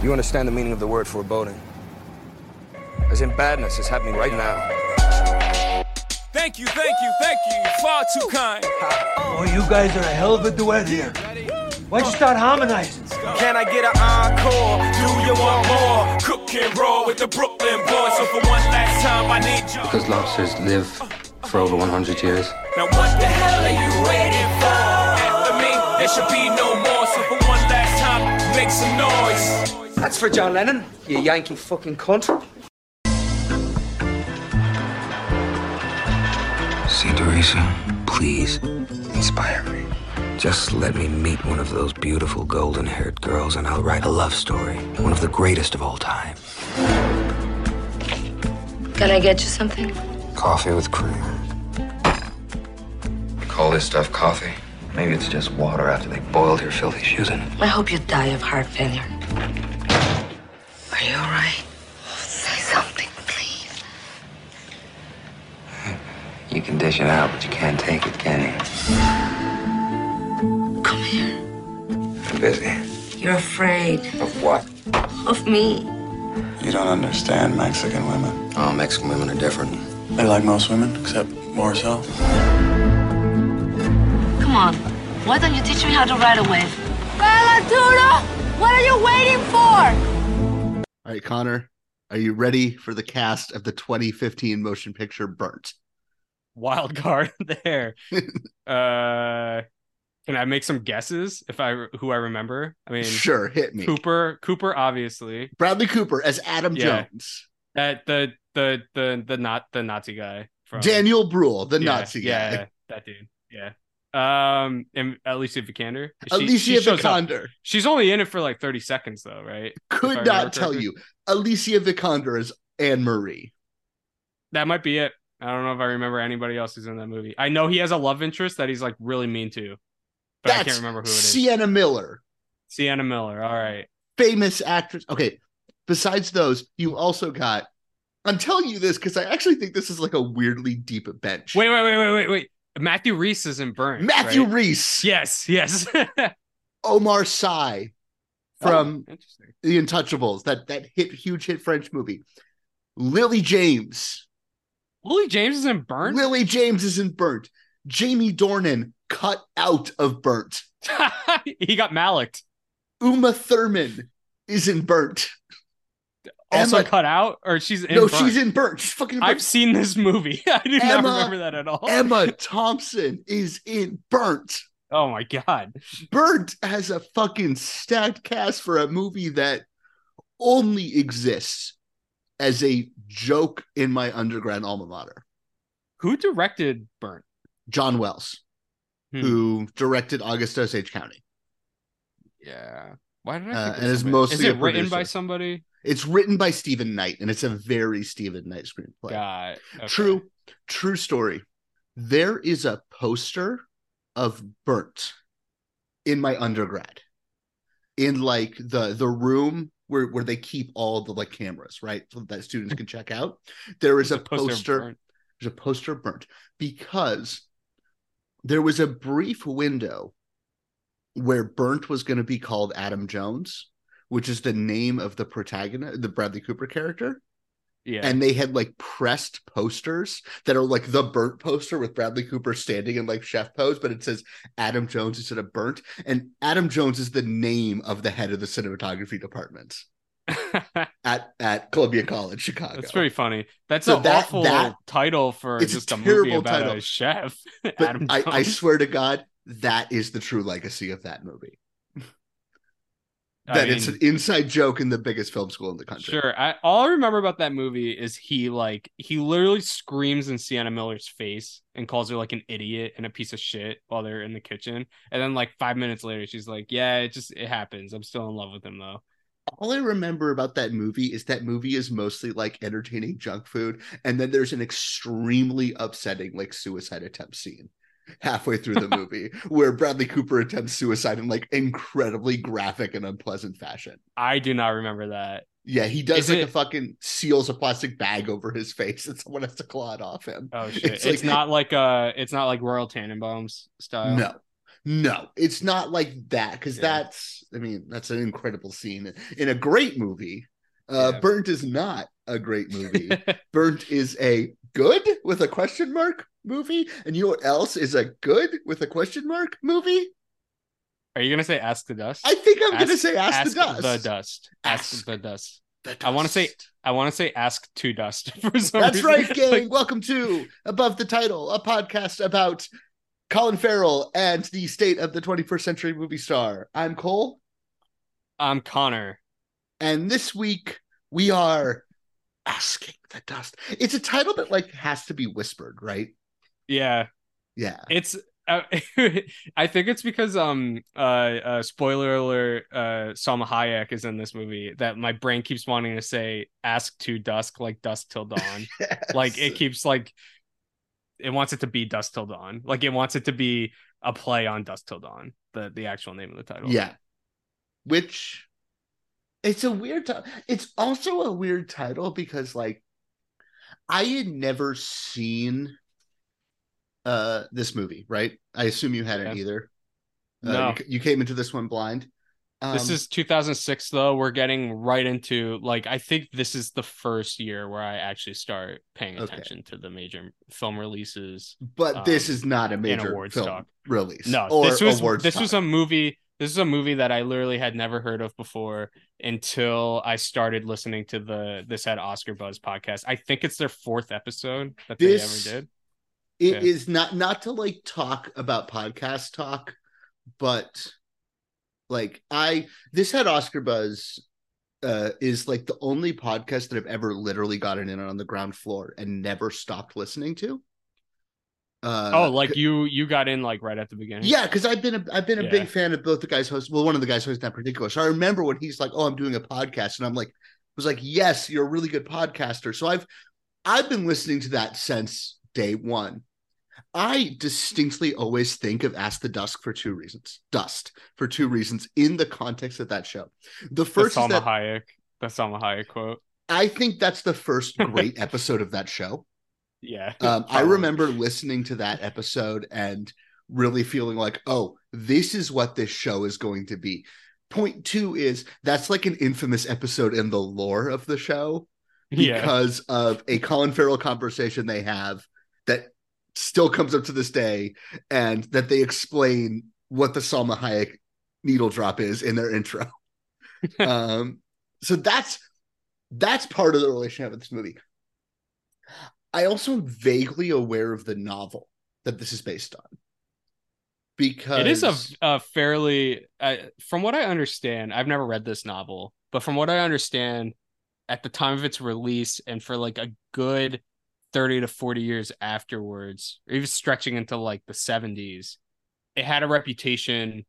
You understand the meaning of the word foreboding? As in badness is happening right now. Thank you, thank you, thank you. Far too kind. Oh, you guys are a hell of a duet here. Why'd you start harmonizing? Can I get an encore? Do you want more? Cook and roll with the Brooklyn boys. So for one last time, I need you. Because lobsters live for over 100 years. Now what the hell are you waiting for? After me, there should be no more. So for one last time, make some noise. That's for John Lennon, you Yankee fucking cunt. See, Teresa, please inspire me. Just let me meet one of those beautiful golden haired girls and I'll write a love story. One of the greatest of all time. Can I get you something? Coffee with cream. Call this stuff coffee? Maybe it's just water after they boiled your filthy shoes in it. I hope you die of heart failure. Are you alright? Say something, please. You can dish it out, but you can't take it, can you? Come here. I'm busy. You're afraid Of what? of me. You don't understand Mexican women. Oh, Mexican women are different. They're like most women, except more so. Come on. Why don't you teach me how to ride a wave? Bella Bellaturo, what are you waiting for? All right, Connor, are you ready for the cast of the 2015 motion picture Burnt? Wild card there. uh, can I make some guesses if I who I remember? I mean, Sure, hit me. Cooper, Cooper, obviously. Bradley Cooper as Adam Yeah. Jones. That the the the the not the Nazi guy from Daniel Bruhl, the Yeah, Nazi guy. yeah, that dude. Yeah. Um, and Alicia Vikander. She- Alicia she shows up. Vikander. She's only in it for like thirty seconds though, right? Could not tell correctly. you. Alicia Vikander is Anne Marie. That might be it. I don't know if I remember anybody else who's in that movie. I know he has a love interest that he's like really mean to, but I can't remember who it is. Sienna Miller, Sienna Miller. All right. famous actress. Okay, besides those, you also got. I'm telling you this because I actually think this is like a weirdly deep bench. Wait, wait, wait, wait, wait, wait. Matthew Rhys is in Burn. Matthew right? Rhys, Yes, yes. Omar Sy from Oh. The Untouchables, that that hit huge hit French movie. Lily James, Lily James is in Burn. Lily James is in Burnt. Jamie Dornan cut out of Burnt. he got Malik. Uma Thurman is in Burnt. Also Emma- cut out, or she's in. no, she's in Burnt. She's fucking. in I've seen this movie. I did not remember that at all. Emma Thompson is in Burnt. Oh my god. Burnt has a fucking stacked cast for a movie that only exists as a joke in my undergrad alma mater. Who directed Burnt? John Wells, Hmm. who directed August Osage County. Yeah. Why did I? Uh, and is mostly Is it written by somebody? It's written by Stephen Knight, and it's a very Stephen Knight screenplay. God. okay. True, true story. There is a poster of Burnt in my undergrad, in like the the room where where they keep all the like cameras, right, so that students can check out. There is There's a poster poster. There's a poster Burnt because there was a brief window where Burnt was going to be called Adam Jones, which is the name of the protagonist, the Bradley Cooper character Yeah. and they had like pressed posters that are like the burnt poster with Bradley Cooper standing in like chef pose, but it says Adam Jones instead of burnt. And Adam Jones is the name of the head of the cinematography department at at Columbia College, Chicago. That's very funny. That's So an that- awful that- title for it's a just a, movie about title. a chef. but I, I swear to God, that is the true legacy of that movie. I That it's an inside joke in the biggest film school in the country. Sure. I all I remember about that movie is he like he literally screams in Sienna Miller's face and calls her like an idiot and a piece of shit while they're in the kitchen. And then like five minutes later, she's like, "Yeah, it just it happens. I'm still in love with him though." all I remember about that movie is that movie is mostly like entertaining junk food, and then there's an extremely upsetting like suicide attempt scene halfway through the movie where Bradley Cooper attempts suicide in like incredibly graphic and unpleasant fashion. I do not remember that. Yeah, he does Is like it- a fucking seals a plastic bag over his face, and someone has to claw it off him. Oh shit! It's, It's like- not like uh, it's not like Royal Tenenbaums style. No, No, it's not like that because Yeah. that's I mean that's an incredible scene in a great movie. Uh, Yeah. Burnt is not a great movie. Burnt is a good with a question mark movie, and you know what else is a good with a question mark movie? Are you gonna say ask the dust? I think I'm gonna say Ask, the Dust. The dust. Ask, Ask the dust. The I want to say I want to say ask to dust for some That's reason. right, gang. Like, Welcome to Above the Title, a podcast about Colin Farrell and the state of the 21st century movie star. I'm Cole, I'm Connor. and this week we are asking the dust. It's a title that like has to be whispered, right? Yeah, Yeah. it's. Uh, I think it's because um uh, uh spoiler alert uh Salma Hayek is in this movie that my brain keeps wanting to say ask to dusk like dusk till dawn like it keeps like it wants it to be dusk till dawn like it wants it to be a play on dusk till dawn the the actual name of the title Yeah. Which it's a weird title. It's also a weird title because like I had never seen uh this movie, right? I assume you hadn't Yeah. either. Uh, No. you, you came into this one blind. this Um, is 2006 though we're getting right into like i think this is the first year where i actually start paying Okay. attention to the major film releases but this um, is not a major awards film talk. release. no this was awards this was a movie this is a movie that i literally had never heard of before until i started listening to the this had oscar buzz podcast i think it's their fourth episode that This- they ever did It Yeah. is not not to like talk about podcast talk, but like I this had Oscar buzz uh is like the only podcast that I've ever literally gotten in on the ground floor and never stopped listening to. Uh oh like you you got in like right at the beginning yeah, because I've been a I've been a Yeah. big fan of both the guys host. Well, one of the guys hosting that particular. So I remember when he's like, "Oh, I'm doing a podcast," and I'm like, was like, "Yes, you're a really good podcaster." So I've I've been listening to that since day one. I distinctly always think of Ask the Dusk for two reasons. Dust for two reasons in the context of that show. The the first is Salma that Hayek the Salma Hayek quote I think that's the first great episode of that show. yeah Um, I remember listening to that episode and really feeling like, oh, this is what this show is going to be. Point two is that's like an infamous episode in the lore of the show yeah because of a Colin Farrell conversation they have that still comes up to this day, and that they explain what the Salma Hayek needle drop is in their intro. um, so that's that's part of the relationship with this movie. I also am vaguely aware of the novel that this is based on because It is a, a fairly, uh, from what I understand, I've never read this novel, but from what I understand, at the time of its release and for like a good 30 to 40 years afterwards, or even stretching into like the 70s, it had a reputation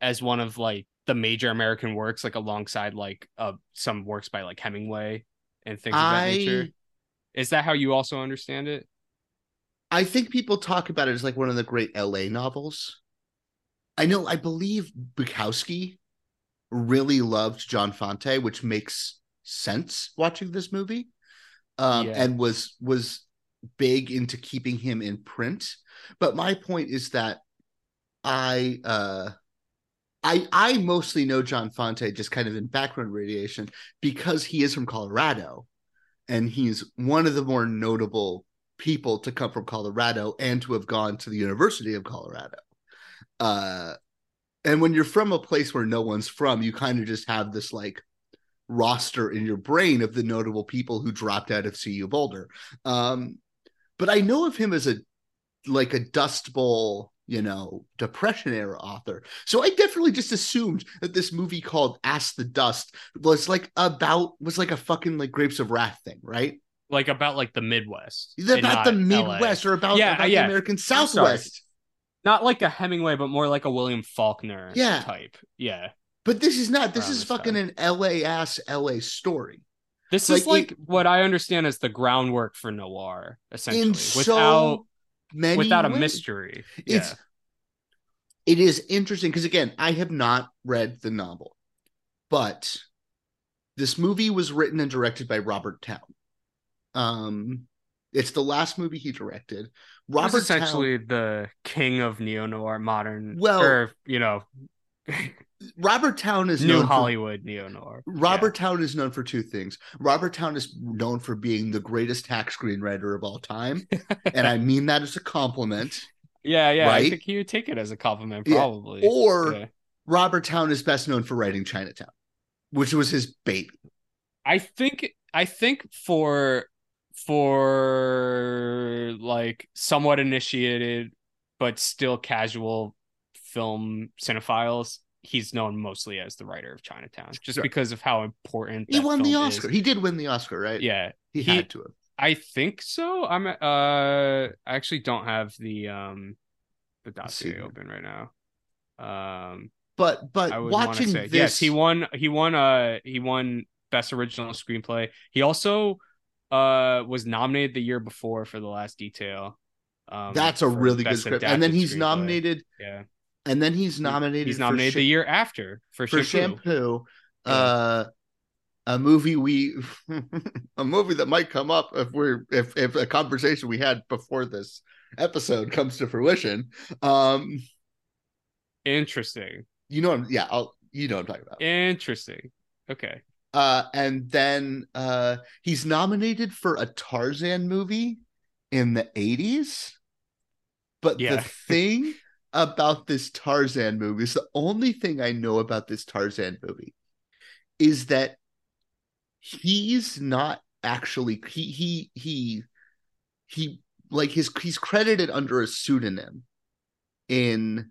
as one of like the major American works, like alongside like uh, some works by like Hemingway and things of that nature. Is that how you also understand it? I think people talk about it as like one of the great LA novels. I know, I believe Bukowski really loved John Fante, which makes sense watching this movie. Um, Yeah. and was was big into keeping him in print. But my point is that I uh I I mostly know John Fante just kind of in background radiation because he is from Colorado and he's one of the more notable people to come from Colorado and to have gone to the University of Colorado. Uh, and when you're from a place where no one's from, you kind of just have this like roster in your brain of the notable people who dropped out of CU Boulder. Um, but I know of him as a like a Dust Bowl, you know, Depression era author. So I definitely just assumed that this movie called Ask the Dust was like about was like a fucking like Grapes of Wrath thing, right? Like about like the Midwest. about the not LA. Midwest or about, Yeah, about yeah. the American Southwest. not like a Hemingway, but more like a William Faulkner Yeah. type. Yeah. But this is not. This is fucking an LA ass LA story. This Like, is like it- what I understand as the groundwork for noir, essentially. Without so many without a ways. mystery. It's yeah. it is interesting because again, I have not read the novel, but this movie was written and directed by Robert Towne. Um, it's the last movie he directed, Robert Robert essentially Towne, the king of neo noir modern. Well- or you know, Robert Towne is new known for- Hollywood neo noir. Robert Towne is known for two things. Robert Towne is known for being the greatest hack screenwriter of all time, and I mean that as a compliment. Yeah, yeah. I Right? think you take it as a compliment, Yeah. probably. Or Yeah. Robert Towne is best known for writing Chinatown, which was his baby. I think I think for for like somewhat initiated but still casual film cinephiles, he's known mostly as the writer of Chinatown, just Sure. because of how important He won the Oscar. is. He did win the Oscar, right? Yeah, he, he- had to have. I think so. I'm uh I actually don't have the um the dossier open right now. Um But but I would want to watching say this, yes, he won. He won. Uh, he won best original screenplay. He also uh was nominated the year before for the Last Detail. Um, that's a really good script. And then he's Screenplay. nominated. Yeah, And then he's nominated. he's nominated the year after for, for Shampoo. shampoo. Yeah. Uh, a movie we, a movie that might come up if we're if if a conversation we had before this episode comes to fruition. Um, Interesting. you know, I'm- yeah, I'll you know what I'm talking about. Interesting. Okay. Uh, and then uh, he's nominated for a Tarzan movie in the 80s. But Yeah. the thing about this Tarzan movie. Is the only thing I know about this Tarzan movie is that he's not actually he he he he like his he's credited under a pseudonym in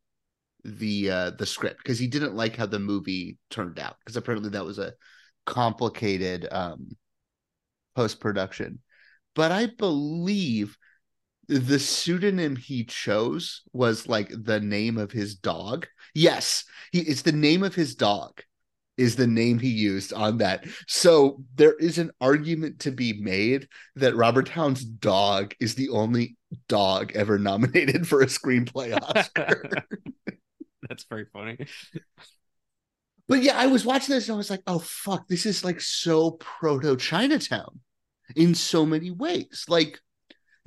the uh the script because he didn't like how the movie turned out because apparently that was a complicated um post production but i believe the pseudonym he chose was like the name of his dog yes he it's the name of his dog is the name he used on that so there is an argument to be made that Robert Towne's dog is the only dog ever nominated for a screenplay oscar That's very funny. But yeah, I was watching this and I was like, oh fuck, this is like so proto Chinatown in so many ways. Like,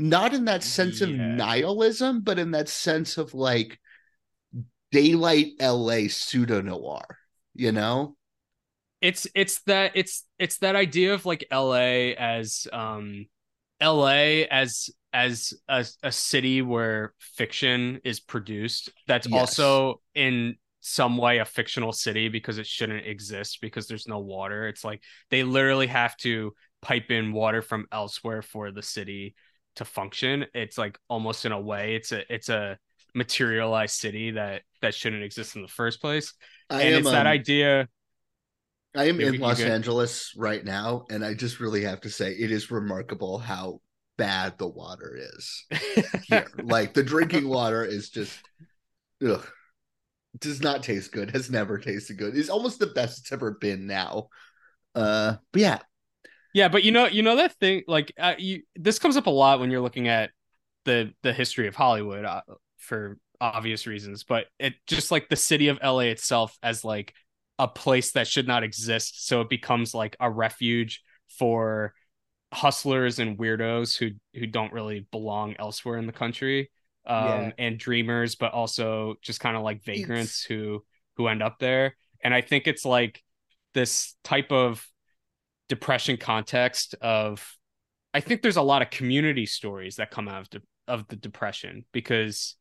not in that sense of nihilism, but in that sense of like daylight LA pseudo noir, you know? it's it's that it's it's that idea of like LA as um LA as as a, a city where fiction is produced that's Yes. also in some way a fictional city because it shouldn't exist because there's no water it's like they literally have to pipe in water from elsewhere for the city to function it's like almost in a way it's a it's a materialized city that that shouldn't exist in the first place I and am, it's that um, idea I am in Los? Angeles right now, and I just really have to say it is remarkable how bad the water is here. like the drinking water is just ugh, does not taste good, has never tasted good. It's almost the best it's ever been now. Uh but yeah, Yeah, but you know, you know that thing like uh, you this comes up a lot when you're looking at the the history of Hollywood uh, for obvious reasons, but it just like the city of LA itself as like a place that should not exist, so it becomes like a refuge for hustlers and weirdos who who don't really belong elsewhere in the country. Um Yeah. and dreamers, but also just kind of like vagrants who who end up there. And I think it's like this type of depression context of I think there's a lot of community stories that come out of de- of the depression because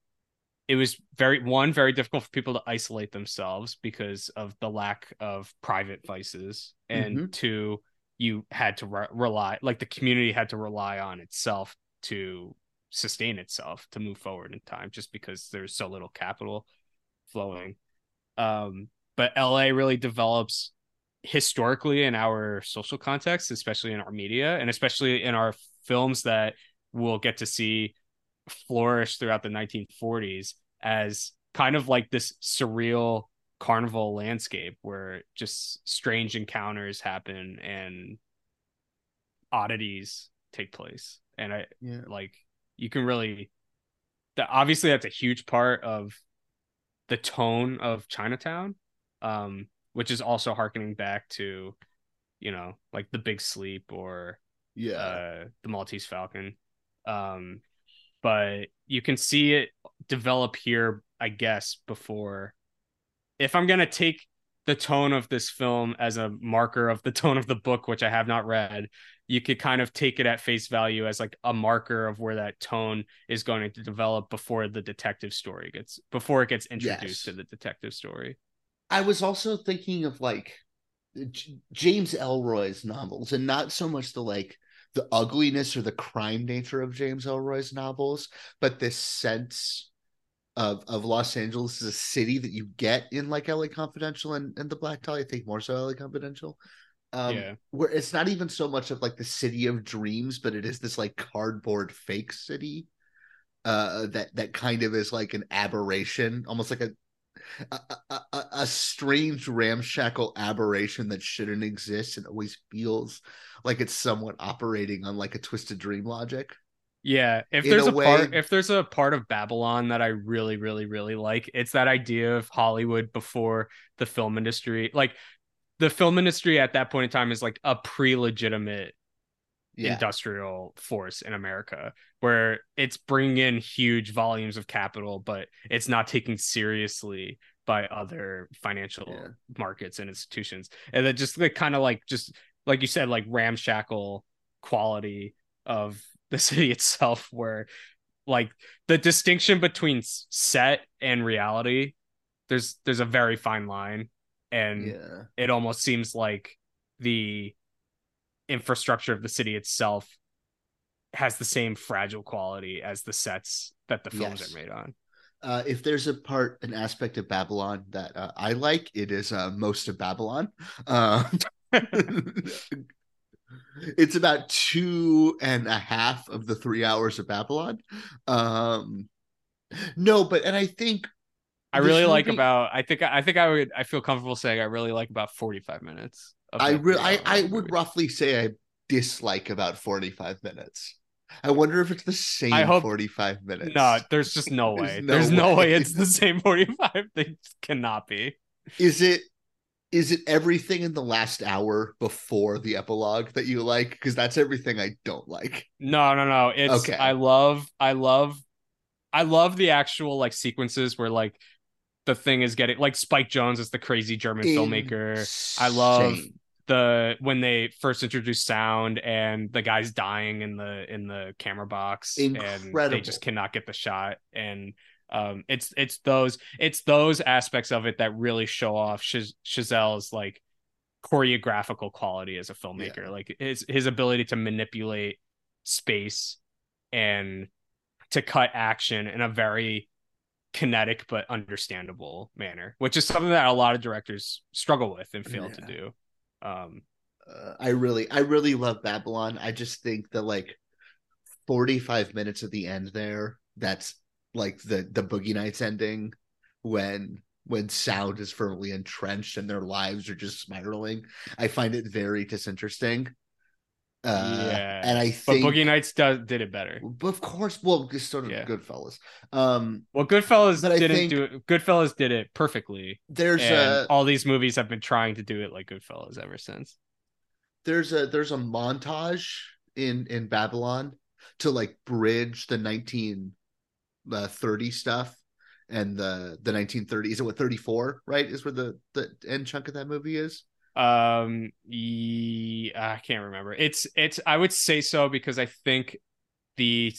it was very one very difficult for people to isolate themselves because of the lack of private vices and Mhm. two you had to re- rely like the community had to rely on itself to sustain itself to move forward in time just because there's so little capital flowing um but LA really develops historically in our social context, especially in our media and especially in our films that we'll get to see flourish throughout the 1940s as kind of like this surreal carnival landscape where just strange encounters happen and oddities take place. And I yeah. like you can really that obviously that's a huge part of the tone of Chinatown. Um which is also harkening back to you know like the big sleep or Yeah. uh the maltese falcon um but you can see it develop here, I guess, before. If I'm gonna take the tone of this film as a marker of the tone of the book, which I have not read, you could kind of take it at face value as like a marker of where that tone is going to develop before the detective story gets before it gets introduced Yes. to the detective story. I was also thinking of like J- James Ellroy's novels, and not so much the like the ugliness or the crime nature of James Ellroy's novels, but this sense of of Los Angeles as a city that you get in like LA Confidential and, and the Black Dahlia. I think more so LA Confidential. Um, Yeah. where it's not even so much of like the city of dreams, but it is this like cardboard fake city uh that that kind of is like an aberration, almost like a a, a, strange ramshackle aberration that shouldn't exist and always feels like it's somewhat operating on like a twisted dream logic. Yeah, if In there's a a, part if there's a part of Babylon that I really really really like, it's that idea of Hollywood before the film industry. Like the film industry at that point in time is like a pre-legitimate Yeah. industrial force in America where it's bringing in huge volumes of capital, but it's not taken seriously by other financial Yeah. markets and institutions. And that just like kind of like just like you said, like ramshackle quality of the city itself, where like the distinction between set and reality, there's there's a very fine line. And Yeah. it almost seems like the infrastructure of the city itself has the same fragile quality as the sets that the films Yes. are made on. Uh, if there's a part, an aspect of Babylon that uh, I like, it is uh, most of Babylon. Uh, it's about two and a half of the three hours of Babylon. Um, no, but and I think I really like movie- about I think I think I would I feel comfortable saying I really like about 45 minutes. I that re- I I movie. would roughly say I dislike about 45 minutes. I wonder if it's the same I hope- 45 minutes. No, there's just no There's way. no There's no way way. it's the same 45. They cannot be. Is it is it everything in the last hour before the epilogue that you like? Because that's everything I don't like. No, no, no. It's Okay. I love I love I love the actual like sequences where like the thing is getting like Spike Jonze is the crazy German filmmaker. I love Insane. The when they first introduce sound and the guy's dying in the in the camera box and they just cannot get the shot. And um it's it's those it's those aspects of it that really show off Chaz- Chazelle's like choreographical quality as a filmmaker. Like his his ability to manipulate space and to cut action in a very kinetic but understandable manner which is something that a lot of directors struggle with and fail to do um Uh, I really, I really love Babylon. I just think that like 45 minutes at the end there, that's like the the Boogie Nights ending when when sound is firmly entrenched and their lives are just spiraling. I find it very disinteresting. Uh, yeah and I think but boogie nights does did it better of course, well, sort of Yeah. Goodfellas. Um, well goodfellas didn't do it goodfellas did it perfectly there's a all these movies have been trying to do it like goodfellas ever since there's a there's a montage in in Babylon to like bridge the 1930 stuff and the the 1930s. Is it what 34? Right, is where the the end chunk of that movie is. Um ye- i can't remember it's it's i would say so because i think the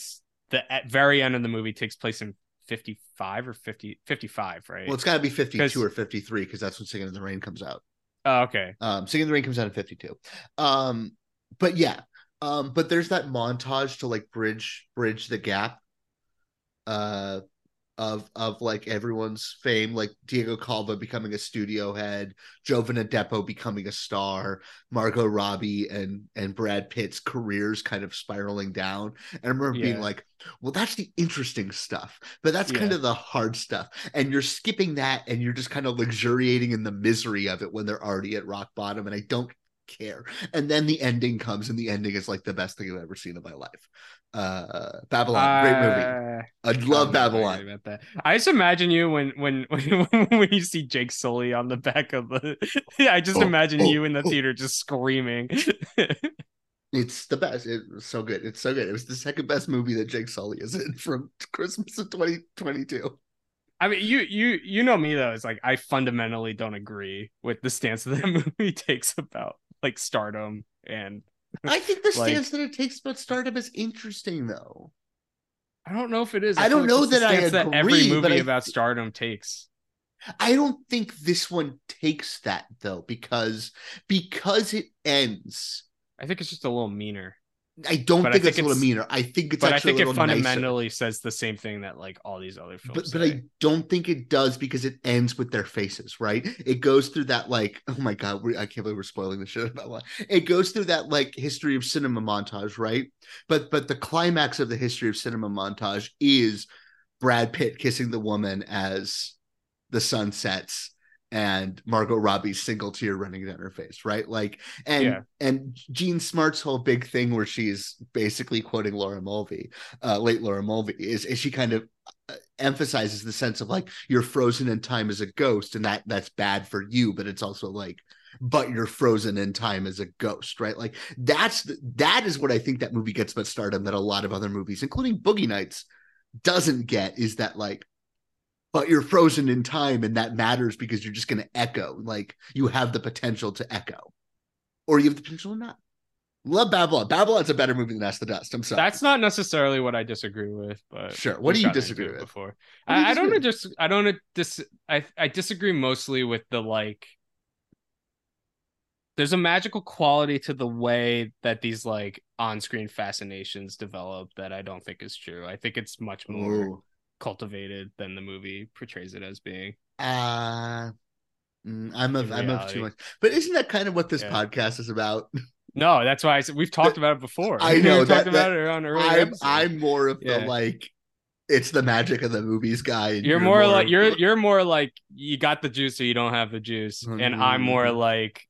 the at very end of the movie takes place in 55 or 50 55 right Well, it's got to be 52 'Cause- or 53 because that's when Singing in the Rain comes out. oh, okay Um, Singing in the Rain comes out in 52. Um, but yeah, um, but there's that montage to like bridge bridge the gap uh of of like everyone's fame, like Diego Calva becoming a studio head, Jovan Adepo becoming a star, Margot Robbie and and Brad Pitt's careers kind of spiraling down. And I remember being like, well, that's the interesting stuff, but that's kind of the hard stuff. And you're skipping that and you're just kind of luxuriating in the misery of it when they're already at rock bottom. And I don't care. And then the ending comes, and the ending is like the best thing I've ever seen in my life. Uh Babylon, great movie. Uh, I love I'm not worried Babylon. about that. I just imagine you when when when, when you see Jake Sully on the back of the. Yeah, I just Oh, imagine oh, you in the oh. theater just screaming. It's the best. It was so good. It's so good. It was the second best movie that Jake Sully is in from Christmas of 2022. I mean, you you you know me though. It's like I fundamentally don't agree with the stance that the movie takes about like stardom and. I think the Like- stance that it takes about stardom is interesting, though. I don't know if it is. I don't know it's just the that I stance that every agree, but movie I- about stardom takes. I don't think this one takes that though, because because it ends. I think it's just a little meaner. I don't But I think, think it's a little meaner. I think it's but I think it little nicer. fundamentally says the same thing that like all these other films. but but. I don't think it does because it ends with their faces, right? It goes through that like, oh my god, we, I can't believe we're spoiling the shit about one. It goes through that like history of cinema montage, right? But but the climax of the history of cinema montage is Brad Pitt kissing the woman as the sun sets and Margot Robbie's single tear running down her face, right? Like, and Yeah. and Jean Smart's whole big thing where she's basically quoting Laura Mulvey, uh, late Laura Mulvey, is, is she kind of uh, emphasizes the sense of like you're frozen in time as a ghost, and that that's bad for you, but it's also like, but you're frozen in time as a ghost, right? Like that's the, that is what I think that movie gets about stardom that a lot of other movies, including Boogie Nights, doesn't get is that like but you're frozen in time and that matters because you're just going to echo like you have the potential to echo or you have the potential to not love babylon babylon's a better movie than ask the dust i'm sorry That's not necessarily what I disagree with, but Sure. What do you disagree with? Before, do I, I don't just I don't dis I I disagree mostly with the like. There's a magical quality to the way that these like on-screen fascinations develop that I don't think is true. I think it's much more Ooh. Cultivated than the movie portrays it as being. uh mm, i'm of i'm of too much but isn't that kind of what this Yeah. podcast is about No, that's why I said we've talked about it before. I know, we that- talked about that- it on earlier. i'm i'm more of the like it's the magic of the movies guy and You're, more, like of you're you're more like you got the juice or you don't have the juice, and I'm more Mhm. like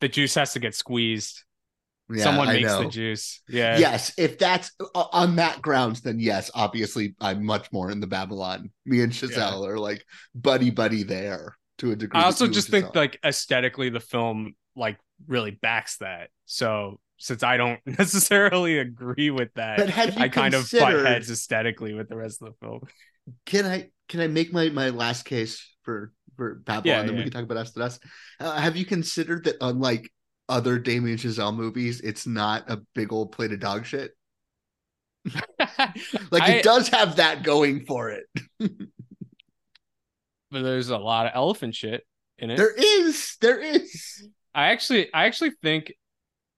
the juice has to get squeezed. Yeah, Someone I makes the juice. Yeah. Yes, if that's uh, on that grounds, then yes, obviously I'm much more in the Babylon. Me and Chazelle are like buddy buddy there to a degree. I also just think Chazelle- like aesthetically the film like really backs that. So since I don't necessarily agree with that, But have you I kind of butt heads aesthetically with the rest of the film. can I can I make my my last case for for Babylon? Yeah, and then we can talk about us to us. Uh, have you considered that unlike other Damien Chazelle movies, it's not a big old plate of dog shit? Like I- it does have that going for it. but there's a lot of elephant shit in it. There is, there is. I actually I actually think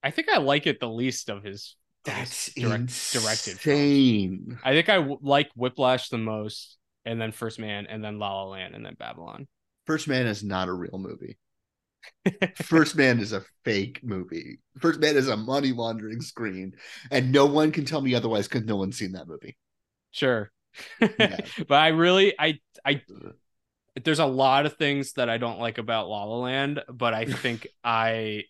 I think I like it the least of his That's direct, directed films. I think I w- like Whiplash the most, and then First Man, and then La La Land, and then Babylon. First Man is not a real movie. First Man is a fake movie. First Man is a money laundering screen, and no one can tell me otherwise because no one's seen that movie. Sure, Yeah. but I really I I there's a lot of things that I don't like about La La Land, but I think I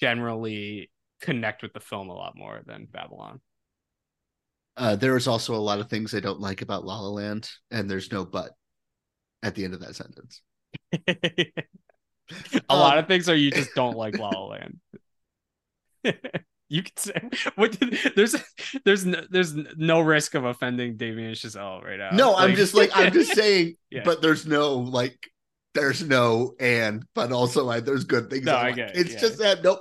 generally connect with the film a lot more than Babylon. Uh, there is also a lot of things I don't like about La La Land, and there's no but at the end of that sentence. A lot Um, of things are you just don't like La La Land. you could say what there's there's no, there's no risk of offending Damien Chazelle right now. No, I'm just like I'm just saying, Yeah. but there's no like there's no and but also like there's good things. No, I like. get it, It's yeah. just that nope,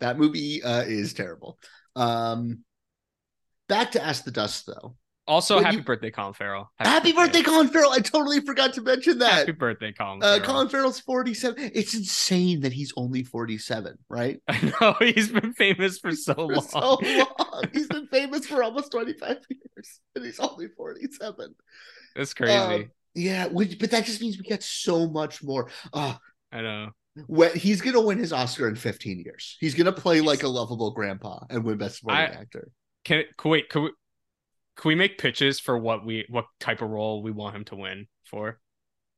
that movie uh, is terrible. Um, back to Ask the Dust though. Also Well, happy you- birthday, Colin Farrell. Happy birthday, Colin Farrell! I totally forgot to mention that. Happy birthday, Colin. Uh, Farrell. Colin Farrell's 47. It's insane that he's only 47, right? I know he's been famous for so For long. so long. He's been famous for almost 25 years, and he's only 47. It's crazy. Um, yeah, which, but that just means we get so much more. Uh, I know. when, he's gonna win his Oscar in 15 years. He's gonna play like a lovable grandpa and win Best Supporting I- Actor. Can can wait? Can we, can we make pitches for what we what type of role we want him to win for?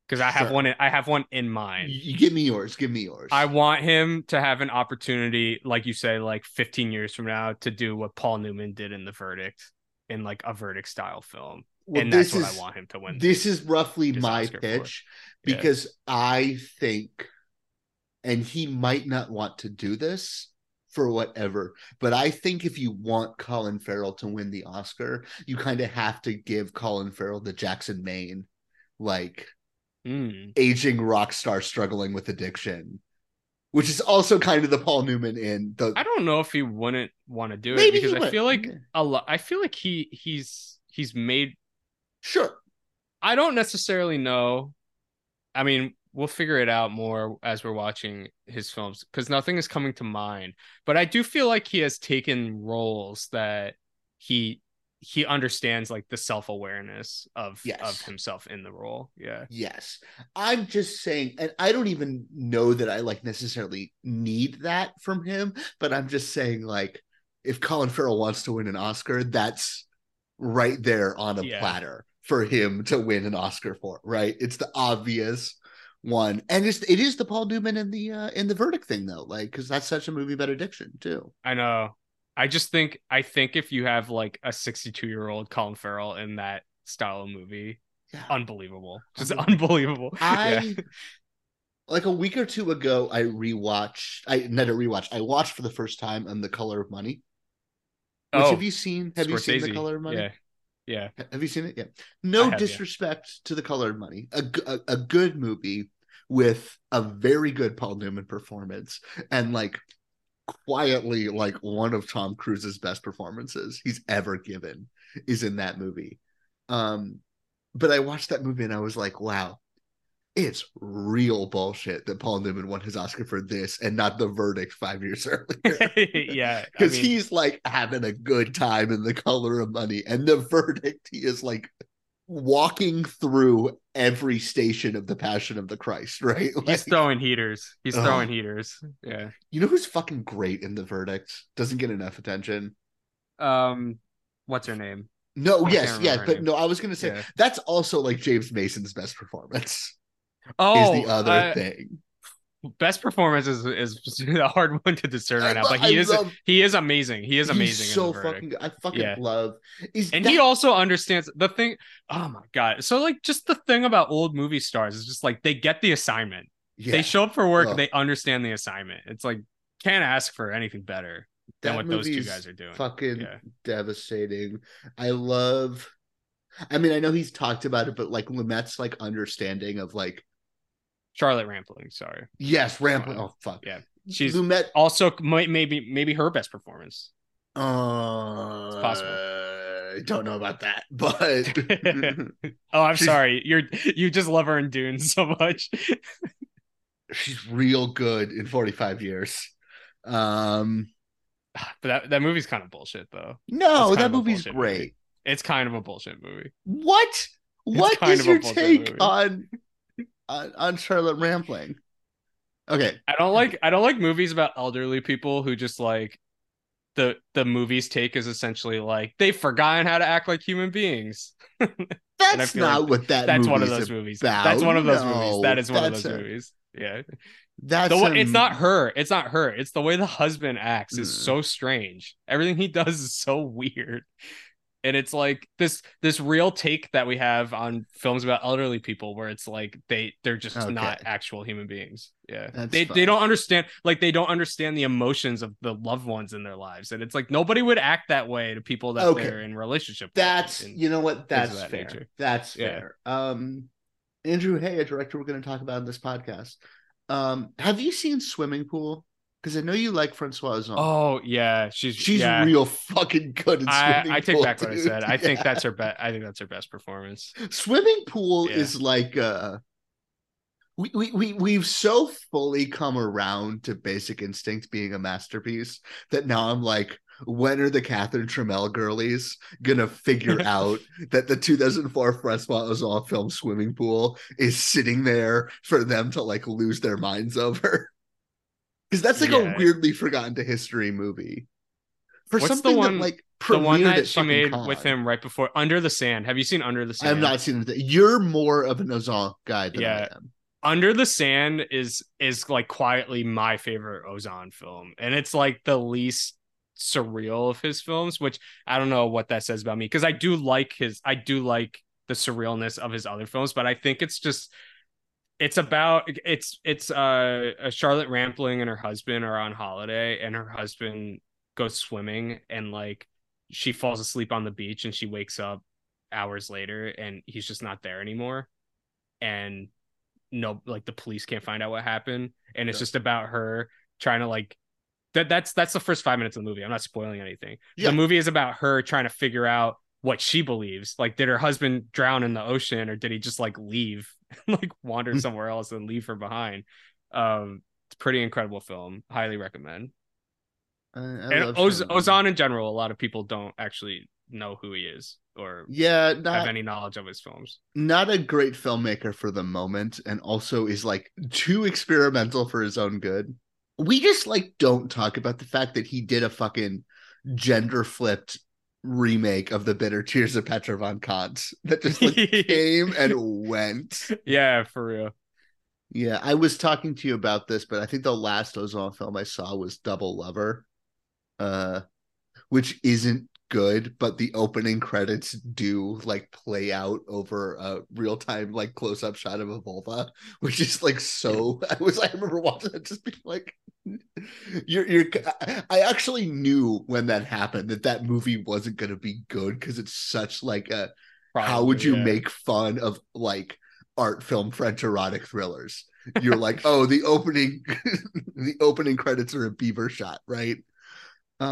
Because I have Sure. one. In, I have one in mind. You, you give me yours. Give me yours. I want him to have an opportunity, like you say, like 15 years from now, to do what Paul Newman did in The Verdict, in like a verdict style film, Well, and that's what is- I want him to win. This is roughly my Oscar for. pitch Yeah. because I think, and he might not want to do this, for whatever. But I think if you want Colin Farrell to win the Oscar, you kind of have to give Colin Farrell the Jackson Maine, like Mm. aging rock star struggling with addiction, which is also kind of the Paul Newman in the. I don't know if he wouldn't want to do it Maybe he because I feel like a lot. I feel like he he's he's made. Sure. I don't necessarily know. I mean, we'll figure it out more as we're watching his films because nothing is coming to mind. But I do feel like he has taken roles that he he understands like the self awareness of Yes. of himself in the role. Yeah. Yes. I'm just saying, and I don't even know that I like necessarily need that from him, but I'm just saying, like, if Colin Farrell wants to win an Oscar, that's right there on a Yeah. platter for him to win an Oscar for, right? It's the obvious one. And it's it is the Paul Newman in the uh in the verdict thing though, like because that's such a movie about addiction too. I know. I just think I think if you have like a 62 year old Colin Farrell in that style of movie, Yeah. unbelievable, just Unbelievable. unbelievable. I Yeah. like a week or two ago, I rewatched. I not a rewatch. I watched for the first time on The Color of Money. Which Oh, have you seen? Have you seen The Color of Money? Yeah, yeah. Have you seen it? Yeah. No have, yeah. disrespect to The Color of Money. a good movie with a very good Paul Newman performance and like quietly like one of Tom Cruise's best performances he's ever given is in that movie. Um but I watched that movie and I was like, wow, it's real bullshit that Paul Newman won his Oscar for this and not the verdict five years earlier. yeah, I Because mean, he's like having a good time in the color of money. And the verdict, he is like walking through every station of the passion of the Christ, right? he's throwing heaters. He's Ugh. throwing heaters. Yeah. you know who's fucking great in the verdict? Doesn't get enough attention. Um, what's her name? No, I yes, yes, but name. no, I was gonna say Yeah. that's also like James Mason's best performance. Oh, is the other uh, thing. best performance is is a hard one to discern I right now, lo- but he I is love- he is amazing. He is amazing. in so fucking. I fucking Yeah. love. Is and that- he also understands the thing oh my god so like just the thing about old movie stars is just like they get the assignment yeah, they show up for work they understand the assignment it's like can't ask for anything better than what those two guys are doing Fucking Yeah. devastating. I love. I mean, I know he's talked about it, but like Lumet's like understanding of like charlotte rampling sorry yes, rampant. Uh, Oh fuck, yeah she's Lumet. also might maybe maybe her best performance Uh, possible. I don't know about that, but oh i'm She's- sorry you're you just love her in dune so much she's real good in forty five years. Um, but that, that movie's kind of bullshit though no, that movie's bullshit great. movie. it's kind of a bullshit movie What? What kind is your take movie. on, on on Charlotte Rampling? Okay, I don't like I don't like movies about elderly people who just like the the movie's take is essentially like they've forgotten how to act like human beings. that's not like what that. That's one of those movies. about. That's one of those No, movies. That is one of those a- movies. Yeah. That's The one, it's not her. It's not her. It's the way the husband acts is Mm. so strange. Everything he does is so weird. And it's like this this real take that we have on films about elderly people where it's like they they're just not actual human beings. Yeah. That's they fine. they don't understand like they don't understand the emotions of the loved ones in their lives. And it's like nobody would act that way to people that Okay. they're in relationship with That's you know what that's that fair. That's Yeah. fair. Um, Andrew Haigh, a director we're going to talk about in this podcast. Um, have you seen Swimming Pool? Because I know you like Francois Ozon. Oh yeah, she's she's yeah. real fucking good. I, Swimming I take Pool, back what I said. I think that's her best. I think that's her best performance. Swimming Pool Yeah. is like uh we, we we we've so fully come around to Basic Instinct being a masterpiece that now I'm like, when are the Catherine Tramell girlies gonna figure out that the 2004 Francois Ozon film Swimming Pool is sitting there for them to like lose their minds over? Because that's like Yeah. a weirdly forgotten to history movie. For What's the something one- that like The one that she made Cannes. with him right before Under the Sand. Have you seen Under the Sand? I've not seen it. You're more of an Ozon guy than Yeah. I am. Under the Sand is is like quietly my favorite Ozon film, and it's like the least surreal of his films. Which I don't know what that says about me because I do like his. I do like the surrealness of his other films, but I think it's just it's about it's it's uh a Charlotte Rampling and her husband are on holiday and her husband goes swimming and like she falls asleep on the beach and she wakes up hours later and he's just not there anymore and no like the police can't find out what happened and it's Yeah. just about her trying to like that that's that's the first 5 minutes of the movie I'm not spoiling anything Yeah. the movie is about her trying to figure out what she believes. Like did her husband drown in the ocean or did he just like leave like wander Mm. somewhere else and leave her behind? Um it's a pretty incredible film. Highly recommend. I, I and Oz- Ozon in general a lot of people don't actually know who he is or Yeah, have any knowledge of his films. not a great filmmaker for the moment, and also is like too experimental for his own good. We just like don't talk about the fact that he did a fucking gender flipped remake of the bitter tears of Petra von Kant that just like came and went. yeah for real Yeah, I was talking to you about this, but I think the last Ozon film I saw was Double Lover, uh, which isn't good, but the opening credits do like play out over a real time like close up shot of a vulva, which is like so. I was I remember watching it just being like, you're you're. I- actually knew when that happened that that movie wasn't going to be good because it's such like a how would you yeah. make fun of like art film French erotic thrillers? You're like, oh, the opening, the opening credits are a beaver shot, right?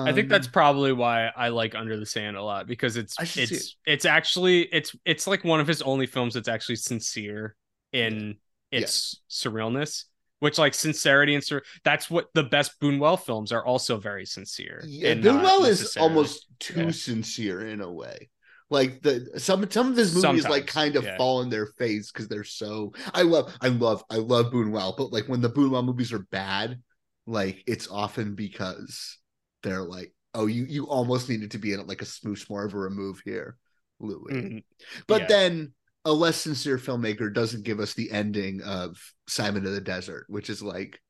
I think Um, that's probably why I like Under the Sand a lot because it's I should see it's it's actually it's it's like one of his only films that's actually sincere in its surrealness. Which like sincerity and sur- that's what the best Buñuel films are also very sincere. yeah, Buñuel is almost too Yeah. sincere in a way. Like the some some of his movies like kind of yeah. fall in their face because they're so. I love I love I love Buñuel, but like when the Buñuel movies are bad, like it's often because they're like, oh, you you almost needed to be in it like a smooch more of a remove here, Louis. Mhm. But Yeah. then a less sincere filmmaker doesn't give us the ending of Simon of the Desert, which is like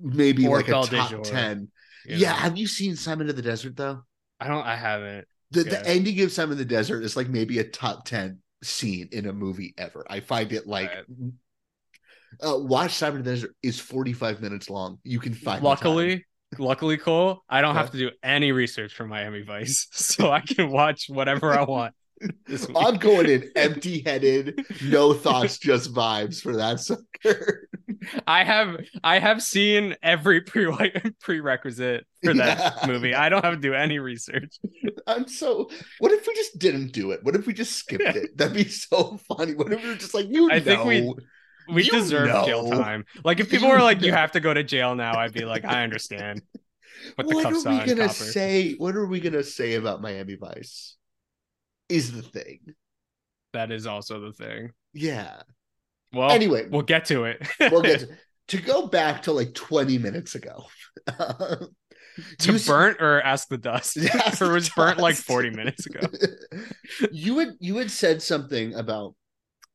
maybe Or like Belle a top Jour, 10. you Yeah. know? Have you seen Simon of the Desert though? I don't I haven't. The, Yeah. the ending of Simon of the Desert is like maybe a top 10 scene in a movie ever. I find it like uh, watch Simon of the Desert is 45 minutes long. You can find. Luckily, luckily, Cole, I don't Yeah. have to do any research for Miami Vice, so I can watch whatever I want. I'm going in empty headed, no thoughts, just vibes for that sucker. I have I have seen every pre prerequisite for that Yeah. movie. I don't have to do any research. I'm so. What if we just didn't do it? What if we just skipped it? That'd be so funny. What if we were just like, you I know, think we we You deserve jail time. Like if people You were like, "You have to go to jail now," I'd be like, "I understand." What are we gonna copper. say? What are we gonna say about Miami Vice? Is the thing. That is also the thing. Yeah. Well, Anyway. we'll get to it. We'll get to, to go back to like 20 minutes ago. to you burnt or ask the dust. Ask or was burnt like 40 minutes ago. you had you had said something about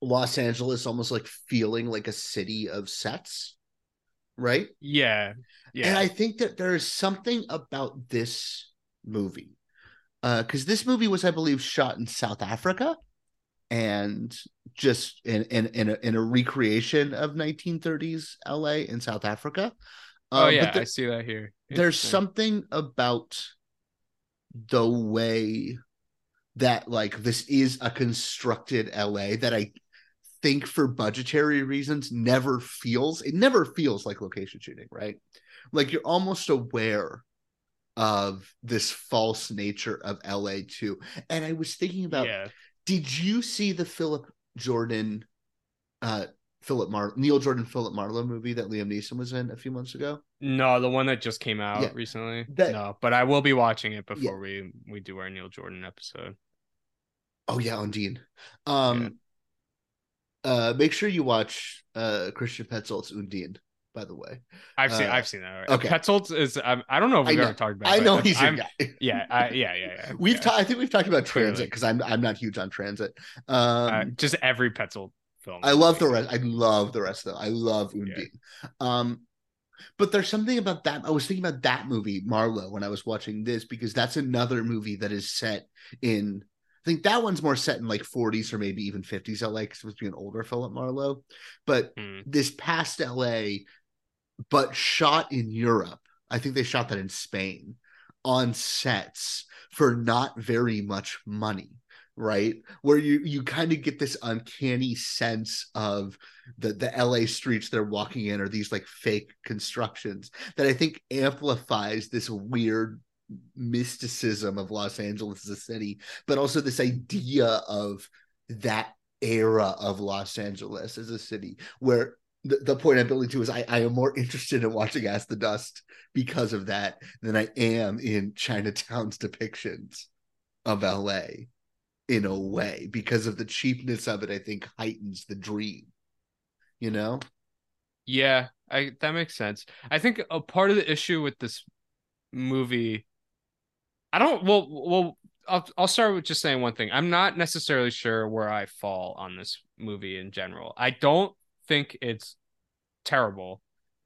Los Angeles almost like feeling like a city of sets, right? Yeah. Yeah. And I think that there is something about this movie. Uh, because this movie was, I believe, shot in South Africa and just in in in a, in a recreation of 1930s LA in South Africa. oh Um, yeah, there- I see that here. there's something about the way that like this is a constructed LA that I think for budgetary reasons never feels it never feels like location shooting, right? Like you're almost aware of this false nature of LA too. And I was thinking about yeah. did you see the Philip Jordan uh Philip Mar Neil Jordan Philip Marlowe movie that Liam Neeson was in a few months ago? No, the one that just came out Yeah. recently. That- no, but I will be watching it before we we do our Neil Jordan episode. Oh yeah, Undine. Um uh make sure you watch uh Christian Petzold's Undine, by the way. I've seen Uh, I've seen that. Already. okay. Petzold is um, I don't know if we've ever talked about. I know he's guy. Yeah, I, yeah, yeah, yeah. We've yeah. ta- I think we've talked about Clearly. transit because I'm I'm not huge on transit. Um Uh, just every Petzold film. I love the rest. I love the rest of them. I love Yeah. Undine. Um, but there's something about that. I was thinking about that movie, Marlowe, when I was watching this, because that's another movie that is set in think that one's more set in like 40s or maybe even 50s LA because it's supposed to be an older Philip Marlowe. But Hmm. this past LA, but shot in Europe. I think they shot that in Spain on sets for not very much money right where you you kind of get this uncanny sense of the the LA streets they're walking in are these like fake constructions that I think amplifies this weird mysticism of Los Angeles as a city but also this idea of that era of Los Angeles as a city where the, the point I'm building to is I, I am more interested in watching Ask the Dust because of that than I am in Chinatown's depictions of LA in a way because of the cheapness of it, I think heightens the dream. You know? Yeah, I that makes sense. I think a part of the issue with this movie, I don't. Well, well, I'll I'll start with just saying one thing. I'm not necessarily sure where I fall on this movie in general. I don't think it's terrible,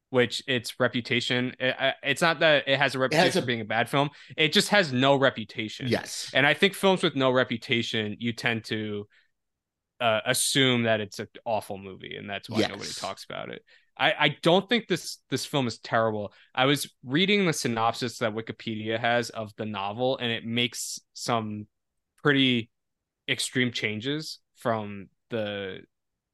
which its reputation. It, it's not that it has a reputation a- for being a bad film. It just has no reputation. Yes. And I think films with no reputation, you tend to uh, assume that it's an awful movie, and that's why nobody talks about it. I, I don't think this this film is terrible. I was reading the synopsis that Wikipedia has of the novel, and it makes some pretty extreme changes from the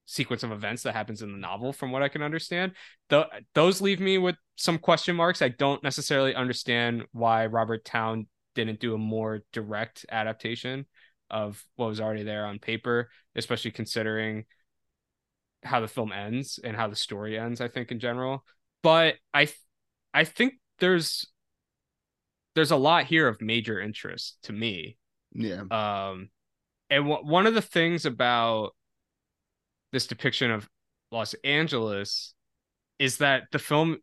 sequence of events that happens in the novel, from what I can understand. Th- those leave me with some question marks. I don't necessarily understand why Robert Towne didn't do a more direct adaptation of what was already there on paper, especially considering how the film ends and how the story ends, I think in general. But I th- I think there's there's a lot here of major interest to me. Yeah. Um and w- one of the things about this depiction of Los Angeles is that the film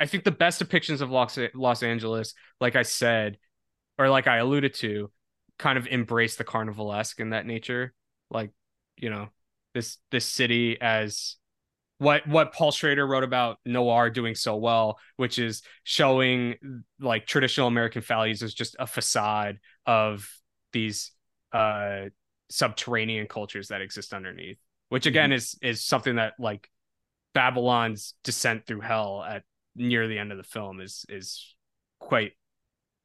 I think the best depictions of Los Los Angeles, like I said, or like I alluded to, kind of embrace the carnivalesque in that nature. Like, you know, this this city as what what Paul Schrader wrote about noir doing so well, which is showing like traditional American values as just a facade of these uh subterranean cultures that exist underneath. Which again is is something that like Babylon's descent through hell at near the end of the film is is quite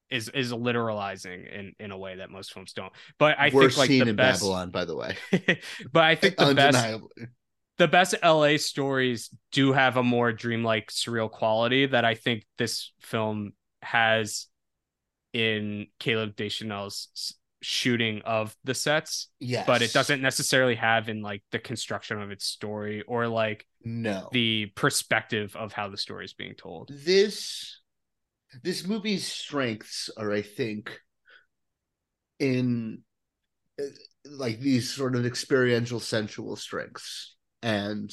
is is literalizing in in a way that most films don't. But I Worst think like the in best, Babylon, by the way. but I think the best the best LA stories do have a more dreamlike surreal quality that I think this film has in Caleb Deschanel's shooting of the sets Yes. but it doesn't necessarily have in like the construction of its story or like No. the perspective of how the story is being told. this this movie's strengths are i think in uh, like these sort of experiential sensual strengths and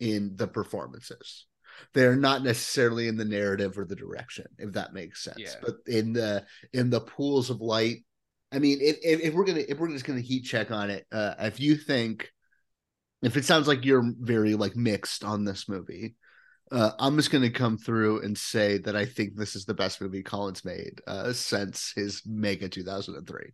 in the performances they're not necessarily in the narrative or the direction if that makes sense Yeah. but in the in the pools of light i mean if, if, if we're gonna if we're just gonna heat check on it uh if you think if it sounds like you're very like mixed on this movie uh, I'm just going to come through and say that I think this is the best movie Colin's made uh, since his Mega 2003.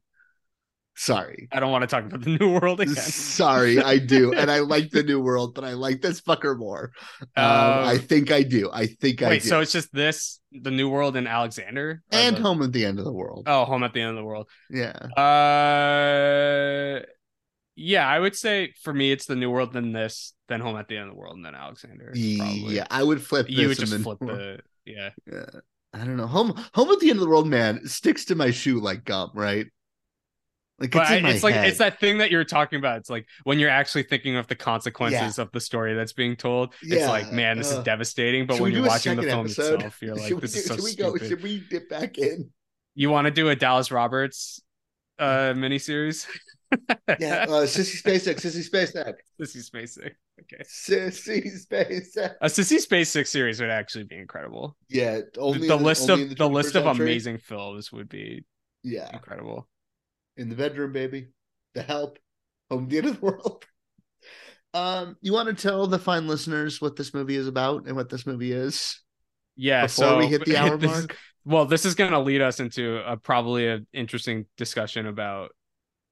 Sorry. I don't want to talk about the New World again. Sorry, I do. And I like the New World, but I like this fucker more. Um, I think I do. I think I Wait, so it's just this, the New World, and Alexander, and the- Home at the End of the World. Oh, Home at the End of the World. Yeah. Uh, yeah, I would say for me it's the New World, then this, then Home at the End of the World, and then Alexander. Probably. Yeah, I would flip you would just flip the yeah. Yeah. I don't know. Home Home at the End of the World, man, sticks to my shoe like gum, right? Like But it's I- in my it's like it's that thing that you're talking about. It's like when you're actually thinking of the consequences of the story that's being told. Yeah. It's like, man, this uh, is devastating. But when you're watching the film episode? itself, you're like, should this we, is so should we stupid. go? Should we dip back in? You want to do a Dallas Roberts uh miniseries? Yeah, uh, Sissy Spacek, Sissy Spacek, Sissy Space Six. Okay. Sissy Spacek. A Sissy Space Six series would actually be incredible. Yeah, only the in list only of in the, list of century. amazing films would be Yeah, incredible. in the bedroom, baby. The Help, Home the End of the World. Um, you want to tell the fine listeners what this movie is about and what this movie is Yeah. before so we hit the hour this- mark? Well, this is going to lead us into a probably an interesting discussion about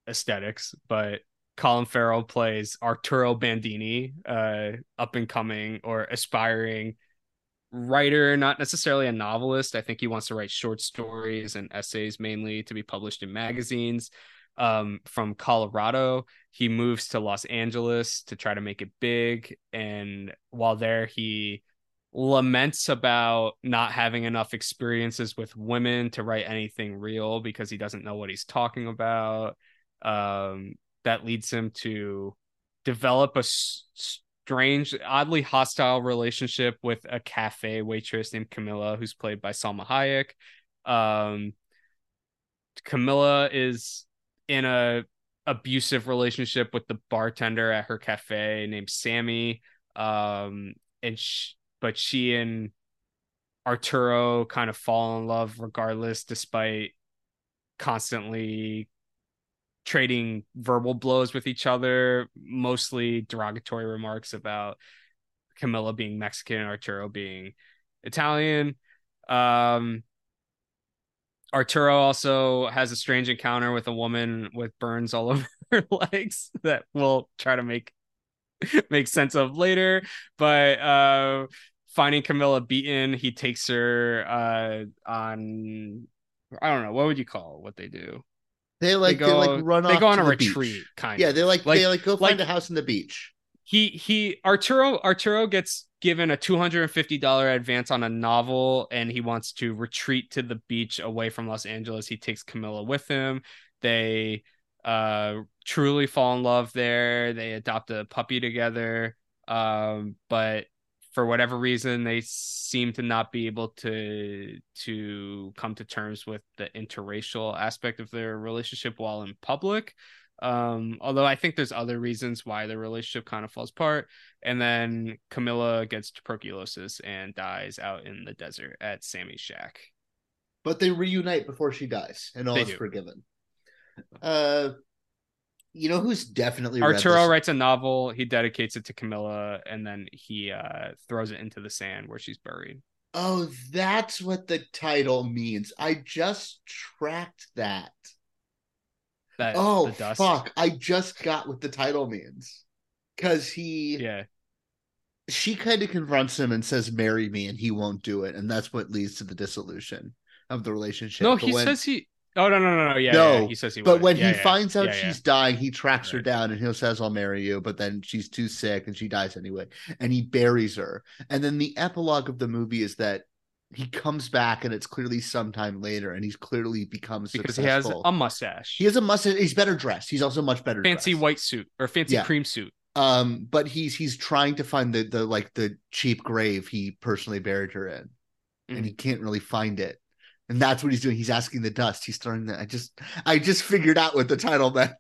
aesthetics, but Colin Farrell plays Arturo Bandini, uh, up and coming or aspiring writer, not necessarily a novelist. I think he wants to write short stories and essays mainly to be published in magazines. Um, from Colorado, he moves to Los Angeles to try to make it big. And while there, he laments about not having enough experiences with women to write anything real because he doesn't know what he's talking about. Um, that leads him to develop a s- strange, oddly hostile relationship with a cafe waitress named Camilla, who's played by Salma Hayek. Um, Camilla is in a abusive relationship with the bartender at her cafe named Sammy. Um, and but she and Arturo kind of fall in love regardless, despite constantly trading verbal blows with each other, mostly derogatory remarks about Camilla being Mexican and Arturo being Italian. Um, Arturo also has a strange encounter with a woman with burns all over her legs that we'll try to make make sense of later. But uh, finding Camilla beaten, he takes her uh, on I don't know what would you call what they do. They like they, go- like run they go on a retreat, beach. kind yeah, of. Yeah, they like, Like- they like go find like- a house in the beach. he he Arturo Arturo gets given a two hundred and fifty dollar advance on a novel, and he wants to retreat to the beach away from Los Angeles. He takes Camilla with him. They uh truly fall in love there. They adopt a puppy together. Um, but for whatever reason, they seem to not be able to to come to terms with the interracial aspect of their relationship while in public. Um, although I think there's other reasons why the relationship kind of falls apart. And then Camilla gets tuberculosis and dies out in the desert at Sammy's shack. But they reunite before she dies, and all They is do. forgiven. Uh, you know who's definitely Arturo writes a novel, he dedicates it to Camilla, and then he uh throws it into the sand where she's buried. Oh, that's what the title means. I just tracked that. That Oh fuck! I just got what the title means. Cause he Yeah. she kind of confronts him and says, Marry me, and he won't do it, and that's what leads to the dissolution of the relationship. No, But he when- says he Oh no no no no yeah, no, yeah, he says he But would. when Yeah, he yeah. finds out she's dying, he tracks her down and he says, "I'll marry you." But then she's too sick and she dies anyway, and he buries her. And then the epilogue of the movie is that he comes back and it's clearly sometime later, and he's clearly becomes because he has a mustache. he has a mustache. He's better dressed. He's also much better fancy dressed. white suit or fancy cream suit. Um, but he's he's trying to find the the like the cheap grave he personally buried her in, Mhm. and he can't really find it. And that's what he's doing. He's asking the dust. He's throwing the. I just I just figured out what the title meant.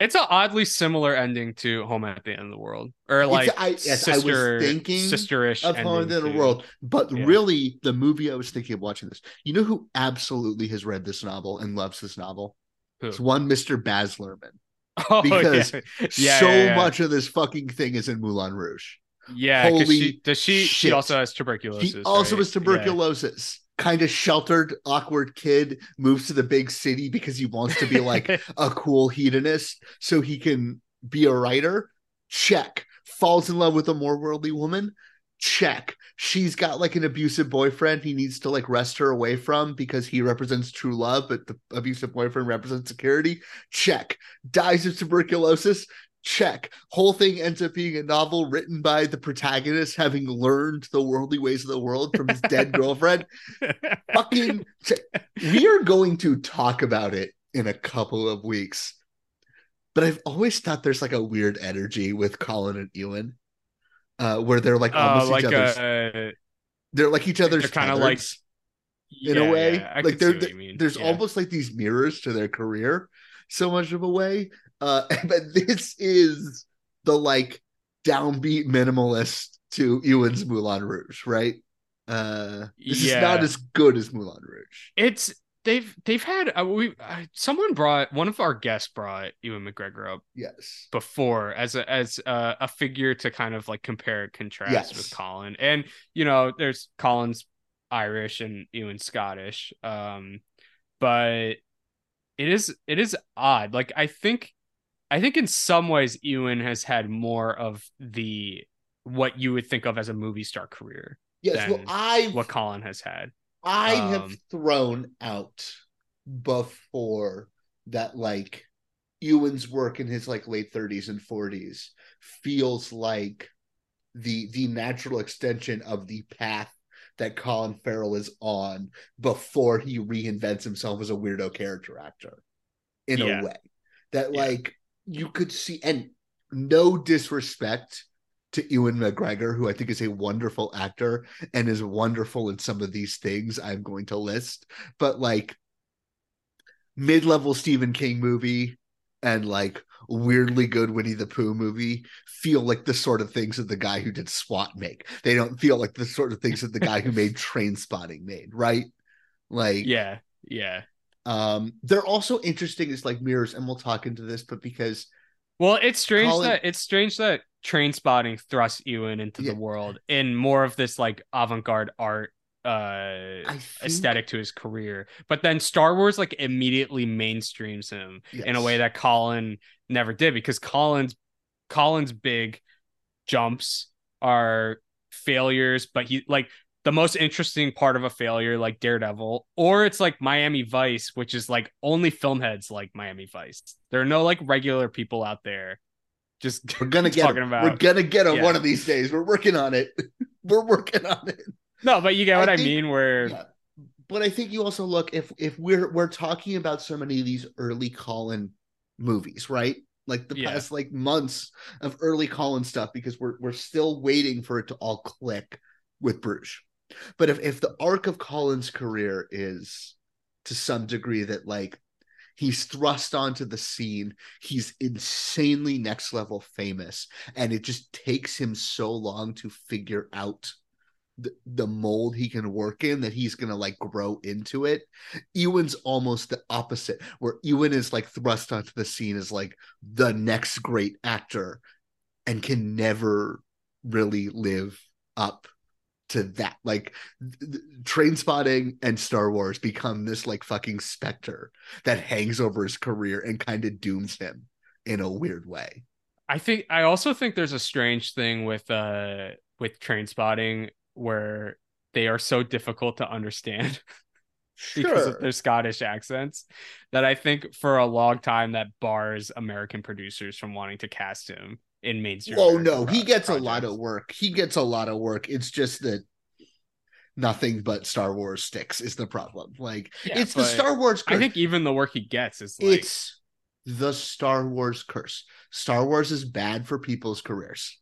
It's an oddly similar ending to Home at the End of the World, or like I- yes, I was sister, thinking sisterish of Home at the End of the World. But Yeah. really, the movie I was thinking of watching this. You know who absolutely has read this novel and loves this novel? Who? It's one Mr. Baz Luhrmann. Oh, Because yeah. Yeah, so much of this fucking thing is in Moulin Rouge. Yeah, Holy she does she she also has tuberculosis. Also right? has tuberculosis. Kind of sheltered, awkward kid moves to the big city because he wants to be like a cool hedonist so he can be a writer. Check. Falls in love with a more worldly woman. Check. She's got like an abusive boyfriend he needs to like wrest her away from because he represents true love, but the abusive boyfriend represents security. Check. Dies of tuberculosis. Check. Whole thing ends up being a novel written by the protagonist having learned the worldly ways of the world from his dead girlfriend. Fucking. check. We are going to talk about it in a couple of weeks. But I've always thought there's like a weird energy with Colin and Ewan, uh, where they're like Uh, almost like each other's. uh, they're like each other's kind of like in yeah, a way. yeah, like they're, there's Yeah. almost like these mirrors to their career, so much of a way. Uh, but this is the like downbeat minimalist to Ewan's Moulin Rouge, right? Uh, this is not as good as Moulin Rouge. it's they've they've had uh, we uh, someone brought one of our guests brought Ewan McGregor up Yes. before as a as a, a figure to kind of like compare and contrast Yes. with Colin. And you know, there's Colin's Irish and Ewan Scottish. Um but it is it is odd. Like I think I think in some ways Ewan has had more of the what you would think of as a movie star career. Yes, well, I what Colin has had. I have Um, thrown out before that like Ewan's work in his like late 30s and 40s feels like the the natural extension of the path that Colin Farrell is on before he reinvents himself as a weirdo character actor in Yeah. a way that Yeah. like you could see and no disrespect to Ewan McGregor who I think is a wonderful actor and is wonderful in some of these things I'm going to list but like mid-level Stephen King movie and like weirdly good Winnie the Pooh movie feel like the sort of things that the guy who did SWAT make. They don't feel like the sort of things that the guy who made Trainspotting made, right? Like Yeah, yeah. Um they're also interesting as like mirrors and we'll talk into this but because Well, it's strange Colin- that it's strange that Trainspotting thrusts Ewan into Yeah. the world in more of this like avant-garde art uh think aesthetic to his career. But then Star Wars like immediately mainstreams him in a way that Colin never did because Colin's Colin's big jumps are failures, but he like the most interesting part of a failure like Daredevil or it's like Miami Vice, which is like only film heads like Miami Vice. There are no like regular people out there just we're gonna get talking him. about we're gonna get him Yeah. one of these days. We're working on it. we're working on it. No, but you get what I, think- mean where Yeah. But I think you also look if if we're we're talking about so many of these early Colin movies, right? Like the Yeah. past like months of early Colin stuff because we're we're still waiting for it to all click with Bruges. But if if the arc of Colin's career is to some degree that like he's thrust onto the scene, he's insanely next level famous, and it just takes him so long to figure out the, the mold he can work in that he's gonna like grow into it. Ewan's almost the opposite, where Ewan is like thrust onto the scene as like the next great actor and can never really live up to that. Like th- Trainspotting and Star Wars become this like fucking specter that hangs over his career and kind of dooms him in a weird way. I think I also think there's a strange thing with uh with Trainspotting where they are so difficult to understand because of their Scottish accents that I think for a long time that bars American producers from wanting to cast him in mainstream. Oh no, he gets a lot of work. He gets a lot of work. It's just that nothing but Star Wars sticks is the problem. Like Yeah, it's the Star Wars curse. I think even the work he gets is like it's the Star Wars curse. Star Wars is bad for people's careers.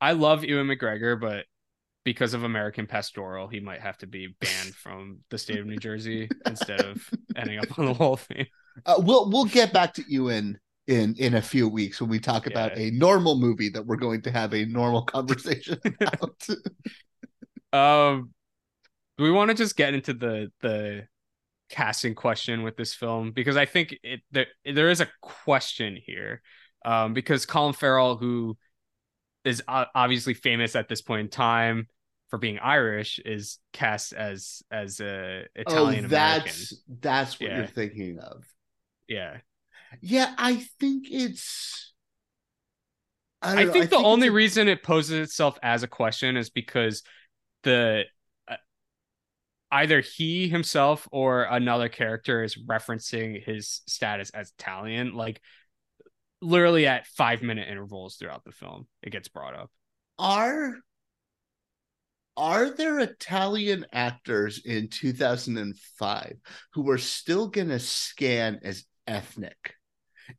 I love Ewan McGregor, but because of American Pastoral, he might have to be banned from the state of New Jersey instead of ending up on the Hall of Fame. Uh, we'll we'll get back to Ewan in in a few weeks when we talk about a normal movie that we're going to have a normal conversation about. Um, do we want to just get into the the casting question with this film because I think it there there is a question here, um, because Colin Farrell, who is obviously famous at this point in time for being Irish, is cast as as a Italian oh, American. that's that's what Yeah. you're thinking of. Yeah, Yeah, I think it's. I know, think the it's only a- reason it poses itself as a question is because the uh, either he himself or another character is referencing his status as Italian, like literally at five minute intervals throughout the film. It gets brought up. are are there Italian actors in 2005 who are still gonna scan as ethnic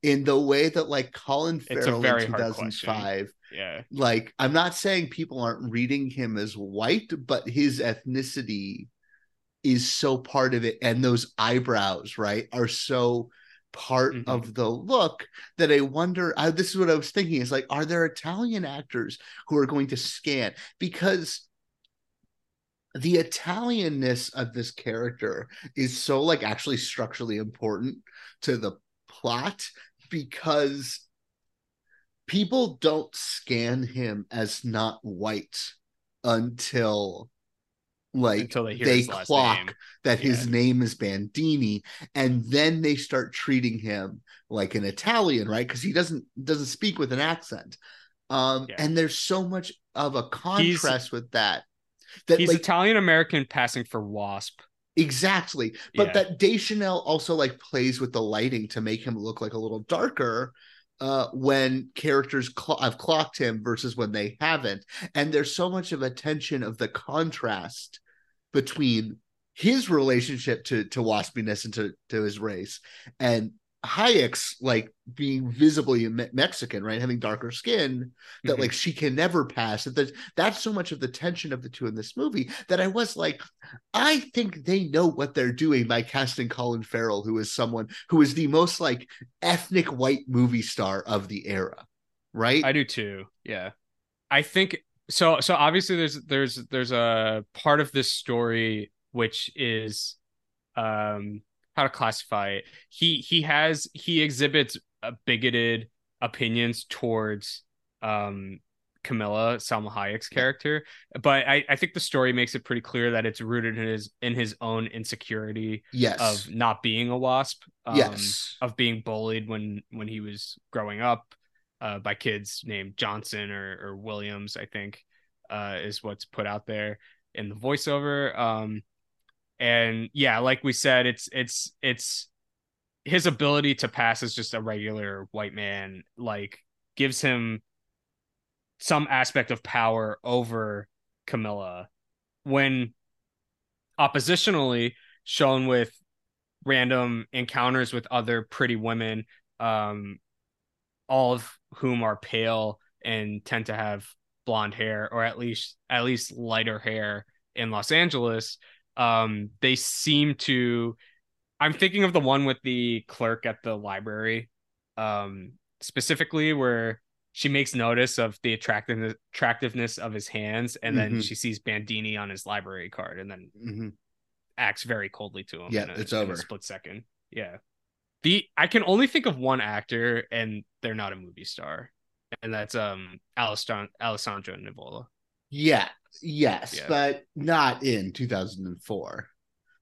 in the way that like Colin Farrell in hard 2005 Yeah. like I'm not saying people aren't reading him as white, but his ethnicity is so part of it, and those eyebrows, right, are so part Mhm. of the look that I wonder. I, this is what I was thinking: is like, are there Italian actors who are going to scan because the Italianness of this character is so like actually structurally important to the plot because people don't scan him as not white until like Until they hear they clock that his name is Bandini, and then they start treating him like an Italian, right? Because he doesn't doesn't speak with an accent. Um, Yeah. and there's so much of a contrast with that. That He's like Italian American passing for Wasp. Exactly, but Yeah. that Deschanel also like plays with the lighting to make him look like a little darker. Uh, when characters cl- have clocked him versus when they haven't, and there's so much of a tension of the contrast between his relationship to to waspiness and to to his race and Hayek's like being visibly Me- Mexican, right? Having darker skin that Mhm. like she can never pass. That that's so much of the tension of the two in this movie that I was like, I think they know what they're doing by casting Colin Farrell, who is someone who is the most like ethnic white movie star of the era, right? I do too. Yeah. I think so so obviously there's there's there's a part of this story which is um how to classify it. He he has he exhibits uh, bigoted opinions towards um Camilla Salma Hayek's character, but I, I think the story makes it pretty clear that it's rooted in his in his own insecurity yes. of not being a wasp. Um, yes. of being bullied when when he was growing up uh, by kids named Johnson or, or Williams, I think, uh, is what's put out there in the voiceover. Um, and yeah, like we said, it's it's it's his ability to pass as just a regular white man, like gives him some aspect of power over Camilla. When oppositionally shown with random encounters with other pretty women um all of whom are pale and tend to have blonde hair or at least at least lighter hair in Los Angeles um they seem to I'm thinking of the one with the clerk at the library um specifically where she makes notice of the attractiveness attractiveness of his hands and then Mhm. she sees Bandini on his library card and then Mhm. acts very coldly to him. Yeah, a, it's over. split second. Yeah. The I can only think of one actor, and they're not a movie star, and that's um Alessandro Alessandro Nivola. Yeah, yes, Yeah. but not in 2004.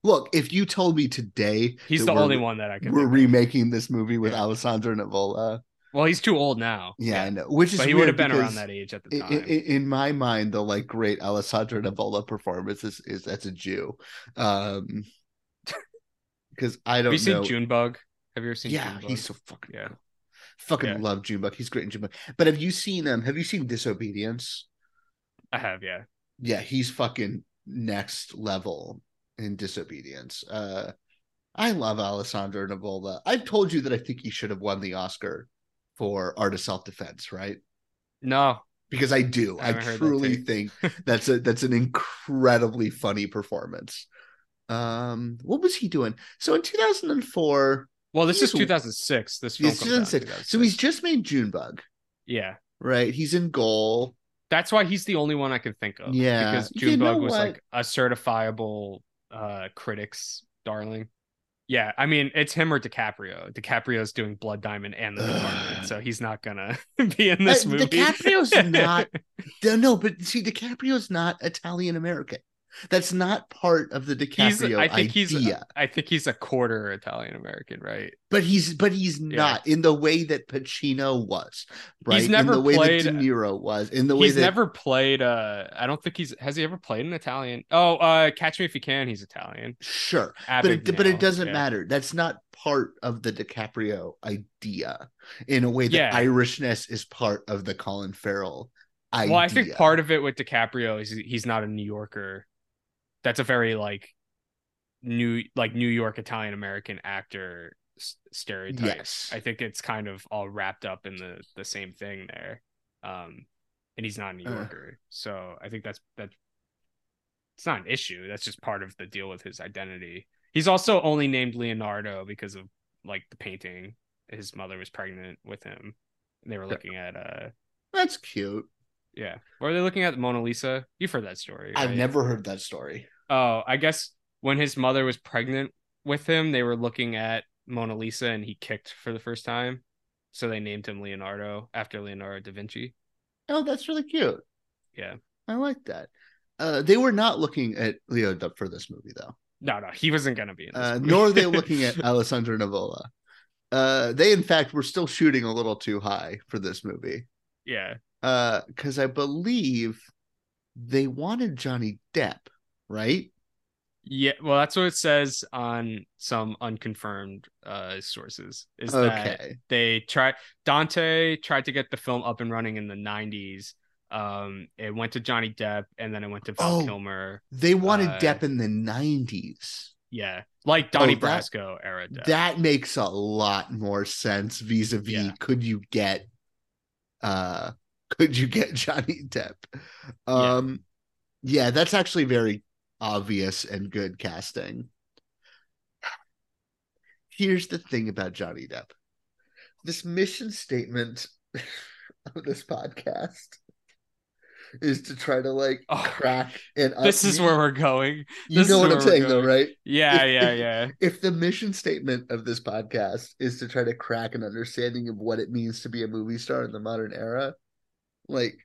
Look, if you told me today He's the only one that I can. we're think of. remaking this movie with Yeah. Alessandro Nivola, Well, he's too old now. yeah, I know, which is but he would have been around that age at the time. i- in my mind, the like great Alessandro Nivola performance is, is that's a Jew, um, because I don't Have you seen know. Junebug? Have you ever seen? yeah, Junebug? he's so fucking Yeah. cool. Fucking Yeah. love Junebug. He's great in Junebug. But have you seen um? Have you seen Disobedience? I have. Yeah. Yeah, he's fucking next level in disobedience. Uh I love Alessandro Nivola. I've told you that I think he should have won the Oscar for Art of Self Defense, right? No. Because I do. I I, haven't that truly think that's a that's an incredibly funny performance. Um, what was he doing? So in 2004, Well, this is 2006. This film he's comes out in 2006. So he's just made Junebug, yeah. right? He's in Goal. That's why he's the only one I can think of. Yeah. because You Junebug know was what? like a certifiable uh critics darling. Yeah, I mean it's him or DiCaprio. DiCaprio's doing Blood Diamond and The Departed, so he's not gonna be in this Uh, movie. DiCaprio's not No, no, but see, DiCaprio's not Italian American. That's not part of the He's, DiCaprio I think he's, idea. I think he's a quarter Italian American, right? but he's, but he's not in the way that Pacino was, right? He's never in the way played- that De Niro was, in the way he's that never played. Uh, I don't think he's has he ever played an Italian. Oh, uh, Catch Me If You Can. He's Italian. sure, but it, but it doesn't yeah. matter. That's not part of the DiCaprio idea. In a way that Yeah. Irishness is part of the Colin Farrell idea. Well, I think part of it with DiCaprio is he's not a New Yorker. That's a very like new like New York Italian American actor s- stereotype. Yes. I think it's kind of all wrapped up in the the same thing there. Um and he's not a New Uh. Yorker. so I think that's that's it's not an issue. That's just part of the deal with his identity. He's also only named Leonardo because of like the painting. His mother was pregnant with him. They were looking at uh that's cute. yeah. Or are they looking at Mona Lisa? You've heard that story. I've never heard that story. Oh, I guess when his mother was pregnant with him, they were looking at Mona Lisa and he kicked for the first time. So they named him Leonardo after Leonardo da Vinci. Oh, that's really cute. Yeah. I like that. Uh, they were not looking at Leo for this movie though. No, no, he wasn't gonna be in this. Uh, movie. nor are they looking at Alessandro Nivola. Uh, they in fact were still shooting a little too high for this movie. yeah. Uh, because I believe they wanted Johnny Depp, right? Yeah, well, that's what it says on some unconfirmed uh sources. Is that Okay. they tried Dante tried to get the film up and running in the '90s. Um, it went to Johnny Depp, and then it went to Val Oh. Kilmer. They wanted Uh, Depp in the nineties. Yeah, like Donnie Oh, that- Brasco era. Depp. That makes a lot more sense vis-a-vis Yeah. could you get uh could you get Johnny Depp? Yeah. Um yeah, that's actually very obvious and good casting. Here's the thing about Johnny Depp. This mission statement of this podcast is to try to like Oh, crack and this is where we're going. you this know is what I'm saying though, right? Yeah, If- yeah, if- yeah. if the mission statement of this podcast is to try to crack an understanding of what it means to be a movie star in the modern era, like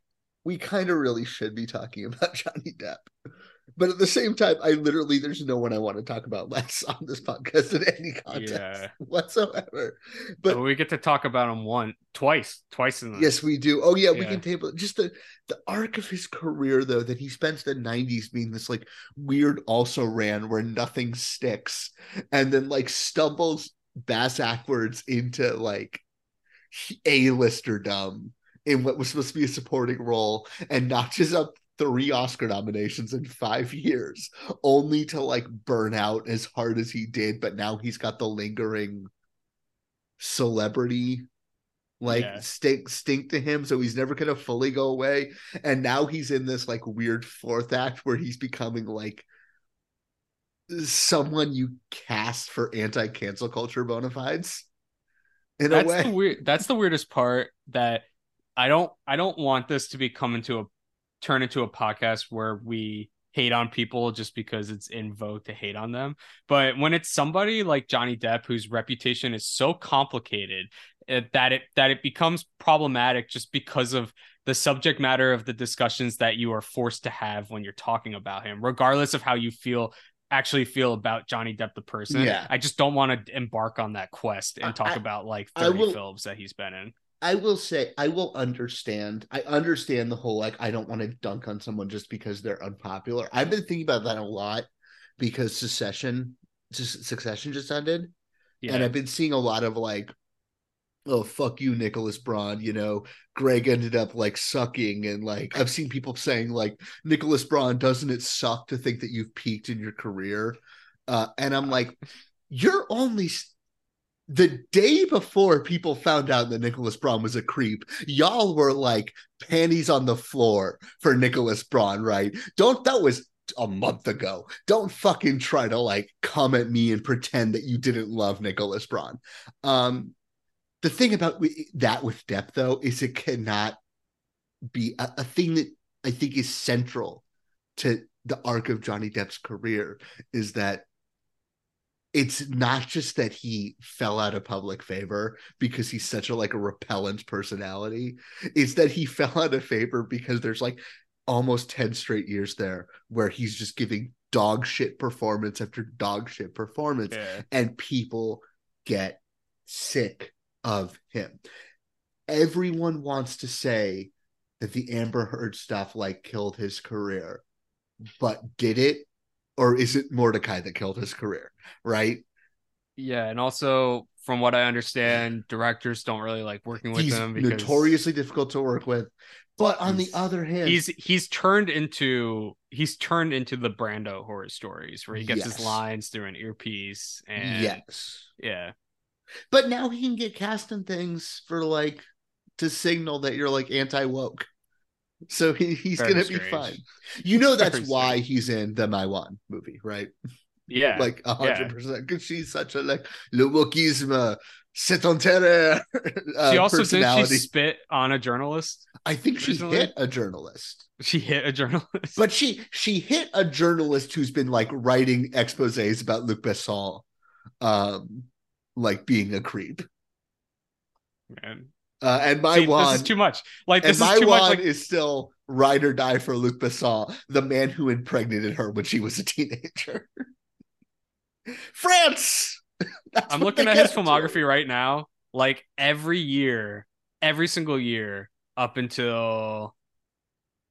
we kind of really should be talking about Johnny Depp. But at the same time, I literally there's no one I want to talk about less on this podcast in any context Yeah. whatsoever. But we get to talk about him one, twice, twice in the yes, we do. Oh yeah, we can table just the the arc of his career though that he spends the 90s being this like weird also ran where nothing sticks and then like stumbles bass backwards into like a-lister dumb in what was supposed to be a supporting role and notches up three Oscar nominations in five years, only to like burn out as hard as he did, but now he's got the lingering celebrity like Yeah. stink stink to him so he's never gonna fully go away and now he's in this like weird fourth act where he's becoming like someone you cast for anti-cancel culture bona fides in that's a way the weird that's the weirdest part that i don't i don't want this to be coming to a turn into a podcast where we hate on people just because it's in vogue to hate on them but when it's somebody like johnny depp whose reputation is so complicated uh, that it that it becomes problematic just because of the subject matter of the discussions that you are forced to have when you're talking about him regardless of how you feel actually feel about Johnny Depp the person. Yeah. I just don't want to embark on that quest and talk I- about like I 30 will- films that he's been in. I will say I will understand. I understand the whole like I don't want to dunk on someone just because they're unpopular. I've been thinking about that a lot because Secession just Succession just ended. Yeah. And I've been seeing a lot of like, oh fuck you, Nicholas Braun. You know, Greg ended up like sucking, and like I've seen people saying like Nicholas Braun, doesn't it suck to think that you've peaked in your career? Uh, and I'm like, you're only the day before people found out that Nicholas Braun was a creep. Y'all were like panties on the floor for Nicholas Braun, right? Don't that was a month ago. Don't fucking try to like come at me and pretend that you didn't love Nicholas Braun. Um, the thing about that with Depp though is it cannot be a, a thing that I think is central to the arc of Johnny Depp's career is that it's not just that he fell out of public favor because he's such a like a repellent personality it's that he fell out of favor because there's like almost 10 straight years there where he's just giving dog shit performance after dog shit performance Yeah. and people get sick of him everyone wants to say that the amber heard stuff like killed his career but did it or is it Mortdecai that killed his career right? Yeah, and also from what I understand, directors don't really like working with he's him because notoriously difficult to work with. But on the other hand he's he's turned into he's turned into the Brando horror stories where he gets his lines through an earpiece and yes. Yeah. but now he can get cast in things for like to signal that you're like anti-woke so he, he's Very gonna be fine you know that's Very why strange. he's in the Maïwenn movie right Yeah. like a hundred percent because she's such a like le wokisme c'est un terreur uh, She also didn't she spit on a journalist? I think she hit a journalist She hit a journalist. but she she hit a journalist who's been like writing exposés about Luc Besson um like being a creep Man. Uh and my See, one this is too much. Like this is too much. Like is still ride or die for Luc Besson, the man who impregnated her when she was a teenager. France. That's I'm looking at his filmography right now. Like every year, every single year up until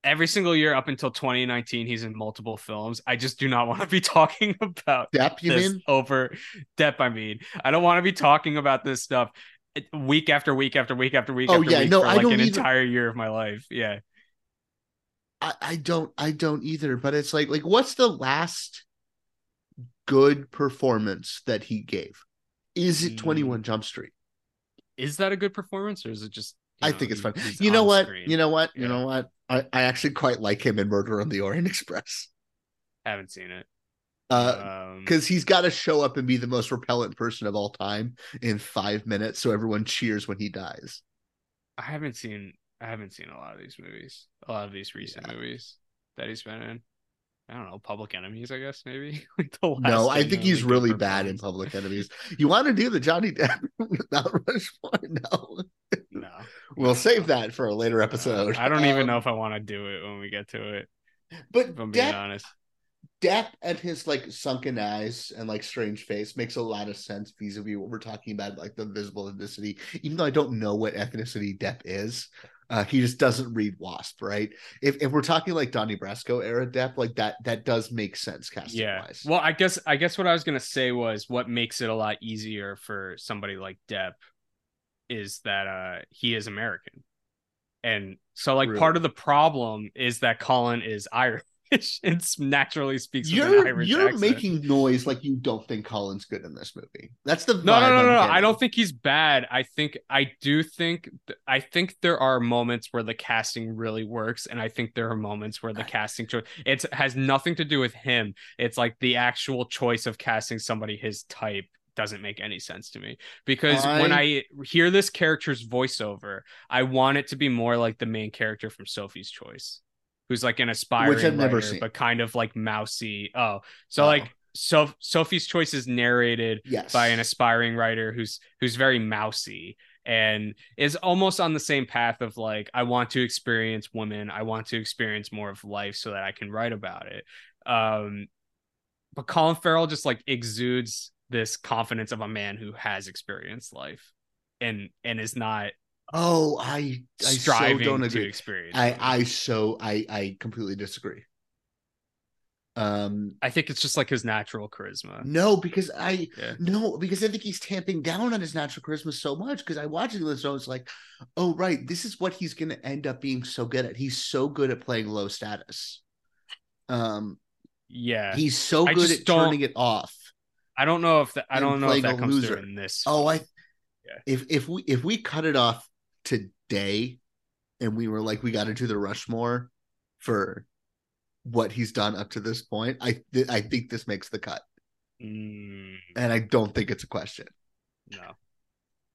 every single year up until 2019, he's in multiple films. I just do not want to be talking about Depp, you this mean? over Depp. I mean, I don't want to be talking about this stuff week after week after week after week. Oh, after yeah, week no, for I like don't an either. entire year of my life. Yeah, I, I don't I don't either, but it's like like what's the last good performance that he gave? Is it Mm. 21 Jump Street? is that a good performance or is it just? you I know, think it's fun. You know what? You know what? You Yeah. know what? I, I actually quite like him in Murder on the Orient Express. haven't seen it. Uh Um, because he's got to show up and be the most repellent person of all time in five minutes, so everyone cheers when he dies. I haven't seen I haven't seen a lot of these movies. A lot of these recent movies that he's been in. I don't know, Public Enemies, I guess maybe. like the No, I think he's really bad in. Public Enemies. You want to do the Johnny Depp Mount Rushmore? No, No, we'll save that for a later episode. I don't even Um, know if I want to do it when we get to it. But If I'm being honest, Depp and his like sunken eyes and like strange face makes a lot of sense vis-a-vis what we're talking about, like the visible ethnicity. Even though I don't know what ethnicity Depp is, uh, he just doesn't read Wasp, right? If if we're talking like Donnie Brasco era Depp, like that, that does make sense casting yeah. wise. Well, I guess I guess what I was gonna say was what makes it a lot easier for somebody like Depp is that uh he is American. And so like Really? part of the problem is that Colin is Irish and naturally speaks you're Irish you're accent. making noise like you don't think Colin's good in this movie. That's the No, no, no, no, no. I don't think he's bad. I think I do think I think there are moments where the casting really works, and I think there are moments where the casting choice it has nothing to do with him. It's like the actual choice of casting somebody his type doesn't make any sense to me because when I- I hear this character's voiceover, I want it to be more like the main character from Sophie's Choice, who's like an aspiring which I've never writer, seen. but kind of like mousy. Oh, so Oh. like so Sophie's Choice is narrated Yes. by an aspiring writer who's who's very mousy and is almost on the same path of like I want to experience women, I want to experience more of life so that I can write about it. Um but Colin Farrell just like exudes this confidence of a man who has experienced life and and is not Oh, I I so don't to agree. experience. I. I so I I completely disagree. Um I think it's just like his natural charisma. no, because I Yeah. no, because I think he's tamping down on his natural charisma so much. Because I watching this, I was like, oh right, this is what he's gonna end up being so good at. He's so good at playing low status. Um, Yeah. he's so good at turning it off. I don't know if that I don't know if that comes loser. through in this. Oh, I Yeah. if if we if we cut it off today, and we were like, we got to do the Rushmore for what he's done up to this point. I th- I think this makes the cut, Mm, and I don't think it's a question. no.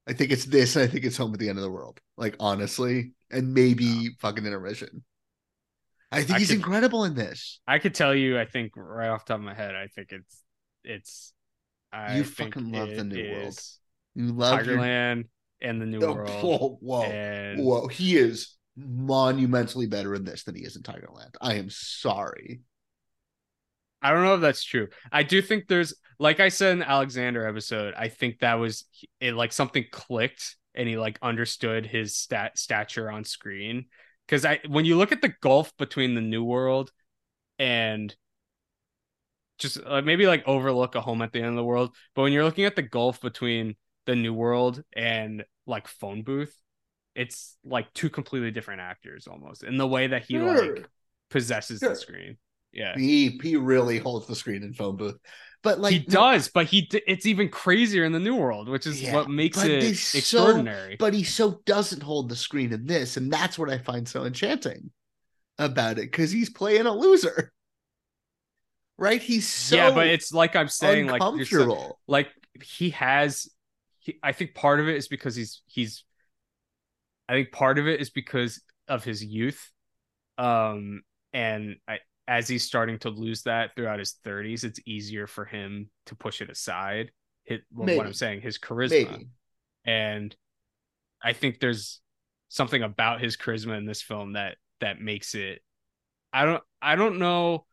I think it's this, and I think it's Home at the End of the World. Like honestly, and maybe fucking intermission. I think I he's could- incredible in this. I could tell you, I think right off the top of my head, I think it's it's. I You fucking love the New World. You love your Tigerland and the New Oh, World. whoa, whoa, and whoa! He is monumentally better in this than he is in Tigerland. I am sorry. I don't know if that's true. I do think there's, like I said in the Alexander episode, I think that was it. Like something clicked, and he like understood his stat stature on screen. Because I, when you look at the gulf between the New World and just uh, maybe like overlook a home at the end of the world, but when you're looking at the gulf between the New World and like Phone Booth, it's like two completely different actors almost in the way that he Sure. like possesses Sure. the screen. Yeah. He he really holds the screen in phone booth, but like he does, but he it's even crazier in the new world, which is Yeah, what makes it they so- extraordinary. but he so doesn't hold the screen in this, and that's what I find so enchanting about it because he's playing a loser, right? He's so yeah, but it's like I'm saying, like so- like he has. He, I think part of it is because he's he's. I think part of it is because of his youth, um, and I, as he's starting to lose that throughout his 30s, it's easier for him to push it aside. Hit well, what I'm saying, his charisma. Maybe. and I think there's something about his charisma in this film that that makes it I don't I don't know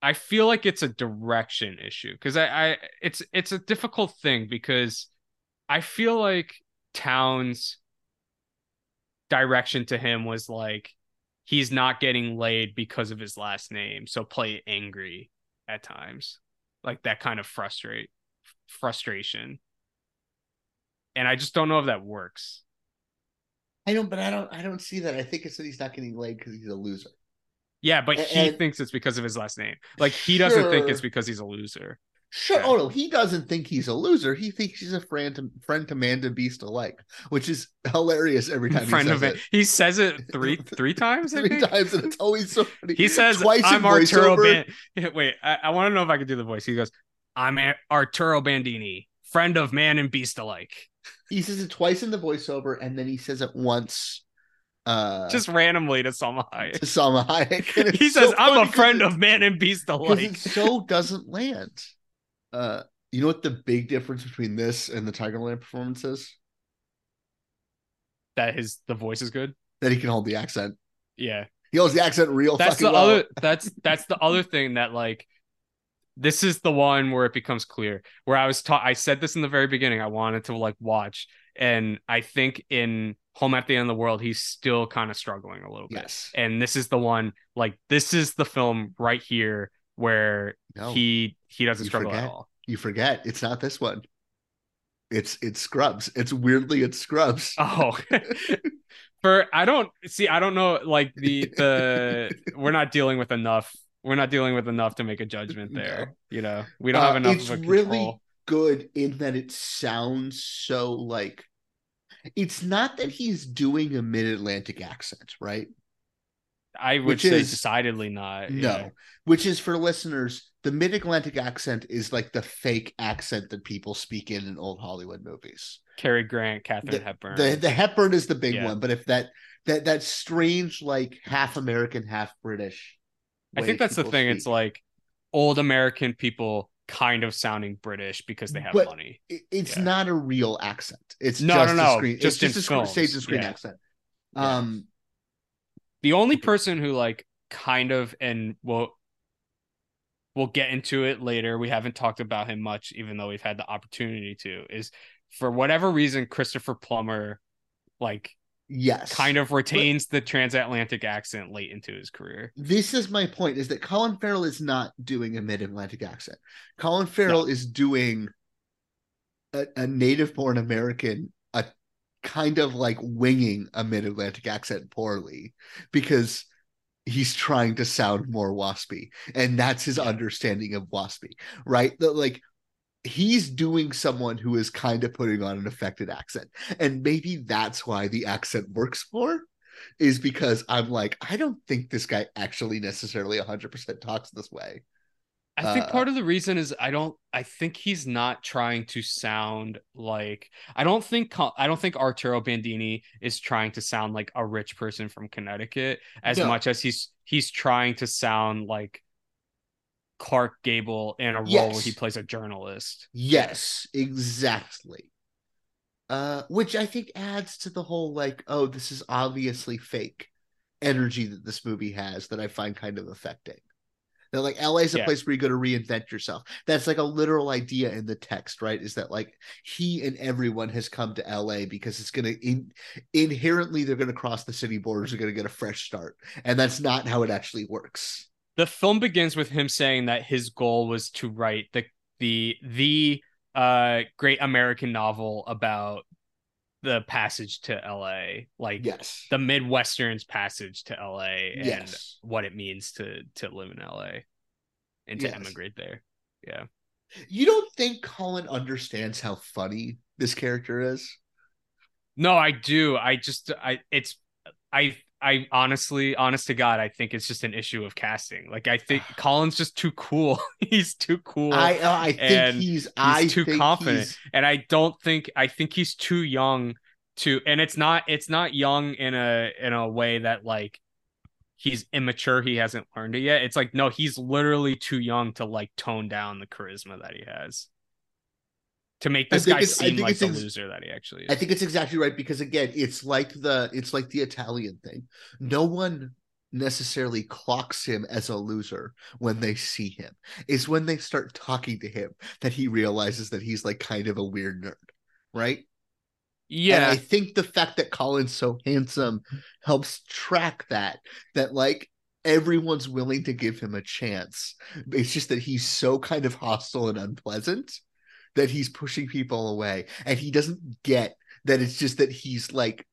I feel like it's a direction issue because I, I it's it's a difficult thing because I feel like Towne's direction to him was like he's not getting laid because of his last name so play angry at times. Like that kind of frustrate frustration. And I just don't know if that works. I don't, but I don't, I don't see that. I think it's that he's not getting laid because he's a loser. yeah but A- he and- thinks it's because of his last name. Like he doesn't think it's because he's a loser Sure. Yeah. Oh no, he doesn't think he's a loser. He thinks he's a friend to friend to man to beast alike, which is hilarious every time friend he of says it it. he says it three three times Three times, and it's always so funny. He says, twice "I'm Arturo. Ban." Wait, I, I want to know if I can do the voice. He goes, "I'm Arturo Bandini, friend of man and beast alike." He says it twice in the voiceover, and then he says it once. Uh, Just randomly to Salma to Salma Hayek. He says, so "I'm a friend it- of man and beast alike." it so doesn't land. Uh, you know what the big difference between this and the Tigerland performance is? That his the voice is good. That he can hold the accent. Yeah, He holds the accent real that's fucking the well. other. That's that's the other thing that like. This is the one where it becomes clear. Where I was taught, I said this in the very beginning. I wanted to like watch, and I think in Home at the End of the World, he's still kind of struggling a little bit. Yes. and this is the one like this is the film right here where No, he he doesn't struggle at all You forget it's not this one. It's it's Scrubs. It's weirdly it's Scrubs. oh for i don't see i don't know like the the we're not dealing with enough we're not dealing with enough to make a judgment there you know we don't have Uh, enough it's of a really control good in that it sounds so like it's not that he's doing a mid-Atlantic accent, right? I would which say is- decidedly not No, yeah. which is for listeners, the mid-Atlantic accent is like the fake accent that people speak in in old Hollywood movies. Cary Grant, Katharine The, Hepburn. the the Hepburn is the big Yeah. one, but if that that that strange like half American, half British. I think that's the thing. It's like old American people kind of sounding British because they have But money. It's Yeah. not a real accent. It's No, just no, a no, screen. just it's just a screen, stage and screen accent. Um, The only mm-hmm. person who like kind of and we'll we'll get into it later. We haven't talked about him much, even though we've had the opportunity to, is for whatever reason, Christopher Plummer like yes, kind of retains the transatlantic accent late into his career. this is my point: is that Colin Farrell is not doing a mid-Atlantic accent. Colin Farrell is doing a, a native-born American, a kind of like winging a mid-Atlantic accent poorly because he's trying to sound more waspy, and that's his understanding of waspy, right? That like he's doing someone who is kind of putting on an affected accent, and maybe that's why the accent works more is because I'm like, I don't think this guy actually necessarily 100% talks this way. I think Uh, part of the reason is I don't I think he's not trying to sound like I don't think I don't think Arturo Bandini is trying to sound like a rich person from Connecticut as No. much as he's he's trying to sound like Clark Gable in a role Yes. where he plays a journalist. Yes, exactly. Uh, which I think adds to the whole like, oh, this is obviously fake energy that this movie has that I find kind of affecting. That like LA is a Yeah. place where you go to reinvent yourself. That's like a literal idea in the text, right? Is that like he and everyone has come to LA because it's gonna in, inherently they're gonna cross the city borders, they're gonna get a fresh start, and that's not how it actually works. The film begins with him saying that his goal was to write the the the uh great American novel about the passage to LA, like Yes. the Midwestern's passage to LA and Yes. what it means to to live in LA and to Yes. emigrate there. Yeah. You don't think Colin understands how funny this character is? No, I do. I just I it's I I honestly, honest to God, I think it's just an issue of casting. Like I think Colin's just too cool. he's too cool. I uh, I think he's he's I too confident. he's- and I don't think I think he's too young to and it's not it's not young in a in a way that like he's immature he hasn't learned it yet it's like no he's literally too young to like tone down the charisma that he has to make this guy seem like it's the ex- loser that he actually is I think it's exactly right because again, it's like the it's like the Italian thing. No one necessarily clocks him as a loser when they see him. Is when they start talking to him that he realizes that he's like kind of a weird nerd, right? And Yeah. I think the fact that Colin's so handsome helps track that, that like everyone's willing to give him a chance. It's just that he's so kind of hostile and unpleasant that he's pushing people away. And he doesn't get that it's just that he's like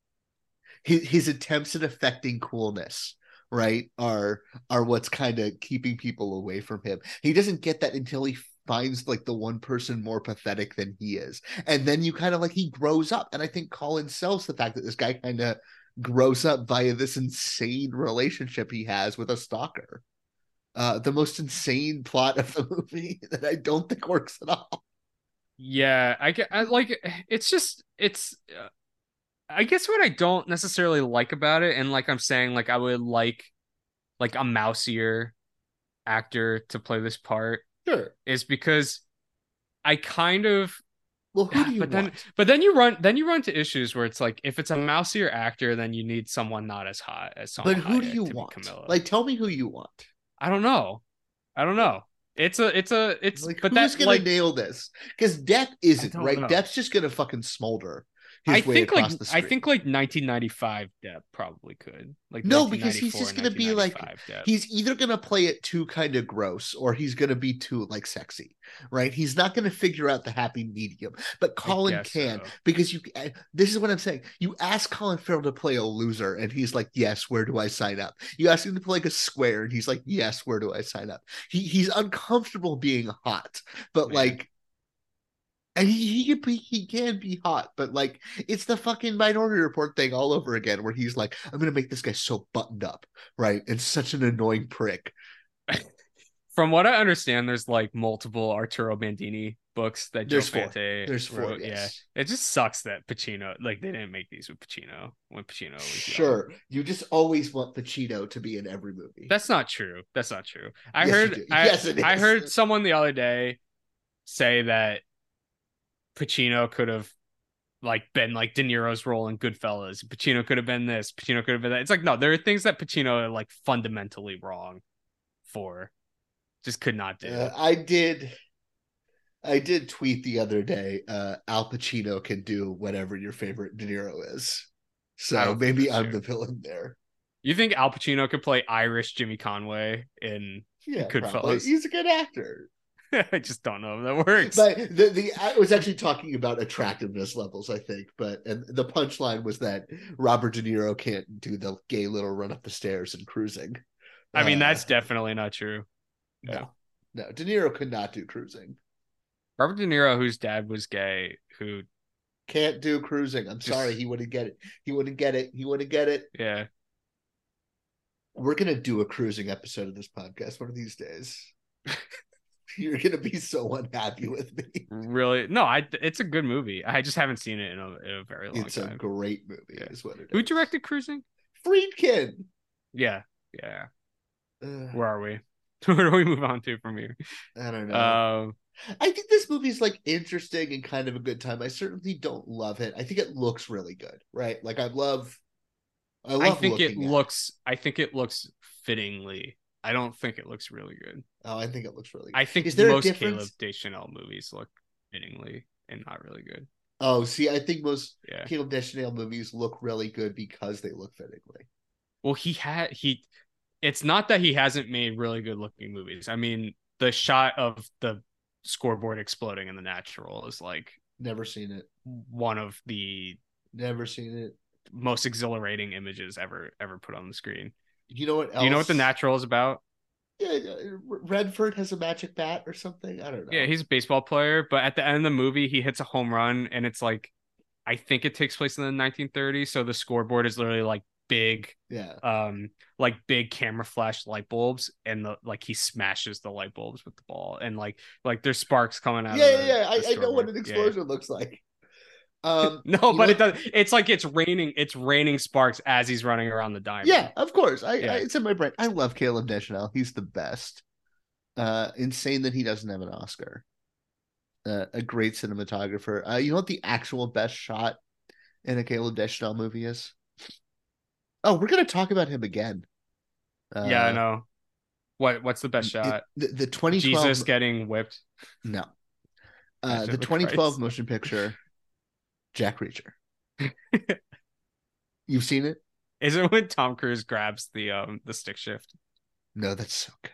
his, his attempts at affecting coolness right are are what's kind of keeping people away from him. He doesn't get that until he finds like the one person more pathetic than he is. And then you kind of like he grows up and i think colin sells the fact that this guy kind of grows up via this insane relationship he has with a stalker. Uh the most insane plot of the movie that i don't think works at all Yeah, I get I like it's just it's uh, I guess what I don't necessarily like about it and like I'm saying like I would like like a mousier actor to play this part sure is because I kind of well who do you but then want but then you run then you run to issues where it's like if it's a mousier actor then you need someone not as hot as someone but who do you want Camilla. like tell me who you want I don't know. I don't know. It's a it's a it's like but who's that's gonna like nail this? Because Depp isn't right? know. Depp's just gonna fucking smolder I think like I think like 1995 Depp probably could like No, because he's just gonna be like Depp. he's either gonna play it too kind of gross or he's gonna be too like sexy, right? He's not gonna figure out the happy medium. But Colin can so. because you. uh, This is what I'm saying. You ask Colin Farrell to play a loser, and he's like, "Yes, where do I sign up?" You ask him to play like a square, and he's like, "Yes, where do I sign up?" He he's uncomfortable being hot, but Yeah. like. And he, he can be he can be hot, but like it's the fucking minority report thing all over again, where he's like, I'm gonna make this guy so buttoned up, right? And such an annoying prick. From what I understand, there's like multiple Arturo Bandini books that Joe There's four. Fante There's four, wrote. yes. Yeah, it just sucks that Pacino like they didn't make these with Pacino when Pacino was young. Sure. You just always want Pacino to be in every movie. That's not true. That's not true. I Yes, heard. I, Yes, it I heard someone the other day say that Pacino could have like been like De Niro's role in Goodfellas. Pacino could have been this. Pacino could have been that. It's like no, there are things that Pacino are like fundamentally wrong for. Just could not do. Uh, I did I did tweet the other day, uh Al Pacino can do whatever your favorite De Niro is. So maybe I'm true. the villain there. You think Al Pacino could play Irish Jimmy Conway in Yeah, Goodfellas? probably. He's a good actor. I just don't know if that works. But the, the I was actually talking about attractiveness levels, I think. But and the punchline was that Robert De Niro can't do the gay little run up the stairs and cruising. I mean, Uh, that's definitely not true. no, no. De Niro could not do cruising. Robert De Niro, whose dad was gay, who Can't do cruising. I'm Just- sorry, he wouldn't get it. He wouldn't get it. He wouldn't get it. yeah, We're gonna do a cruising episode of this podcast one of these days. You're gonna be so unhappy with me. really no, I it's a good movie. I just haven't seen it in a, in a very long time. It's a great movie, Yeah. is what it is. Who directed Cruising? Friedkin? Yeah, yeah. Ugh, Where are we? Where do we move on to from here? I don't know. Um, I think this movie's like interesting and kind of a good time. I certainly don't love it. I think it looks really good, right? Like I love. I love. I think it looks. I think it looks fittingly. I don't think it looks really good. Oh, I think it looks really. good. I think Is there most Caleb? Deschanel movies look fittingly and not really good. Oh, see, I think most Yeah. Caleb Deschanel movies look really good because they look fittingly. Well, he had he. It's not that he hasn't made really good looking movies. I mean, the shot of the scoreboard exploding in the natural is like Never seen it. one of the Never seen it. most exhilarating images ever ever put on the screen. You know what? Else? Do you know what the natural is about? Yeah, yeah, Redford has a magic bat or something. I don't know. Yeah, he's a baseball player, but at the end of the movie, he hits a home run, and it's like, I think it takes place in the 1930s. So the scoreboard is literally like big, yeah. um, like big camera flash light bulbs, and the like he smashes the light bulbs with the ball, and like like there's sparks coming out. Yeah, yeah, the- yeah. I, I know what an Yeah. explosion looks like. Um, No, but know it does. It's like it's raining. It's raining sparks as he's running around the diamond. Yeah, of course. I, Yeah. I it's in my brain. I love Caleb Deschanel. He's the best. Uh, insane that he doesn't have an Oscar. Uh, a great cinematographer. Uh, you know what the actual best shot in a Caleb Deschanel movie is? Oh, we're gonna talk about him again. yeah, I Uh, know. What what's the best it- shot? the, the 2012 Jesus getting whipped. no uh the the 2012 Christ. motion picture jack reacher. You've seen it? Is it when Tom Cruise grabs the um the stick shift? no that's so good.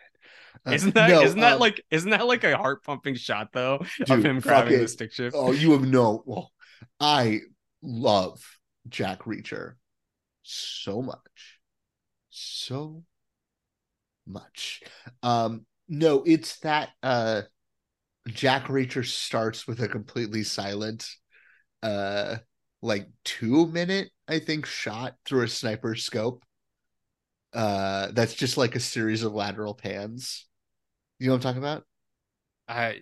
Uh, Isn't that no, not that um, like isn't that like a heart pumping shot though of him grabbing the stick shift? oh you have no well i love jack reacher so much so much. Um no it's that uh jack reacher starts with a completely silent uh like two minute i think shot through a sniper scope uh that's just like a series of lateral pans you know what i'm talking about I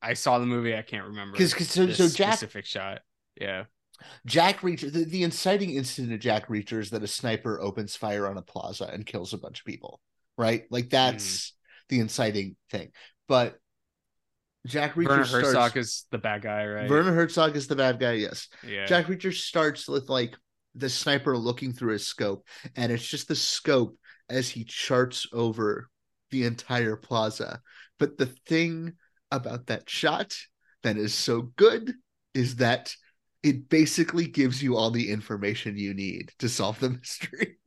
I saw the movie. I can't remember 'cause so- so Jack- specific shot. Yeah. Jack Reacher, the, the inciting incident of Jack Reacher is that a sniper opens fire on a plaza and kills a bunch of people, right? Like that's the inciting thing. But Jack Reacher Werner starts. Herzog is the bad guy, right? Werner Herzog is the bad guy, yes. yeah. Jack Reacher starts with like the sniper looking through his scope, and it's just the scope as he charts over the entire plaza. But the thing about that shot that is so good is that it basically gives you all the information you need to solve the mystery.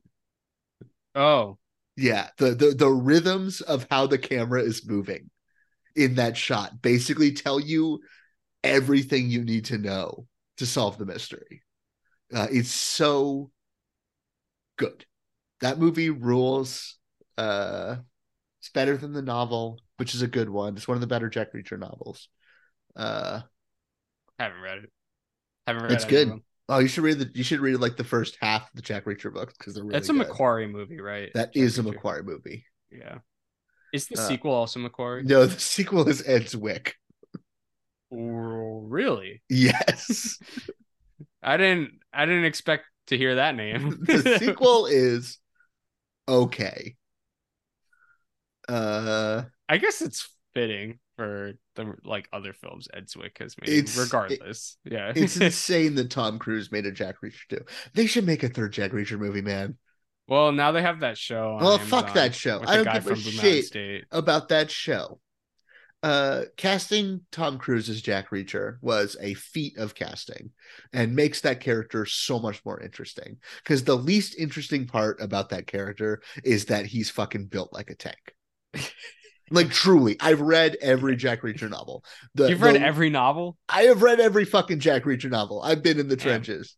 oh, Yeah, the the the rhythms of how the camera is moving in that shot basically tell you everything you need to know to solve the mystery. Uh, it's so good. That movie rules. Uh, it's better than the novel, which is a good one. It's one of the better Jack Reacher novels. Uh, haven't read it. Haven't read it. it's good. Oh, you should read the you should read like the first half of the Jack Reacher books because they're really That's a good. McQuarrie movie, right? That Jack is a McQuarrie movie. Yeah. Is the Uh, sequel also McQuarrie? No, the sequel is Ed Zwick. Oh, really? Yes. I didn't. I didn't expect to hear that name. the sequel is okay. Uh I guess it's fitting for the like other films Ed Zwick has made. Regardless, yeah. it's insane that Tom Cruise made a Jack Reacher too. They should make a third Jack Reacher movie, man. Well, now they have that show. on Well, fuck that show. I don't give a shit. State. About that show. Uh casting Tom Cruise as Jack Reacher was a feat of casting and makes that character so much more interesting. Because the least interesting part about that character is that he's fucking built like a tank. like truly, I've read every Jack Reacher novel. The- You've read the- every novel. I have read every fucking Jack Reacher novel. I've been in the Damn. trenches.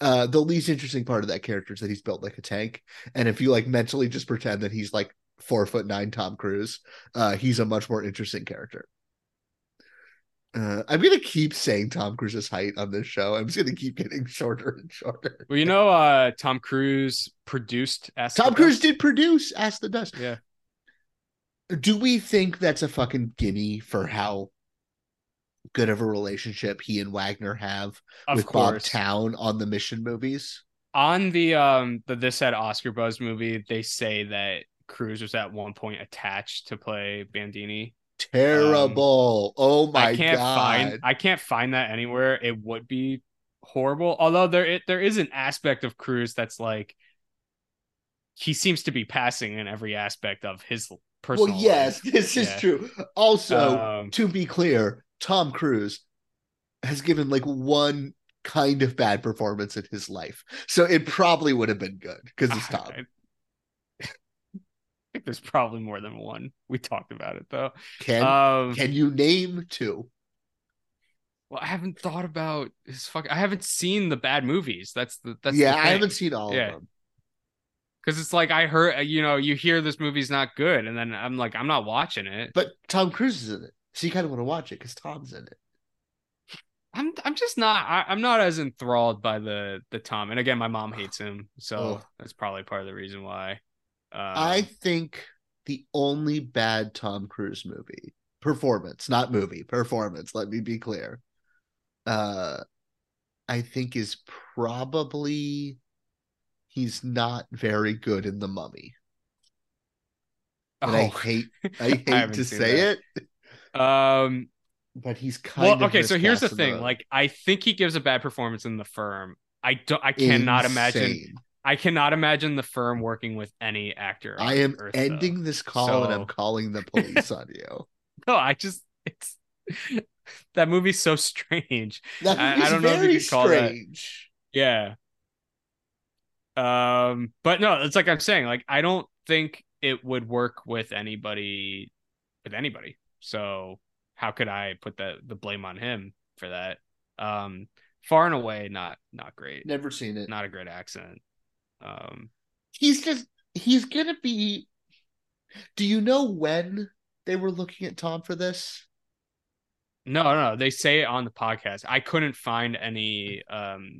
Uh, the least interesting part of that character is that he's built like a tank. And if you like mentally just pretend that he's like four foot nine Tom Cruise, uh, he's a much more interesting character. Uh, I'm gonna keep saying Tom Cruise's height on this show. I'm just gonna keep getting shorter and shorter. Well, you know, uh, Tom Cruise produced. Ask Tom Cruise Dust? did produce Ask the Dust. Yeah. Do we think that's a fucking gimme for how good of a relationship he and Wagner have Of with Bob. Towne on the Mission movies? on the um the this had Oscar buzz movie, they say that Cruise was at one point attached to play Bandini. Terrible. oh my I can't god. find I can't find that anywhere. It would be horrible. Although there it, there is an aspect of Cruise that's like he seems to be passing in every aspect of his personal. well, yes, life. this is Yeah. true. Also, Um, to be clear, Tom Cruise has given like one kind of bad performance in his life. So it probably would have been good because it's Tom. I, I think there's probably more than one. We talked about it though. Can um, can you name two? Well, I haven't thought about his fuck. I haven't seen the bad movies. That's the that's yeah, the I haven't seen all Yeah. of them. because it's like I heard you know you hear this movie's not good, and then I'm like I'm not watching it. But Tom Cruise is in it. So you kind of want to watch it because Tom's in it. I'm I'm just not I, I'm not as enthralled by the the Tom. And again, my mom hates him, so Oh. that's probably part of the reason why. Um, I think the only bad Tom Cruise movie performance, not movie performance. Let me be clear. Uh, I think is probably he's not very good in the Mummy. And I Oh. hate I hate haven't to say that. it, um but he's kind well of okay so here's the thing like i think he gives a bad performance in the firm i don't i cannot imagine I cannot imagine the firm working with any actor. I am Earth, ending though. this call and I'm calling the police on you. No, I just it's that movie's so strange. That I- I don't know if you could call that- strange. Yeah. Um, but no, it's like I'm saying, like I don't think it would work with anybody with anybody. So how could I put the the blame on him for that? Um far and away not not great. Never seen it. Not a great accent. Um He's just he's gonna be. Do you know when they were looking at Tom for this? no, no, no. they say it on the podcast. I couldn't find any um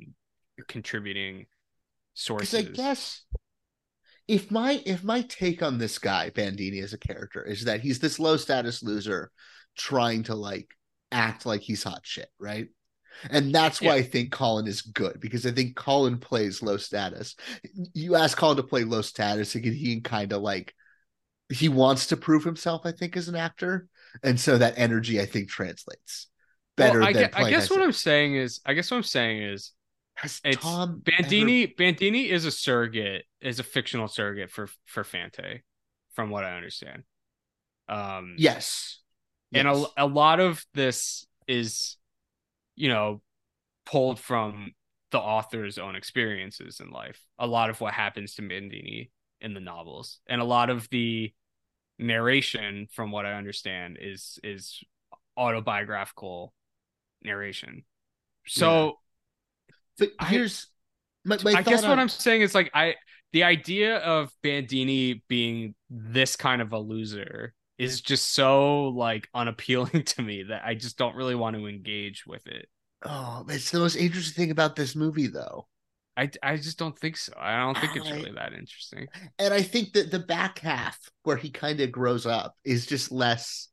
contributing sources. I guess if my if my take on this guy Bandini as a character is that he's this low status loser trying to like act like he's hot shit, right? And that's why Yeah. I think Colin is good because I think Colin plays low status. You ask Colin to play low status, and he can kind of like he wants to prove himself. I think as an actor, and so that energy I think translates better well, I, than. I guess what I'm saying is I guess what I'm saying is has it's Tom ever- Bandini Bandini is a surrogate, is a fictional surrogate for for Fante, from what I understand. Um Yes, and Yes. a, a lot of this is you know pulled from the author's own experiences in life. A lot of what happens to Bandini in the novels and a lot of the narration from what I understand is is autobiographical narration. So But I- here's my, my I guess thought what I'm saying is like I the idea of Bandini being this kind of a loser is just so like unappealing to me that I just don't really want to engage with it. Oh, it's the most interesting thing about this movie, though. I, I just don't think so. I don't think it's really that interesting. And I think that the back half, where he kind of grows up, is just less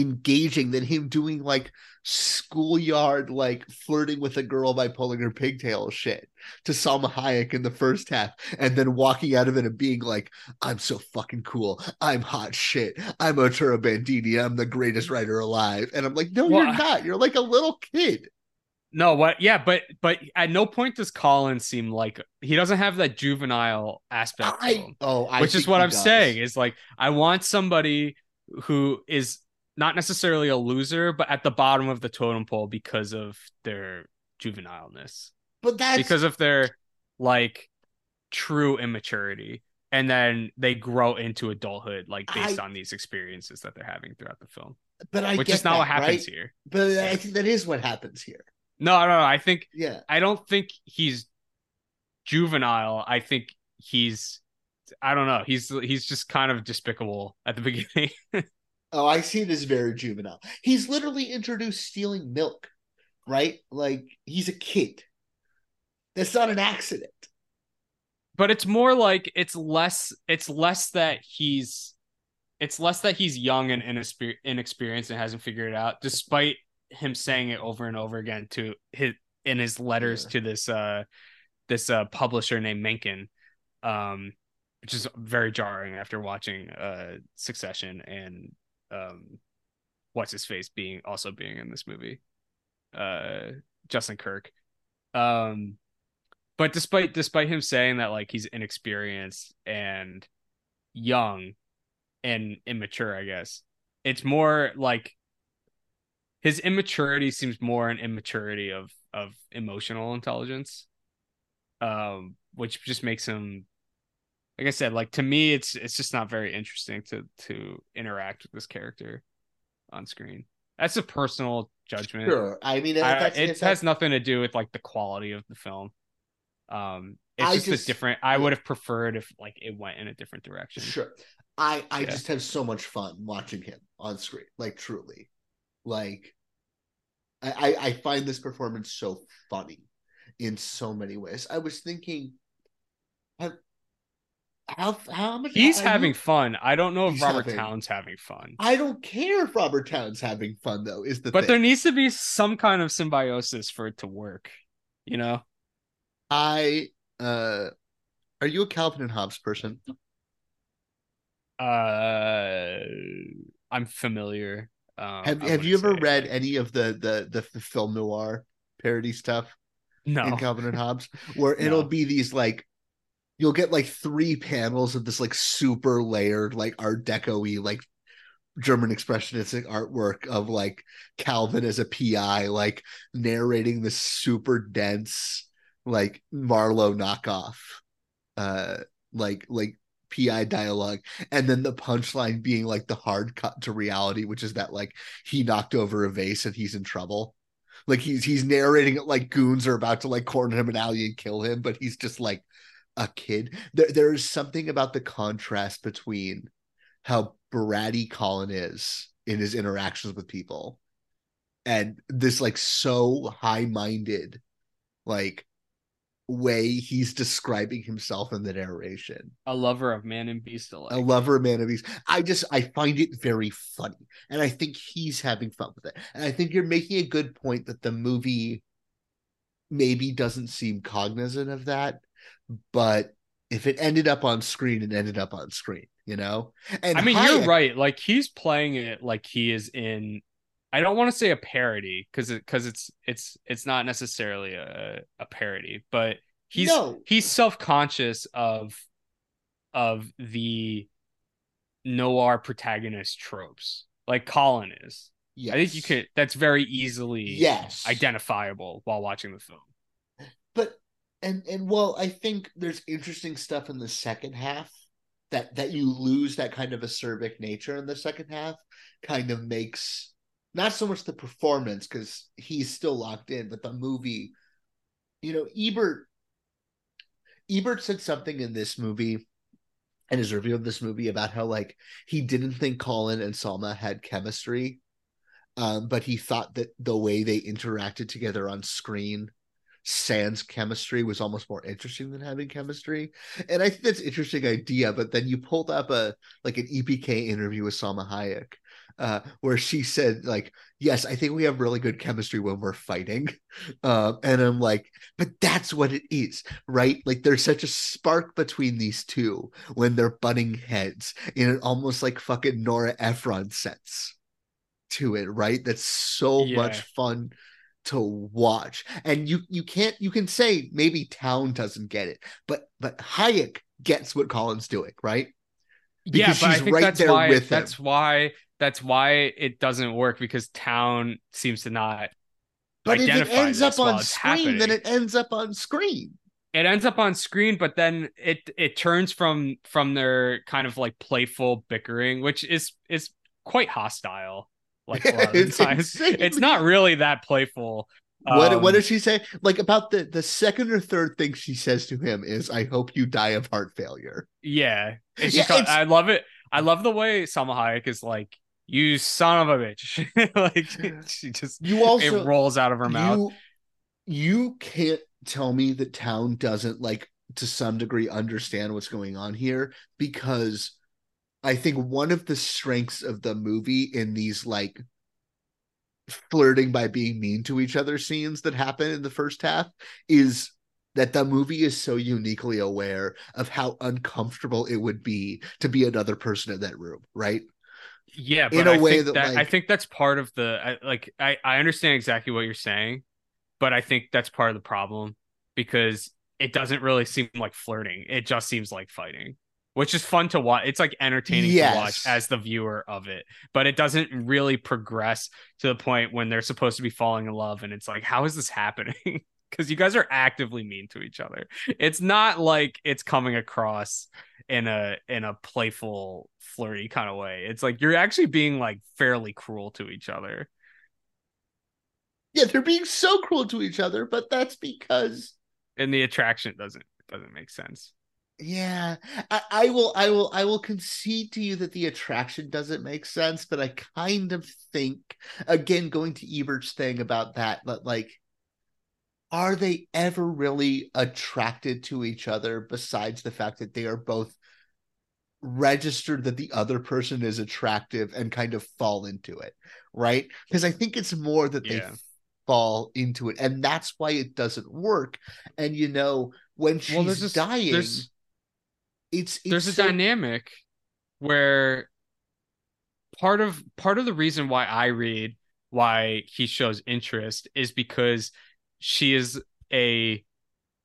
engaging than him doing like schoolyard, like flirting with a girl by pulling her pigtail shit to Salma Hayek in the first half, and then walking out of it and being like, I'm so fucking cool. I'm hot shit. I'm Arturo Bandini. I'm the greatest writer alive. And I'm like, no, Well, you're not. You're like a little kid. No, what? Yeah, but but at no point does Colin seem like he doesn't have that juvenile aspect. I, him. oh, I which is what I'm does. saying is like I want somebody who is not necessarily a loser, but at the bottom of the totem pole because of their juvenileness, But that's because of their like true immaturity, and then they grow into adulthood like based I- on these experiences that they're having throughout the film, but I which get is not that, what happens right? here. But I think that is what happens here. No, no, no. I think Yeah. I don't think he's juvenile. I think he's I don't know. He's he's just kind of despicable at the beginning. Oh, I see this very juvenile. He's literally introduced stealing milk, right? Like he's a kid. That's not an accident. but it's more like it's less it's less that he's it's less that he's young and inexper- inexperienced and hasn't figured it out despite him saying it over and over again to his in his letters to this uh this uh publisher named Mencken um which is very jarring after watching uh Succession and um what's his face being also being in this movie uh Justin Kirk. Um but despite despite him saying that like he's inexperienced and young and immature i guess it's more like his immaturity seems more an immaturity of of emotional intelligence um which just makes him like i said like to me it's it's just not very interesting to to interact with this character on screen that's a personal judgment Sure. I mean, I- it has nothing to do with like the quality of the film. Um, it's just, just- a different. I would have preferred if like it went in a different direction. sure. I I Yeah. just have so much fun watching him on screen. Like truly, like I I, find this performance so funny in so many ways. I was thinking, how how, how much He's having you- fun. I don't know if He's Robert having- Towns having fun, I don't care if Robert Towne's having fun though. Is the but thing. there needs to be some kind of symbiosis for it to work. You know, I uh are you a Calvin and Hobbes person? uh, I'm familiar. Um, have have you ever say, read any of the, the the the film noir parody stuff No, in Calvin and Hobbes? Where it'll be these like you'll get like three panels of this like super layered like art deco-y like german expressionistic artwork of like calvin as a pi like narrating this super dense like marlowe knockoff uh like like pi dialogue. And then the punchline being like the hard cut to reality which is that like he knocked over a vase and he's in trouble. Like he's he's narrating it like goons are about to like corner him an alley and kill him but he's just like a kid. There, there is something about the contrast between how bratty Colin is in his interactions with people and this like so high-minded like way he's describing himself in the narration. A lover of man and beast alike. A lover of man and beast. I just I find it very funny. And I think he's having fun with it. And I think you're making a good point that the movie maybe doesn't seem cognizant of that but if it ended up on screen, it ended up on screen, you know? And I mean, Hayek, you're right. Like he's playing it like he is in I don't want to say a parody because it because it's it's it's not necessarily a, a parody, but he's no. he's self-conscious of of the noir protagonist tropes like Colin is. Yes. I think you could that's very easily yes identifiable while watching the film. But and and well, I think there's interesting stuff in the second half that that you lose that kind of acerbic nature in the second half kind of makes not so much the performance because he's still locked in, but the movie. You know, Ebert. Ebert said something in this movie, in his review of this movie, about how like he didn't think Colin and Salma had chemistry, um, but he thought that the way they interacted together on screen sans chemistry was almost more interesting than having chemistry. And I think that's an interesting idea. But then you pulled up a like an EPK interview with Salma Hayek, uh, where she said, like, yes, I think we have really good chemistry when we're fighting. Uh, and I'm like, but that's what it is, right? Like there's such a spark between these two when they're butting heads in an almost like fucking Nora Ephron sense to it, right? That's so yeah. much fun to watch. And you you can't you can say maybe Towne doesn't get it, but but Hayek gets what Colin's doing, right? Because yeah, but I think right that's why that's why that's why it doesn't work because Towne seems to not. But if it ends up on screen, happening. then it ends up on screen. It ends up on screen, but then it it turns from from their kind of like playful bickering, which is is quite hostile like a lot of it's times. It's not really that playful. What um, what does she say? Like about the the second or third thing she says to him is, "I hope you die of heart failure." Yeah, yeah called, I love it. I love the way Salma Hayek is like, "You son of a bitch!" like she just you also it rolls out of her mouth. You, you can't tell me that Towne doesn't like to some degree understand what's going on here because I think one of the strengths of the movie in these like flirting by being mean to each other scenes that happen in the first half is that the movie is so uniquely aware of how uncomfortable it would be to be another person in that room, right? Yeah, in a I way that, that like, I think that's part of the I, like I I understand exactly what you're saying, but I think that's part of the problem because it doesn't really seem like flirting. It just seems like fighting which is fun to watch. It's like entertaining yes. to watch as the viewer of it, but it doesn't really progress to the point when they're supposed to be falling in love. And it's like, how is this happening? Because you guys are actively mean to each other. It's not like it's coming across in a in a playful, flirty kind of way. It's like you're actually being like fairly cruel to each other. Yeah, they're being so cruel to each other, but that's because and the attraction doesn't doesn't make sense yeah I, I, will i will i will concede to you that the attraction doesn't make sense but i kind of think again going to ebert's thing about that but like are they ever really attracted to each other besides the fact that they are both registered that the other person is attractive and kind of fall into it right because i think it's more that yeah. they fall into it and that's why it doesn't work and you know when she's well, dying there's it's, it's there's a so... dynamic where part of part of the reason why I read why he shows interest is because she is a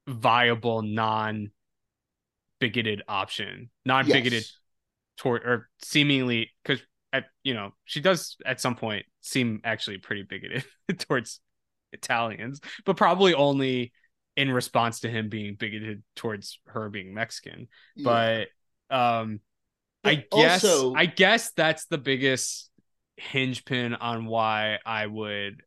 viable non bigoted option, non-bigoted Yes. toward or seemingly because at you know she does at some point seem actually pretty bigoted towards Italians, but probably only in response to him being bigoted towards her being Mexican. Yeah. But um I guess also- I guess that's the biggest hinge pin on why I would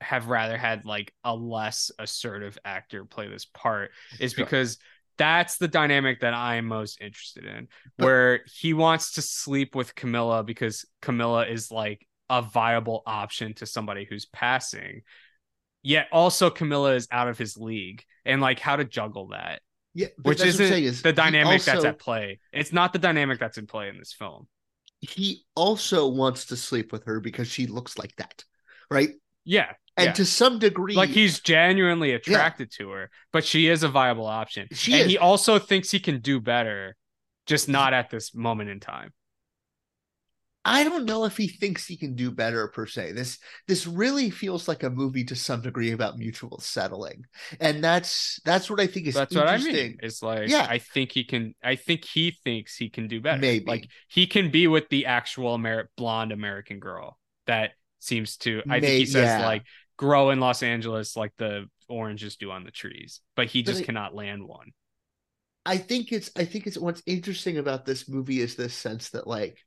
have rather had like a less assertive actor play this part is Sure. because that's the dynamic that I'm most interested in But- where he wants to sleep with Camilla because Camilla is like a viable option to somebody who's passing yet also Camilla is out of his league and like how to juggle that yeah, which that's what I'm isn't saying is the he dynamic that's at play. It's not the dynamic that's in play in this film. He also wants to sleep with her because she looks like that, right? Yeah. And yeah. to some degree, like he's genuinely attracted to her, but she is a viable option. She and is. he also thinks he can do better, just not at this moment in time. I don't know if he thinks he can do better per se. This this really feels like a movie to some degree about mutual settling, and that's that's what I think is That's what I mean. It's like Yeah. I think he can I think he thinks he can do better. Maybe. Like he can be with the actual Amer- blonde American girl that seems to I think he says yeah. like grow in Los Angeles like the oranges do on the trees, but he But just I- cannot land one. I think it's I think it's what's interesting about this movie is this sense that like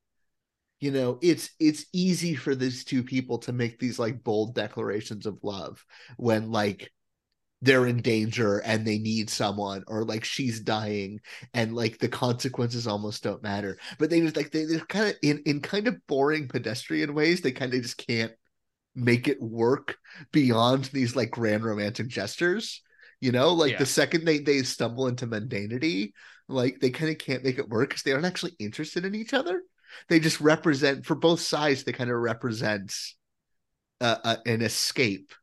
you know it's it's easy for these two people to make these like bold declarations of love when like they're in danger and they need someone or like she's dying and like the consequences almost don't matter. But they just like they, they're kind of in in kind of boring pedestrian ways they kind of just can't make it work beyond these like grand romantic gestures you know? Like Yeah. the second they they stumble into mundanity like they kind of can't make it work because they aren't actually interested in each other they just represent for both sides they kind of represent uh, uh, an escape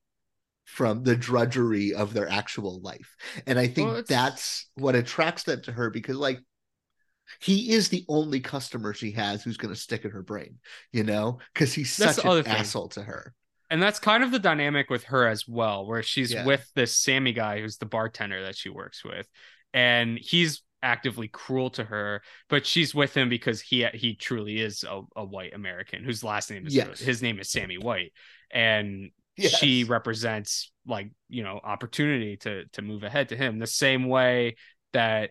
from the drudgery of their actual life and i think Well, that's what attracts them to her because like he is the only customer she has who's going to stick in her brain you know because he's such an thing. asshole to her and that's kind of the dynamic with her as well where she's Yeah. with this sammy guy who's the bartender that she works with and he's actively cruel to her but she's with him because he he truly is a, a white american whose last name is Yes. his name is sammy white and Yes. she represents like you know opportunity to to move ahead to him the same way that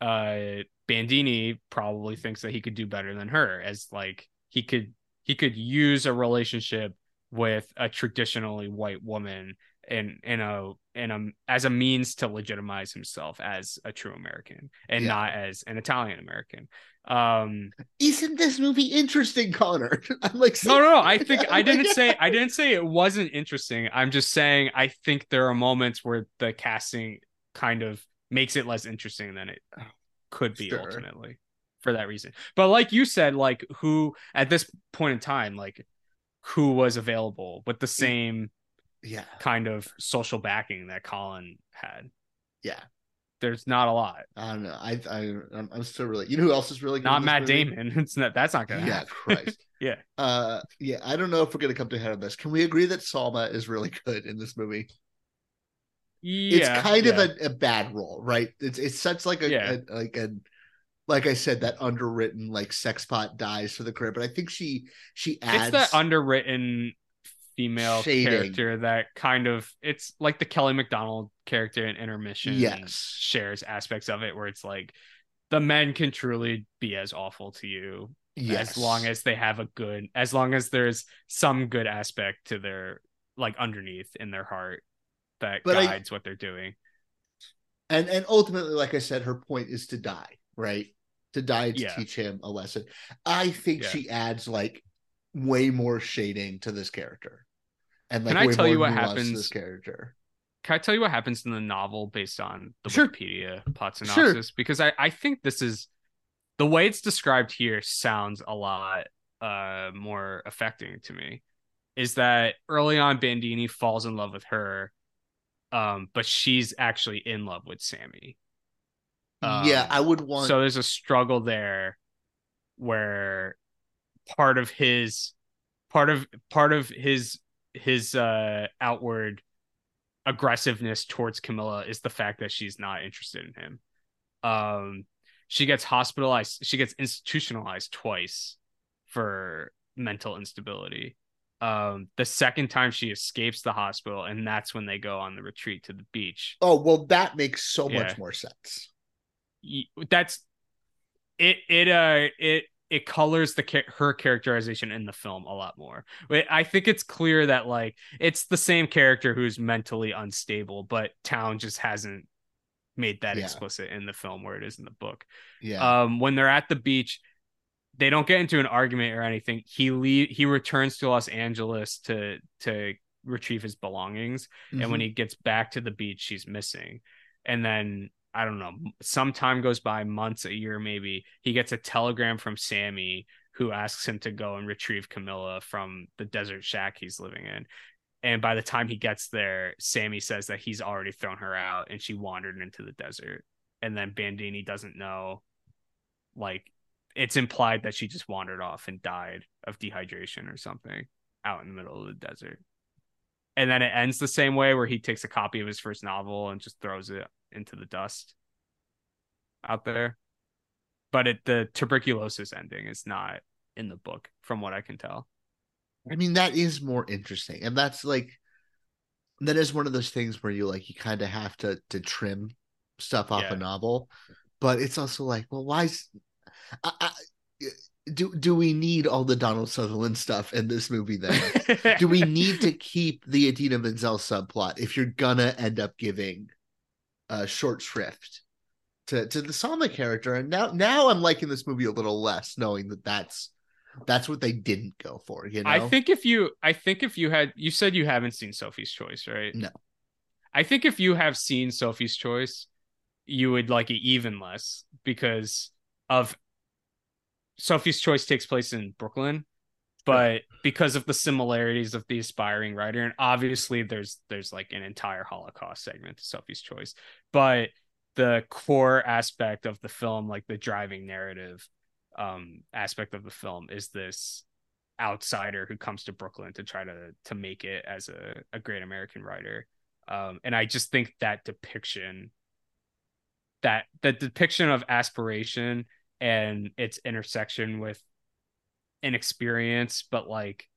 uh bandini probably thinks that he could do better than her as like he could he could use a relationship with a traditionally white woman in in a in a as a means to legitimize himself as a true American and Yeah. not as an Italian American. Um isn't this movie interesting connor i'm like no no no I think I didn't say I didn't say it wasn't interesting. I'm just saying I think there are moments where the casting kind of makes it less interesting than it could be Sure. ultimately for that reason. But like you said like who at this point in time like who was available with the same yeah kind of social backing that Colin had. yeah There's not a lot. i don't know i i i'm, still really you know who else is really good Not Matt movie? Damon. It's not that's not gonna yeah happen. christ Yeah. uh yeah i don't know if we're gonna come to head on this can we agree that salma is really good in this movie Yeah. it's kind yeah. of a, a bad role right it's it's such like a, Yeah. a- like a like i said that underwritten like sex pot dies for the career but i think she she it's adds that underwritten female Shading. character that kind of it's like the Kelly Macdonald character in intermission Yes. shares aspects of it where it's like the men can truly be as awful to you yes. as long as they have a good as long as there's some good aspect to their like underneath in their heart that But I- guides what they're doing and and ultimately like i said her point is to die right to die to Yeah. teach him a lesson i think Yeah. she adds like way more shading to this character and like Can I tell you what nuance to happens- this character Can I tell you what happens in the novel based on the Sure. Wikipedia plot Sure. Because I, I think this is the way it's described here sounds a lot uh more affecting to me. Is that early on Bandini falls in love with her, um, but she's actually in love with Sammy. yeah Um, i would want So there's a struggle there where part of his part of part of his his uh outward aggressiveness towards Camilla is the fact that she's not interested in him. Um, she gets hospitalized. She gets institutionalized twice for mental instability. Um, the second time she escapes the hospital, and that's when they go on the retreat to the beach. Oh well, that makes so Yeah. much more sense. That's it. It uh it it colors the her characterization in the film a lot more. I think it's clear that like it's the same character who's mentally unstable, but Towne just hasn't made that Yeah. explicit in the film where it is in the book. Yeah. Um, when they're at the beach, they don't get into an argument or anything. He leave he returns to Los Angeles to to retrieve his belongings, and when Mhm. he gets back to the beach, she's missing. And then I don't know, some time goes by, months, a year maybe. He gets a telegram from Sammy who asks him to go and retrieve Camilla from the desert shack he's living in. And by the time he gets there, Sammy says that he's already thrown her out and she wandered into the desert. And then Bandini doesn't know. Like, it's implied that she just wandered off and died of dehydration or something out in the middle of the desert. And then it ends the same way where he takes a copy of his first novel and just throws it into the dust out there. But it the tuberculosis ending is not in the book, from what I can tell. I mean, that is more interesting, and that's like that is one of those things where you like you kind of have to to trim stuff off Yeah. a novel, but it's also like, well, why's I, I, do do we need all the Donald Sutherland stuff in this movie? Then do we need to keep the Idina Menzel subplot if you're gonna end up giving a short shrift to to the Salma character? And now now I'm liking this movie a little less, knowing that that's that's what they didn't go for. You know, I think if you I think if you had you said you haven't seen Sophie's Choice, right? No. I think if you have seen Sophie's Choice, you would like it even less because of Sophie's Choice takes place in Brooklyn, but because of the similarities of the aspiring writer, and obviously there's there's like an entire Holocaust segment to Sophie's Choice, but the core aspect of the film, like the driving narrative um aspect of the film is this outsider who comes to Brooklyn to try to to make it as a, a great American writer. Um and I just think that depiction that the depiction of aspiration and its intersection with inexperience, but like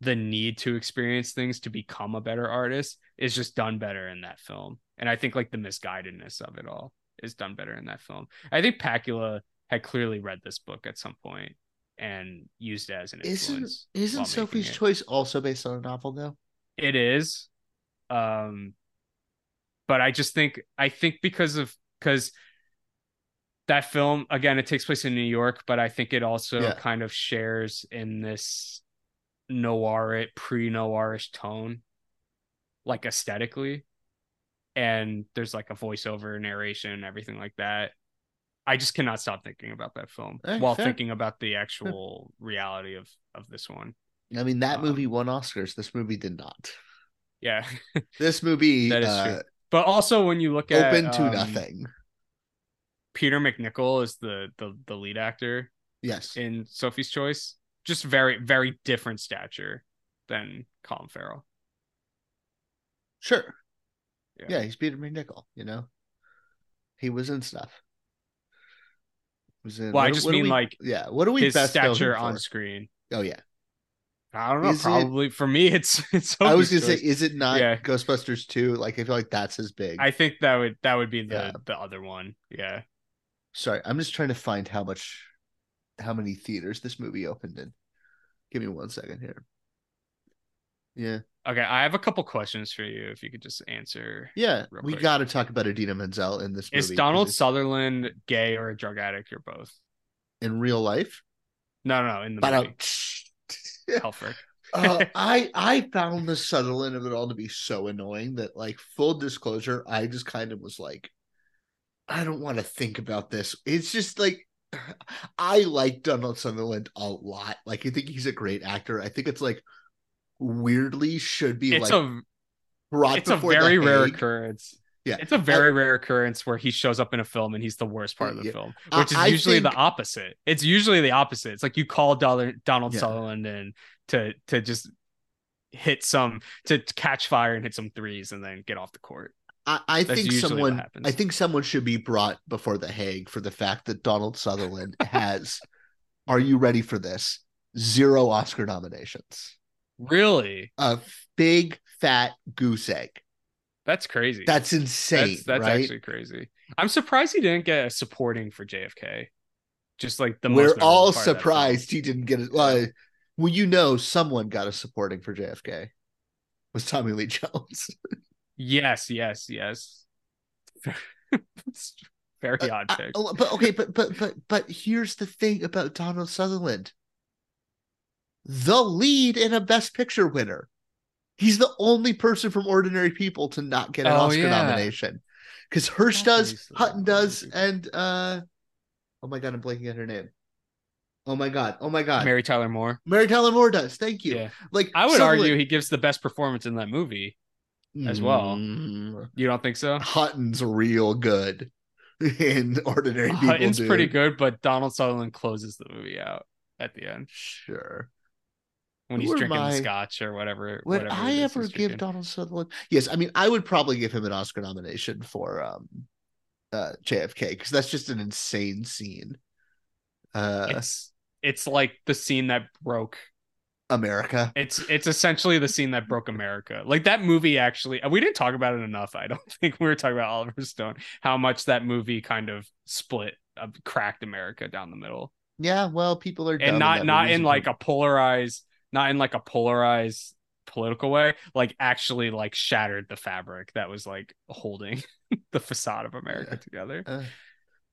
the need to experience things to become a better artist is just done better in that film. And I think like the misguidedness of it all is done better in that film. I think Pakula had clearly read this book at some point and used it as an isn't influence. isn't Sophie's it. Choice also based on a novel though? It is. Um but I just think I think because of because that film again it takes place in New York, but I think it also Yeah. kind of shares in this noir it pre-noirish tone, like aesthetically. And there's like a voiceover narration and everything like that. I just cannot stop thinking about that film while fair. thinking about the actual reality of of this one. I mean, that Um, movie won Oscars. This movie did not. Yeah. This movie That is uh, true. But also when you look at open to um, nothing. Peter MacNicol is the the the lead actor Yes. in Sophie's Choice. Just very very different stature than Colin Farrell. Sure. Yeah. Yeah. he's Peter MacNicol, you know. He was in stuff. Was in, Well, I just mean, we- like, yeah. What do we His stature on screen. Oh yeah. I don't know. Is it- probably for me, it's it's. I was gonna say, is it not Yeah. Ghostbusters 2? Like I feel like that's his big. I think that would that would be the Yeah. the other one. Yeah. Sorry, I'm just trying to find how much how many theaters this movie opened in. Give me one second here. Yeah. Okay, I have a couple questions for you. If you could just answer. Yeah. We got to talk about Idina Menzel in this movie. Is Donald Sutherland gay or a drug addict or both? in real life? No, no, in the But movie. Helfrich. uh, I I found the Sutherland of it all to be so annoying that like full disclosure, I just kind of was like, I don't want to think about this. It's just like I like Donald Sutherland a lot. Like I think he's a great actor. I think it's like weirdly should be It's like a brought it's a the very rare occurrence. Yeah. It's a very rare occurrence where he shows up in a film and he's the worst part of the Yeah. film, which is I usually the think- opposite. It's usually the opposite. It's like you call Donald, Donald Yeah. Sutherland in to to just hit some to catch fire and hit some threes and then get off the court. I, I think someone. I think someone should be brought before the Hague for the fact that Donald Sutherland has are you ready for this? Zero Oscar nominations. Really? A big fat goose egg. That's crazy. That's insane. That's, that's right? actually crazy. I'm surprised he didn't get a supporting for JFK. Just like the We're all part of that film. surprised he didn't get it. Well, well, you know, someone got a supporting for JFK. Was Tommy Lee Jones? Yes, yes, yes. It's Very odd I- pick. oh, but okay, but but but but here's the thing about Donald Sutherland. The lead in a Best Picture winner. He's the only person from Ordinary People to not get an Oh, Oscar yeah. nomination. Because Hirsch Exactly, does, Hutton does, people. and uh oh my god, I'm blanking on her name. Oh my god, oh my god. Mary Tyler Moore. Mary Tyler Moore does. Thank you. Yeah. Like I would Sutherland- argue he gives the best performance in that movie. As well. Mm, You don't think so? Hutton's real good in Ordinary People. Hutton's pretty good, but Donald Sutherland closes the movie out at the end Sure. when Who he's drinking scotch or whatever. Would whatever I ever give drinking. Donald Sutherland? Yes, I mean I would probably give him an Oscar nomination for um uh JFK because that's just an insane scene. Uh It's it's like the scene that broke. America. It's it's essentially the scene that broke America. Like that movie actually. We didn't talk about it enough. I don't think we were talking about Oliver Stone. How much that movie kind of split, uh, cracked America down the middle. Yeah, well, people are and not not in like a polarized not in like a polarized political way like actually like shattered the fabric that was like holding the facade of america together Uh,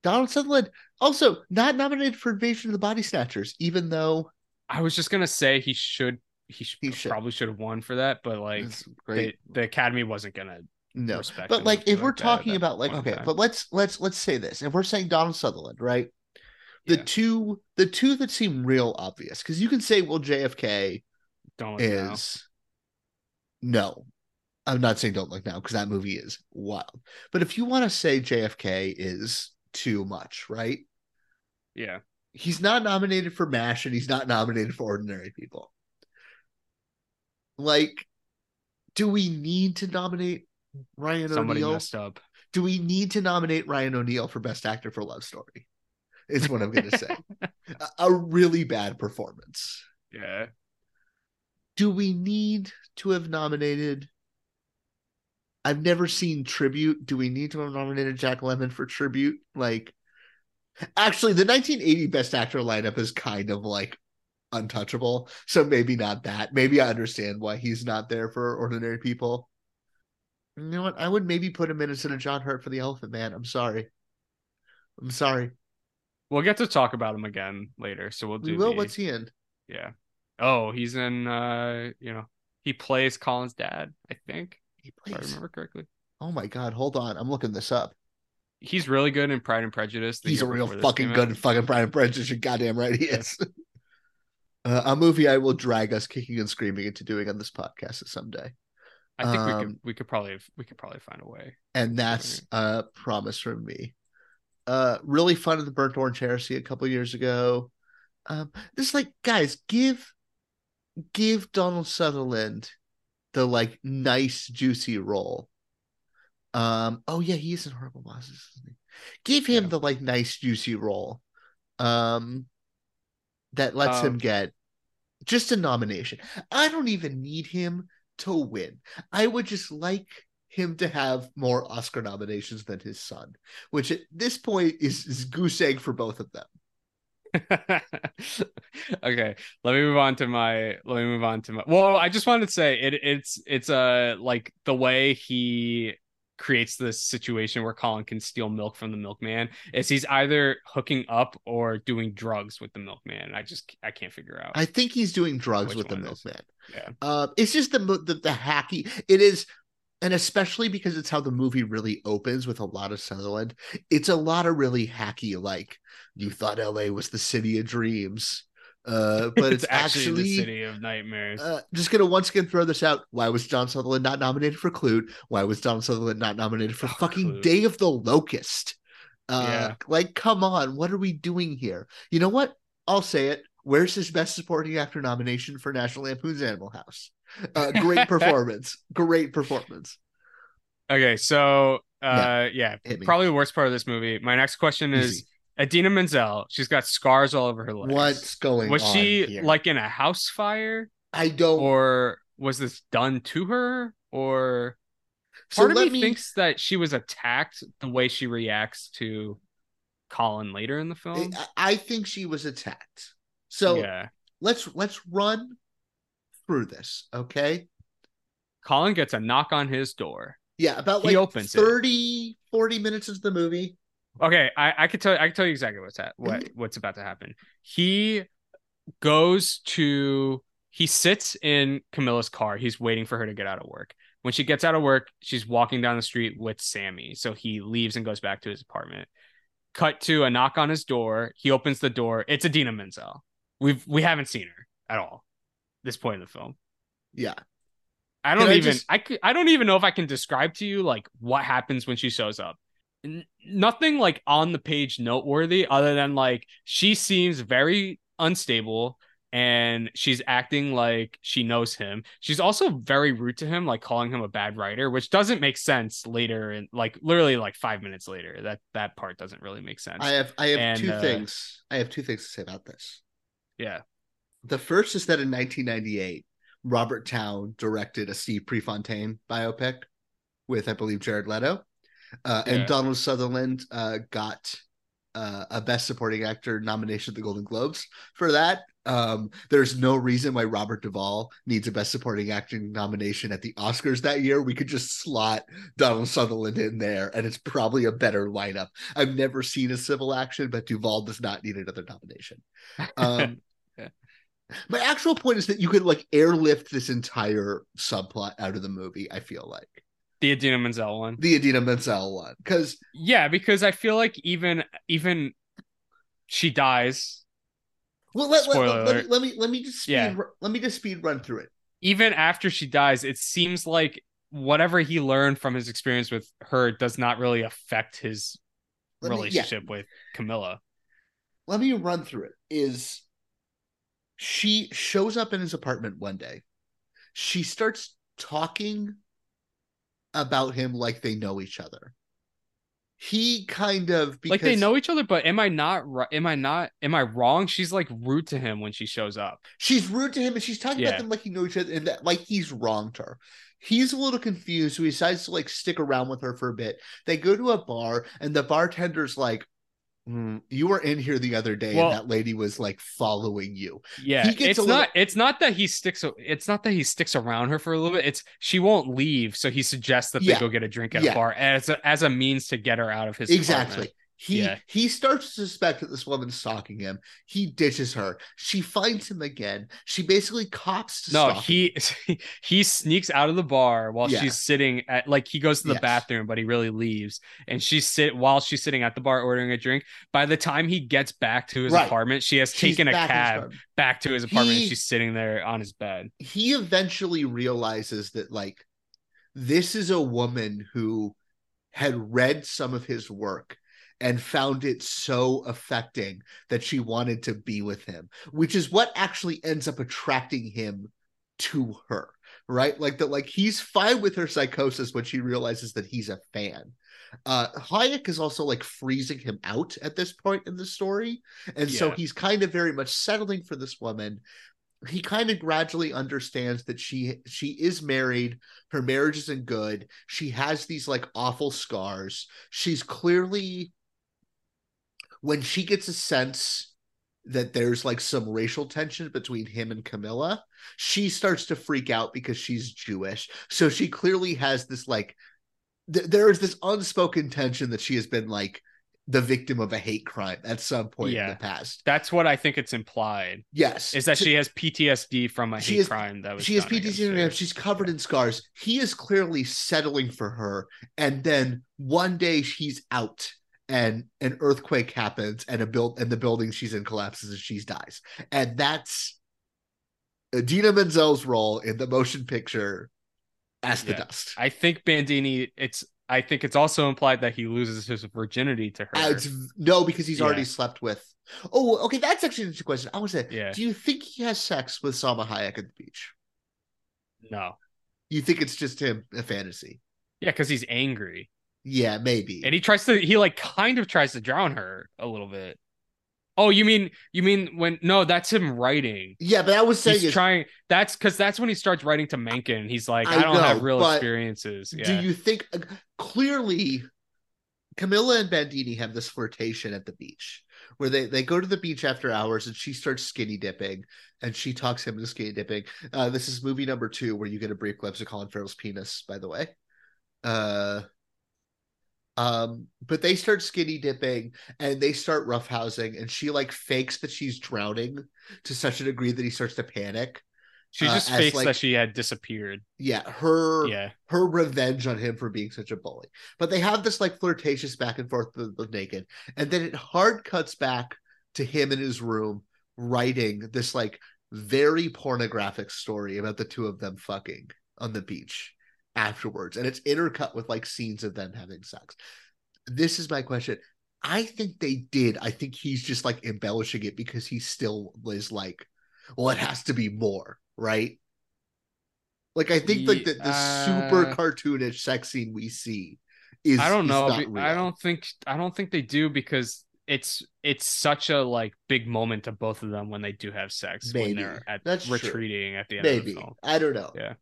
Donald Sutherland also not nominated for Invasion of the Body Snatchers, even though i was just gonna say he should he, should, He should. probably should have won for that but like the, academy wasn't gonna no, respect but like if we're like talking that about like okay, time. but let's let's let's say this. If we're saying Donald Sutherland, right? The Yeah. two the two that seem real obvious because you can say well JFK don't look now. is no. I'm not saying don't look now because that movie is wild. But if you want to say JFK is too much, right? yeah He's not nominated for MASH and he's not nominated for Ordinary People. Like, do we need to nominate Ryan somebody O'Neill? messed up Do we need to nominate Ryan O'Neill for Best Actor for Love Story? Is what I'm going to say. a, a really bad performance. yeah do we need to have nominated I've never seen tribute. Do we need to have nominated Jack Lemmon for tribute? Like actually the 1980 best actor lineup is kind of like untouchable. So maybe not that. Maybe I understand why he's not there for ordinary people. You know what? I would maybe put him in instead of John Hurt for the Elephant Man. I'm sorry. I'm sorry. we'll get to talk about him again later so we'll do We will. the- What's he in? yeah oh he's in uh you know he plays colin's dad i think He if i remember correctly Oh my god, hold on. I'm looking this up. He's really good in Pride and Prejudice. He's a real fucking good out. in fucking Pride and Prejudice. You're goddamn right he is. Uh, a movie I will drag us kicking and screaming into doing on this podcast someday. I think we could Um, we could probably we could probably find a way. and that's a promise from me. Uh, really fun at the Burnt Orange Heresy a couple years ago. Um, this like, guys, give give Donald Sutherland the like nice juicy role. Um, oh yeah, he is in Horrible Bosses. Give him Yeah. the like nice juicy role. Um, that lets him Um, get just a nomination. I don't even need him to win. I would just like him to have more Oscar nominations than his son, which at this point is, is goose egg for both of them. okay, let me move on to my let me move on to my well, I just wanted to say it it's it's uh like the way he creates this situation where Colin can steal milk from the milkman is he's either hooking up or doing drugs with the milkman. I just I can't figure out. I think he's doing drugs with the milkman. yeah. Uh, it's just the, the the hacky. It is, and especially because it's how the movie really opens with a lot of Sutherland. It's a lot of really hacky, like you thought L.A. was the city of dreams, uh, but it's, actually, the city of nightmares. Uh, just gonna once again throw this out. Why was John Sutherland not nominated for Klute? Why was John Sutherland not nominated for Oh, fucking Klute. Day of the Locust? Uh, Yeah. like, come on, what are we doing here? You know what? I'll say it. Where's his Best Supporting Actor nomination for National Lampoon's Animal House? Uh, great performance. Great performance. Okay, so uh yeah, me. probably the worst part of this movie. My next question is Easy. Idina Menzel. She's got scars all over her legs. What's going was on Was she here? like in a house fire I don't. or was this done to her or so part of let me, me thinks that she was attacked the way she reacts to Colin later in the film. I- think she was attacked. So yeah. let's let's run through this, okay? Colin gets a knock on his door. Yeah, about He like opens it. 30, 40 minutes into the movie. Okay, I, I could tell I could tell you exactly what's that what Mm-hmm. what's about to happen. He goes to he sits in Camilla's car. He's waiting for her to get out of work. When she gets out of work, she's walking down the street with Sammy. So he leaves and goes back to his apartment. Cut to a knock on his door. He opens the door. It's Idina Menzel. We've we haven't seen her at all. This point in the film. Yeah. I don't Can I even just- I I don't even know if I can describe to you like what happens when she shows up. N- nothing like on the page noteworthy other than like she seems very unstable and she's acting like she knows him. She's also very rude to him like calling him a bad writer, which doesn't make sense later and like literally like 5 minutes later. That that part doesn't really make sense. I have I have And, two uh, things. I have two things to say about this. yeah. The first is that in 1998, Robert Towne directed a Steve Prefontaine biopic with, I believe, Jared Leto, uh, Yeah. and Donald Sutherland uh, got uh, a Best Supporting Actor nomination at the Golden Globes for that. Um, there's no reason why Robert Duvall needs a Best Supporting Acting nomination at the Oscars that year. We could just slot Donald Sutherland in there, and it's probably a better lineup. I've never seen a civil action, but Duvall does not need another nomination. Um, Yeah. my actual point is that you could like airlift this entire subplot out of the movie. I feel like The Idina Menzel one. the Idina Menzel one because Yeah, because I feel like even even she dies well, let, let, Spoiler let, let me, alert. let me let me just speed, Yeah. let me just speed run through it. even after she dies, it seems like whatever he learned from his experience with her does not really affect his me- yeah. relationship with Camilla. Let me run through it. Is she shows up in his apartment one day? She starts talking about him like they know each other. He kind of because like they know each other, but am I not ri- am I not am I wrong? She's like rude to him when she shows up. she's rude to him and she's talking Yeah. about them like he knows each other and that like he's wronged her. He's a little confused, so he decides to like stick around with her for a bit. They go to a bar and the bartender's like, "Hmm, "You were in here the other day, Well- and that lady was like following you." Yeah, it's little- not it's not that he sticks it's not that he sticks around her for a little bit. It's she won't leave, so he suggests that Yeah. they go get a drink at Yeah. a bar as a, as a means to get her out of his Exactly. apartment. He Yeah. he starts to suspect that this woman's stalking him. He ditches her. She finds him again. She basically cops to No, him. he he sneaks out of the bar while Yeah. she's sitting at like he goes to the Yes. bathroom, but he really leaves. And she's sit while she's sitting at the bar ordering a drink. By the time he gets back to his Right. apartment, she has She's taken a back in his cab back to his apartment. He- and she's sitting there on his bed. he eventually realizes that like this is a woman who had read some of his work and found it so affecting that she wanted to be with him which is what actually ends up attracting him to her right? Like that like he's fine with her psychosis when she realizes that he's a fan. Uh hayek is also like freezing him out at this point in the story. And so he's kind of very much settling for this woman. He kind of gradually understands that she she is married her marriage isn't good she has these like awful scars. She's clearly when she gets a sense that there's like some racial tension between him and Camilla she starts to freak out because she's Jewish so she clearly has this like th- there is this unspoken tension that she has been like the victim of a hate crime at some point in the past That's what I think it's implied. yes Is that So- she has PTSD from a She hate has- crime that was she has PTSD. She's covered in scars. He is clearly settling for her, and then one day she's out, and an earthquake happens, and a build and the building she's in collapses, and she dies. And that's Idina Menzel's role in the motion picture as the dust. I think Bandini. It's. I think it's also implied that he loses his virginity to her. Uh, no, because he's already slept with. Oh, okay. That's actually an interesting question. I want to say, Yeah. do you think he has sex with Salma Hayek at the beach? no, You think it's just him, a fantasy? Yeah, because he's angry. Yeah, maybe. And he tries to he like kind of tries to drown her a little bit. Oh, you mean you mean when no, that's him writing. yeah, but I was saying He's trying that's because that's when he starts writing to Mencken. He's like, I I, don't have real experiences. do you think uh, clearly Camilla and Bandini have this flirtation at the beach where they, they go to the beach after hours and she starts skinny dipping and she talks him into skinny dipping. Uh, this is movie number two where you get a brief glimpse of Colin Farrell's penis, by the way. Uh, um, but they start skinny dipping and they start roughhousing and she like fakes that she's drowning to such a degree that he starts to panic. she uh, just fakes like- that she had disappeared. Yeah, her Yeah. her revenge on him for being such a bully. But they have this like flirtatious back and forth with, with Naked, and then it hard cuts back to him in his room writing this like very pornographic story about the two of them fucking on the beach afterwards, and it's intercut with like scenes of them having sex. This is my question. I think they did. I think he's just like embellishing it because he still is like, well, it has to be more, right? Like I think like the, the super Uh, cartoonish sex scene we see is I don't know. I don't think I don't think they do because it's it's such a like big moment to both of them when they do have sex when they're at That's true. retreating at the end of maybe the film. I don't know. Yeah.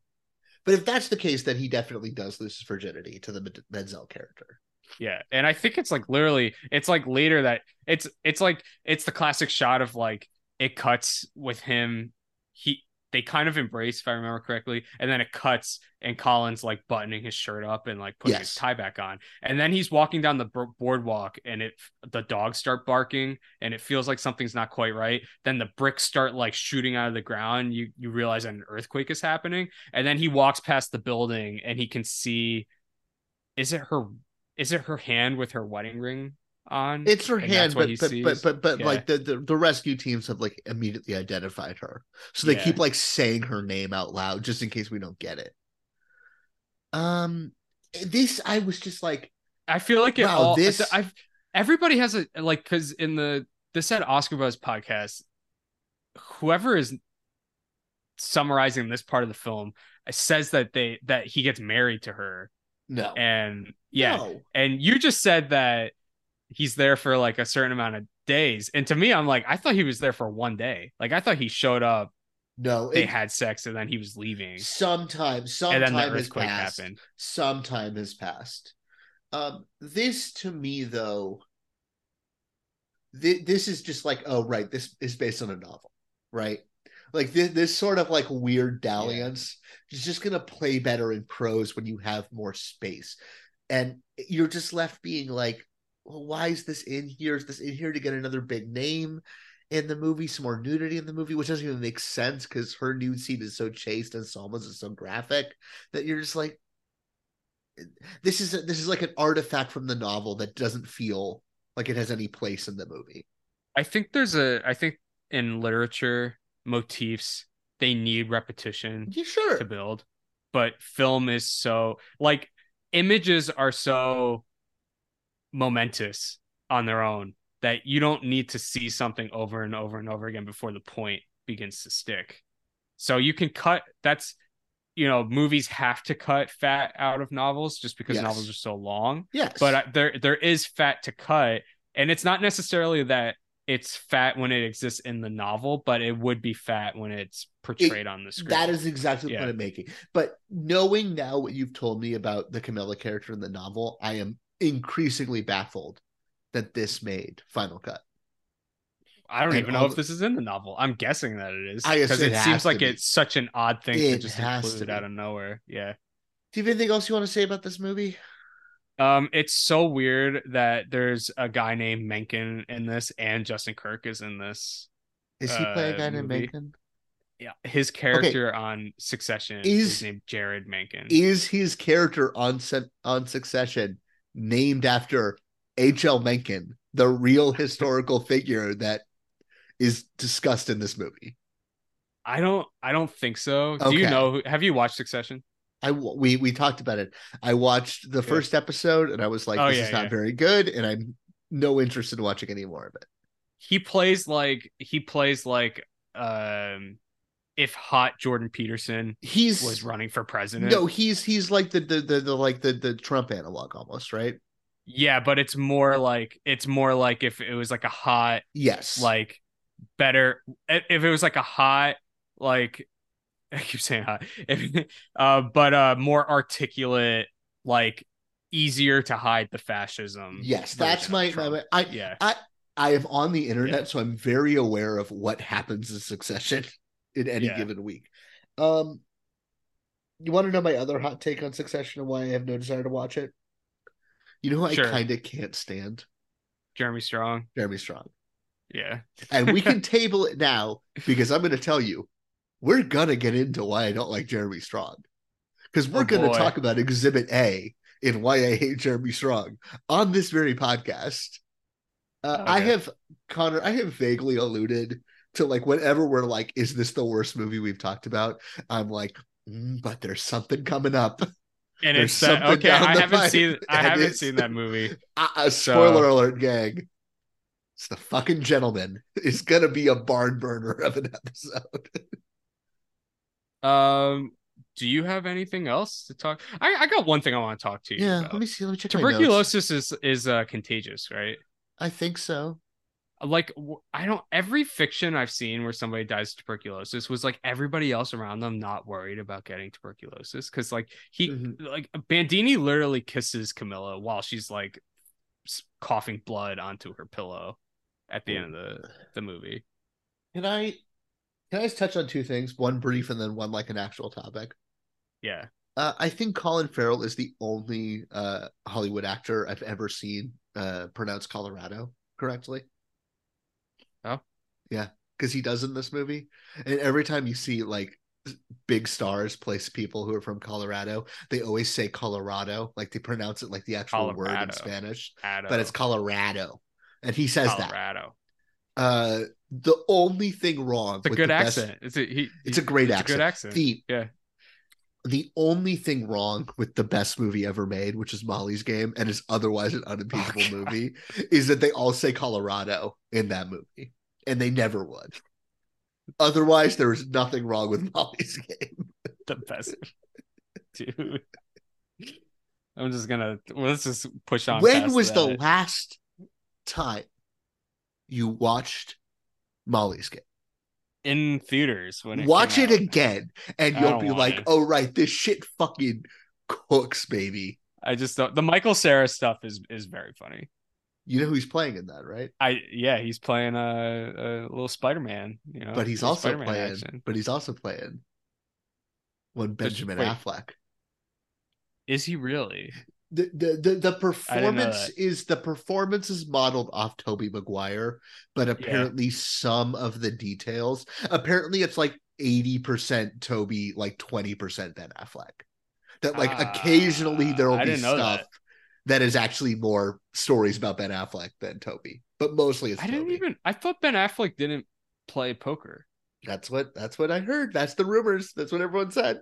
But if that's the case, then he definitely does lose his virginity to the Menzel character. Yeah, and I think it's like literally, it's like later that it's it's like it's the classic shot of like it cuts with him. He they kind of embrace, if I remember correctly, and then it cuts and Colin's like buttoning his shirt up and like putting his tie back on, and then he's walking down the b- boardwalk and it the dogs start barking and it feels like something's not quite right. Then the bricks start like shooting out of the ground. You you realize an earthquake is happening, and then he walks past the building and he can see. Is it her? Is it her hand with her wedding ring on? It's her hand, but but, but but but Yeah. like the, the the rescue teams have like immediately identified her, so they Yeah. keep like saying her name out loud just in case we don't get it. Um, this I was just like, I feel like it Wow, all. this- I've everybody has a like because in the the said Oscar Buzz podcast, whoever is summarizing this part of the film says that they that he gets married to her no, and yeah no. and you just said that he's there for like a certain amount of days and to me i'm like i thought he was there for one day like i thought he showed up no, they it- had sex and then he was leaving sometime and sometime then the has passed. happened some time has passed. Um, this to me though, thi- this is just like, oh right, this is based on a novel, right? Like this, this sort of like weird dalliance is just gonna play better in prose when you have more space, and you're just left being like, well, why is this in here? Is this in here to get another big name? in the movie, some more nudity in the movie, which doesn't even make sense because her nude scene is so chaste and Salma's is so graphic that you're just like, this is a, this is like an artifact from the novel that doesn't feel like it has any place in the movie. i think there's a i think in literature motifs they need repetition Yeah, sure. to build but film is so like images are so momentous on their own that you don't need to see something over and over and over again before the point begins to stick so you can cut that's you know movies have to cut fat out of novels just because Yes. novels are so long Yes, but I, there there is fat to cut and it's not necessarily that it's fat when it exists in the novel but it would be fat when it's portrayed on the screen that is exactly Yeah. point I'm making. But knowing now what you've told me about the Camilla character in the novel, I am increasingly baffled that this made Final Cut. I don't And even know if the- this is in the novel. I'm guessing that it is I because assume it it seems like be. it's such an odd thing to just has to include be. out of nowhere. Yeah. Do you have anything else you want to say about this movie? Um, it's so weird that there's a guy named Mencken in this, and Justin Kirk is in this. Is he playing a uh, guy named movie. Mencken? Yeah, his character on Succession Is- is, named Jeryd Mencken. Is his character on on Succession named after H.L. Mencken, the real historical figure that is discussed in this movie? I don't. I don't think so. Do you know? Have you watched Succession? I we we talked about it. I watched the first episode and I was like, Oh, this yeah, is not yeah. very good, and I'm no interest in watching any more of it. He plays like he plays like um if hot Jordan Peterson He's was running for president. no, he's he's like the the the, the like the the Trump analog almost, right? Yeah, but it's more like it's more like if it was like a hot Yes. like better if it was like a hot like I keep saying hot if, uh but uh more articulate like easier to hide the fascism yes, that's my, my I yeah I I am on the internet, so I'm very aware of what happens in succession in any Yeah. given week. Um, you want to know my other hot take on Succession and why I have no desire to watch it? You know, who Sure. I kind of can't stand Jeremy Strong Jeremy Strong, yeah and we can table it now because I'm going to tell you we're gonna get into why I don't like Jeremy Strong because we're Oh, going to talk about Exhibit A in why I hate Jeremy Strong on this very podcast. Uh, I have Connor. I have vaguely alluded to like whenever we're like, "Is this the worst movie we've talked about?" I'm like, "Mm, but there's something coming up. and There's it's something okay I haven't pipe, seen I and haven't seen that movie Uh, uh, spoiler So- alert, gang. It's the fucking gentleman. It's gonna be a barn burner of an episode. um do you have anything else to talk I I got one thing I want to talk to you yeah, about. let me see. Let me check. tuberculosis is is uh contagious right I think so. Like I don't every fiction I've seen where somebody dies of tuberculosis was like everybody else around them not worried about getting tuberculosis because like he Mhm. like Bandini literally kisses Camilla while she's like coughing blood onto her pillow at the end of the the movie. Can I? Can I just touch on two things? One brief and then one like an actual topic. Yeah, Uh, I think Colin Farrell is the only uh, Hollywood actor I've ever seen uh, pronounce Colorado correctly. Oh. yeah, because he does in this movie, and every time you see like big stars place people who are from Colorado, they always say Colorado, like they pronounce it like the actual word in Spanish, Addo, but it's Colorado, and he says that. Uh, the only thing wrong, It's a with good the best- accent. It's a he, it's a great it's accent. A good accent. The yeah, the only thing wrong with the best movie ever made, which is Molly's Game, and is otherwise an unimpeachable Oh, movie, is that they all say Colorado in that movie, and they never would. Otherwise, there is nothing wrong with Molly's Game. the best, dude. I'm just gonna let's just push on. when was the last time you watched Molly's Game? in theaters when it Watch it out. again, and you'll be like, to. "Oh right, this shit fucking cooks, baby." I just don't. The Michael Cera stuff is is very funny. You know who's playing in that, right? I yeah, he's playing a, a little Spider Man. You know, but he's also Spider-Man playing. action. But he's also playing one Benjamin wait. Affleck. Is he really? The, the the the performance is the performance is modeled off Tobey Maguire, but apparently some of the details apparently it's like 80% Tobey, like 20% Ben Affleck. That like Ah, occasionally there will I be stuff that. is actually more stories about Ben Affleck than Tobey. But mostly it's I Tobey. didn't even. I thought Ben Affleck didn't play poker. That's what that's what I heard. That's the rumors. That's what everyone said.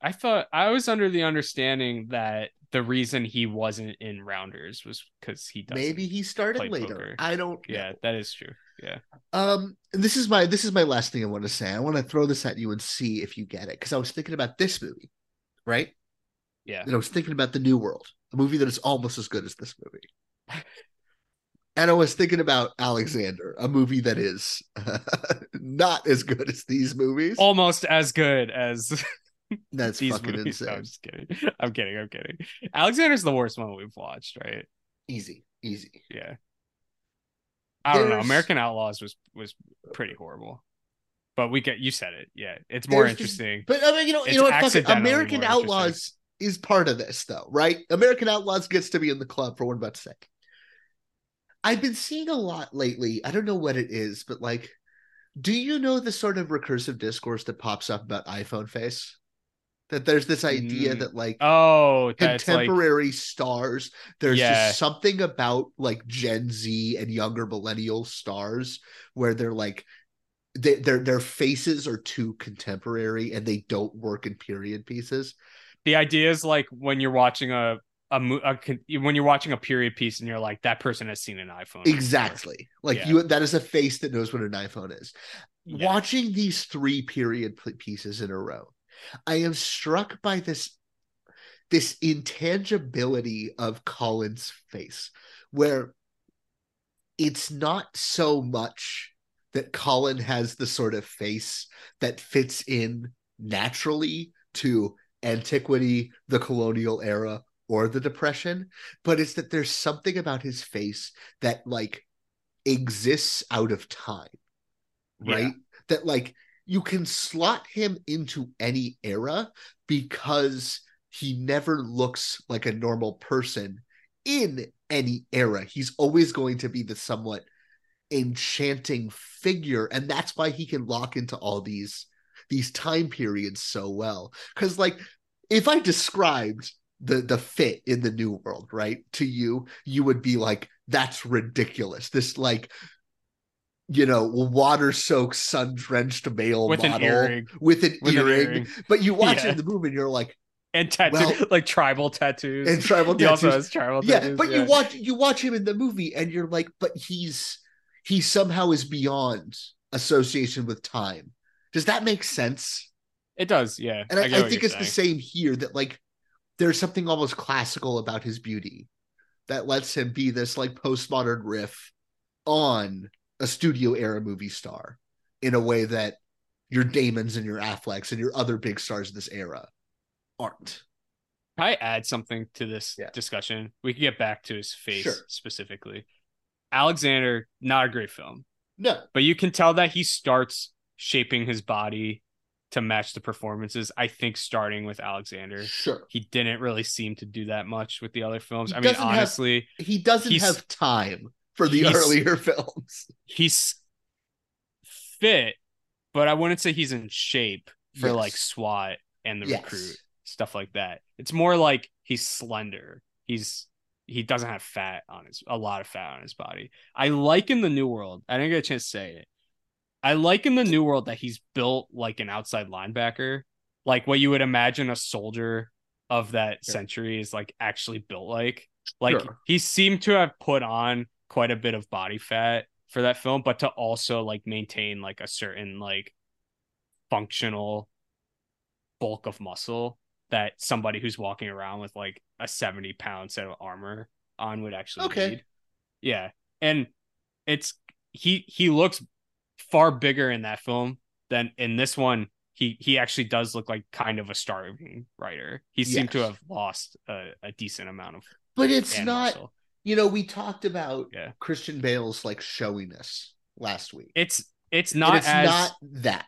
I thought I was under the understanding that the reason he wasn't in Rounders was because he doesn't. Maybe he started later. poker. I don't Yeah, know. that is true. Yeah. Um, this is my this is my last thing I want to say. I want to throw this at you and see if you get it because I was thinking about this movie, right? Yeah. And I was thinking about the New World, a movie that is almost as good as this movie. and I was thinking about Alexander, a movie that is not as good as these movies. Almost as good as That's these fucking movies. No, insane. I'm just kidding. I'm kidding. I'm kidding. Alexander's the worst one we've watched, right? Easy, easy. Yeah. I don't know. American Outlaws was was pretty horrible. But we get you said it. Yeah. It's more There's this- interesting. But I mean, you know, It's you know what? American Outlaws is part of this, though, right? American Outlaws gets to be in the club for what I'm about to say. I've been seeing a lot lately. I don't know what it is, but like, do you know the sort of recursive discourse that pops up about iPhone face? That there's this idea Mm. that like Oh, that's like contemporary stars, there's Yeah. just something about like Gen Z and younger millennial stars where they're like they, their their faces are too contemporary and they don't work in period pieces. The idea is like when you're watching a a, a when you're watching a period piece and you're like that person has seen an iPhone. before. Exactly. Like Yeah. you that is a face that knows what an iPhone is. Yeah. watching these three period pieces in a row, I am struck by this this intangibility of Colin's face, where it's not so much that Colin has the sort of face that fits in naturally to antiquity, the colonial era, or the depression, but it's that there's something about his face that like exists out of time right? Yeah. That like you can slot him into any era because he never looks like a normal person in any era. He's always going to be the somewhat enchanting figure and that's why he can lock into all these these time periods so well cuz like if I described the the fit in the new world, right? To you, you would be like that's ridiculous. This like you know, water soaked, sun drenched male With an earring. with an With earring. earring. But you watch it in the movie and you're like, and tattoo Well- like tribal tattoos. and tribal He also has tribal yeah, tattoos. but you watch you watch him in the movie and you're like, but he's he somehow is beyond association with time. Does that make sense? it does, yeah. And I, get I think it's the same here that like there's something almost classical about his beauty that lets him be this like postmodern riff on a studio era movie star in a way that your Damons and your Afflecks and your other big stars of this era aren't. Can I add something to this Yeah. discussion? We can get back to his face Sure. specifically. Alexander, not a great film, No, but you can tell that he starts shaping his body to match the performances. I think starting with Alexander, sure. he didn't really seem to do that much with the other films. He I mean, doesn't have- honestly, He doesn't have time for the earlier films. he's fit, but I wouldn't say he's in shape for Yes. like SWAT and the Yes. recruit stuff like that. It's more like he's slender. He's he doesn't have fat on his a lot of fat on his body. I like in the New World. I didn't get a chance to say it. I like in the New World that he's built like an outside linebacker, like what you would imagine a soldier of that Sure. century is like actually built like. Like Sure. he seemed to have put on quite a bit of body fat for that film, but to also like maintain like a certain like functional bulk of muscle that somebody who's walking around with like a 70 pound set of armor on would actually Okay. need. Yeah. And it's he he looks far bigger in that film than in this one. He he actually does look like kind of a starving writer. He seemed to have lost a, a decent amount of But it's not, muscle. you know, we talked about Yeah. Christian Bale's like showiness last week. It's it's not it's as not that.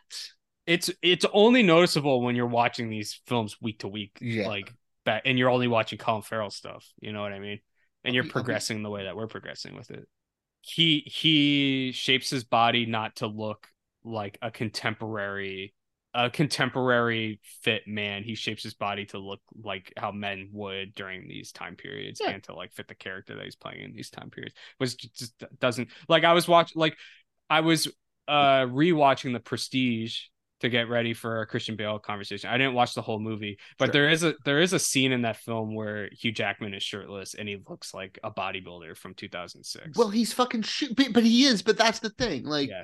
it's it's only noticeable when you're watching these films week to week, Yeah. like that, and you're only watching Colin Farrell stuff. You know what I mean? And you're be- I'll be- progressing the way that we're progressing with it. He he shapes his body not to look like a contemporary a contemporary fit man. He shapes his body to look like how men would during these time periods Yeah. and to like fit the character that he's playing in these time periods. Which just doesn't like I was watching like I was uh rewatching the Prestige to get ready for a Christian Bale conversation. I didn't watch the whole movie, but Sure. there is a there is a scene in that film where Hugh Jackman is shirtless and he looks like a bodybuilder from 2006. Well, he's fucking shit, but, but he is. But that's the thing. Like, yeah,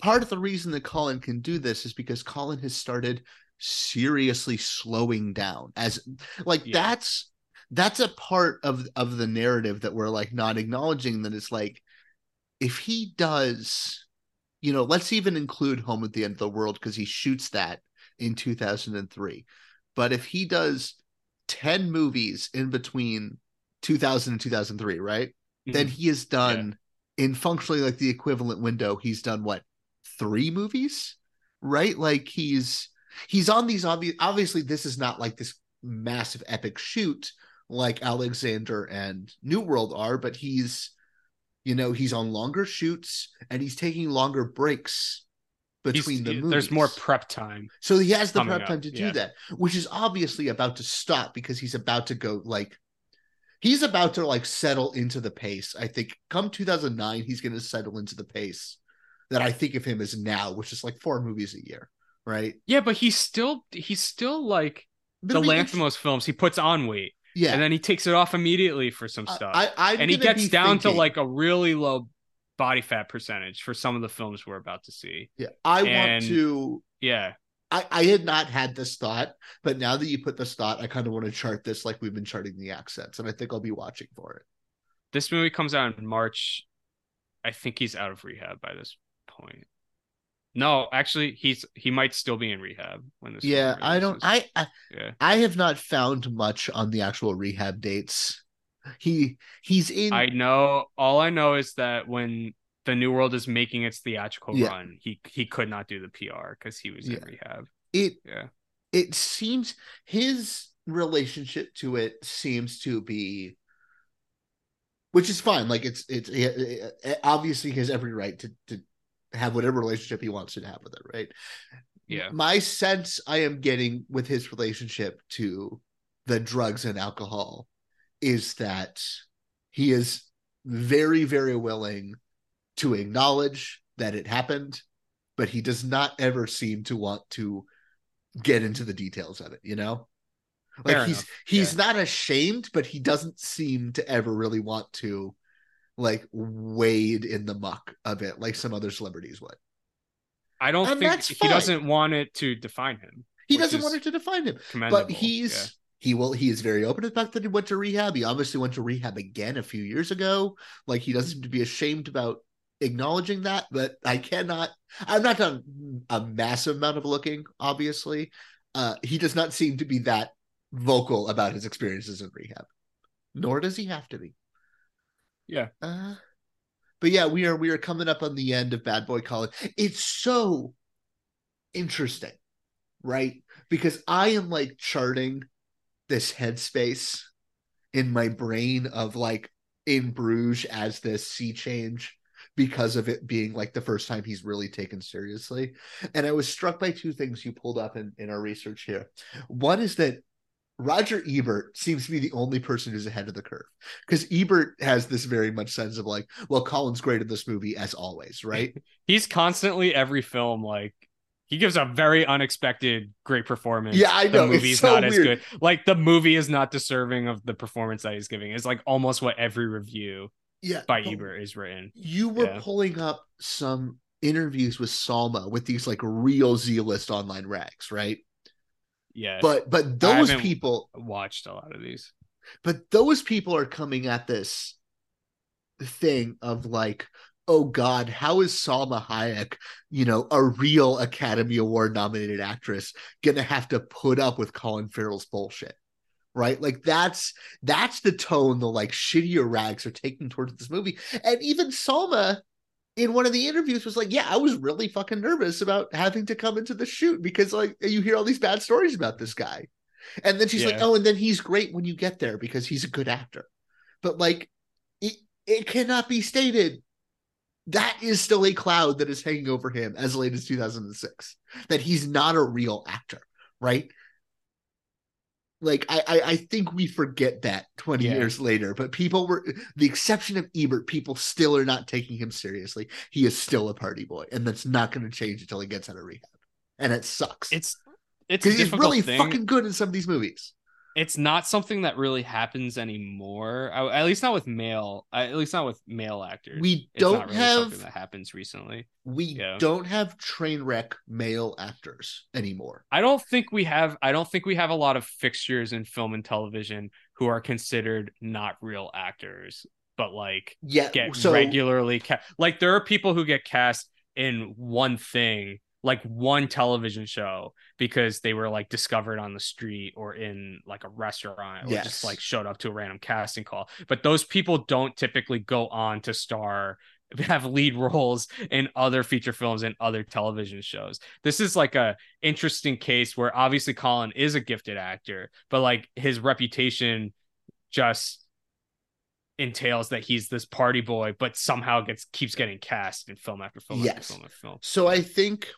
part of the reason that Colin can do this is because Colin has started seriously slowing down. As like Yeah. that's that's a part of of the narrative that we're like not acknowledging. That it's like if he does, you know, let's even include Home at the End of the World because he shoots that in 2003. But if he does 10 movies in between 2000 and 2003, right? Then Mhm. he has done in functionally like the equivalent window, he's done what? Three movies? Right? Like he's he's on these obvious obviously this is not like this massive epic shoot like Alexander and New World are, but he's you know, he's on longer shoots and he's taking longer breaks He's- between the movies. there's more prep time. So he has the prep up, time to do yeah. that, which is obviously about to stop because he's about to go like he's about to like settle into the pace. I think come 2009, he's going to settle into the pace that I think of him as now, which is like four movies a year, right? Yeah, but he's still he's still like But the I mean, Lanthimos films. He puts on weight Yeah, and then he takes it off immediately for some stuff. I, I'm and he gets down to like a really low body fat percentage for some of the films we're about to see. Yeah, I And- want to. Yeah, I, I had not had this thought, but now that you put this thought, I kind of want to chart this like we've been charting the accents, and I think I'll be watching for it. this movie comes out in March. I think he's out of rehab by this point. No, actually, he's he might still be in rehab when this. Yeah, I don't. I, I yeah. I have not found much on the actual rehab dates. He he's in. I know. All I know is that when the New World is making its theatrical Yeah. run, he he could not do the PR because he was Yeah. in rehab. it Yeah. it seems his relationship to it seems to be which is fine like it's it's it, it- eh, eh, eh, obviously he has every right to to have whatever relationship he wants to have with her, right Yeah. my sense i am getting with his relationship to the drugs and alcohol is that he is very very willing to acknowledge that it happened but he does not ever seem to want to get into the details of it you know like Fair he's enough, he's yeah. not ashamed but he doesn't seem to ever really want to like wade in the muck of it like some other celebrities would I don't And think he fine. doesn't want it to define him. he doesn't want it to define him but he's yeah. he will he is very open to the fact that he went to rehab he obviously went to rehab again a few years ago like he doesn't seem to be ashamed about acknowledging that but i cannot i'm not done a massive amount of looking obviously uh he does not seem to be that vocal about his experiences in rehab nor does he have to be Yeah. uh but yeah we are we are coming up on the end of bad boy college. It's so interesting right? Because i am like charting this headspace in my brain of like in bruges as this sea change because of it being like the first time he's really taken seriously. And i was struck by two things you pulled up in, in our research here. One is that Roger Ebert seems to be the only person who's ahead of the curve because Ebert has this very much sense of like, well, Colin's great in this movie as always, right? He's constantly every film like he gives a very unexpected great performance. Yeah, I know, The movie's so not as good. Like the movie is not deserving of the performance that he's giving. It's like almost what every review Yeah, by Ebert is written. You were Yeah. pulling up some interviews with Salma with these like real Z list online rags, right? Yeah. But but those people, watched a lot of these. but those people are coming at this thing of like, oh God, how is Salma Hayek, you know, a real Academy Award nominated actress, gonna have to put up with Colin Farrell's bullshit? Right? Like that's that's the tone the like shittier rags are taking towards this movie. And even Salma in one of the interviews was like, Yeah, I was really fucking nervous about having to come into the shoot because like you hear all these bad stories about this guy. And then she's like, Oh, and then he's great when you get there because he's a good actor. But like it, it cannot be stated that is still a cloud that is hanging over him as late as 2006 that he's not a real actor right like I, I i think we forget that 20 Yeah. years later but people were the exception of ebert people still are not taking him seriously he is still a party boy and that's not going to change until he gets out of rehab and it sucks It's it's a because he's really thing. fucking good in some of these movies it's not something that really happens anymore. I- At least not with male. At least not with male actors. We don't really have- something that happens recently. we Yeah. don't have train wreck male actors anymore I don't think we have. I don't think we have a lot of fixtures in film and television who are considered not real actors, but like yeah get so regularly cast. Like there are people who get cast in one thing, like one television show, because they were like discovered on the street or in like a restaurant, or Yes. just like showed up to a random casting call. But those people don't typically go on to star have lead roles in other feature films and other television shows. This is like a interesting case where obviously Colin is a gifted actor, but like his reputation just entails that he's this party boy, but somehow gets keeps getting cast in film after film Yes. after film after film. So I think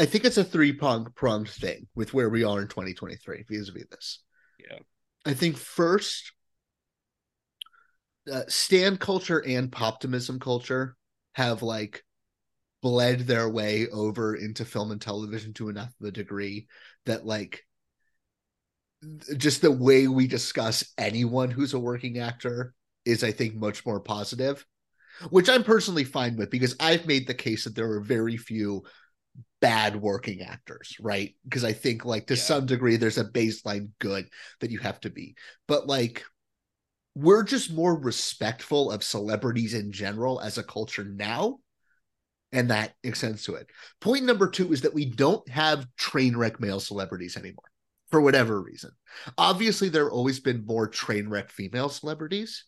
I think it's a three pronged thing with where we are in 2023 vis-a-vis this. Yeah. I think first uh, stan culture and poptimism culture have like bled their way over into film and television to enough of a degree that like just the way we discuss anyone who's a working actor is I think much more positive which I'm personally fine with because I've made the case that there are very few bad working actors, right? Because I think like to Yeah. some degree there's a baseline good that you have to be. But like we're just more respectful of celebrities in general as a culture now. And that extends to it. Point number two is that we don't have train wreck male celebrities anymore for whatever reason. Obviously, there have always been more train wreck female celebrities,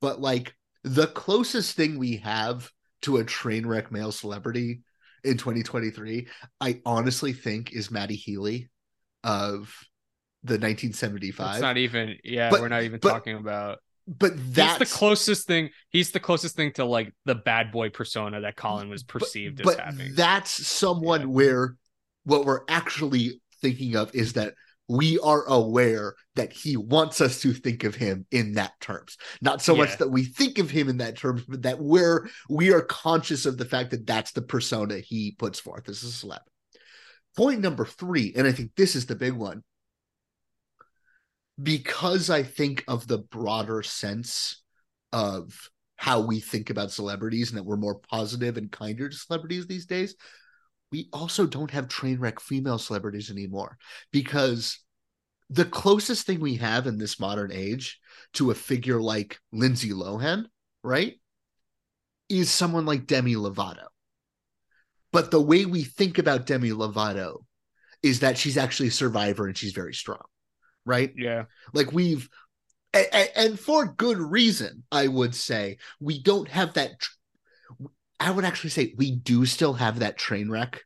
but like the closest thing we have to a train wreck male celebrity in 2023, I honestly think is Matty Healy of the 1975. It's not even. Yeah, But- we're not even but talking about. but that's He's the closest thing. He's the closest thing to like the bad boy persona that Colin was perceived but as having. that's someone Yeah. where what we're actually thinking of is that we are aware that he wants us to think of him in that terms. Not so Yeah. much that we think of him in that terms but that we're we are conscious of the fact that that's the persona he puts forth as a celeb. Point number three and i think this is the big one. Because i think of the broader sense of how we think about celebrities and that we're more positive and kinder to celebrities these days we also don't have train wreck female celebrities anymore because the closest thing we have in this modern age to a figure like Lindsay Lohan, right, is someone like Demi Lovato. But the way we think about Demi Lovato is that she's actually a survivor and she's very strong, right? yeah, Like we've, and for good reason, I would say we don't have that. I would actually say we do still have that train wreck.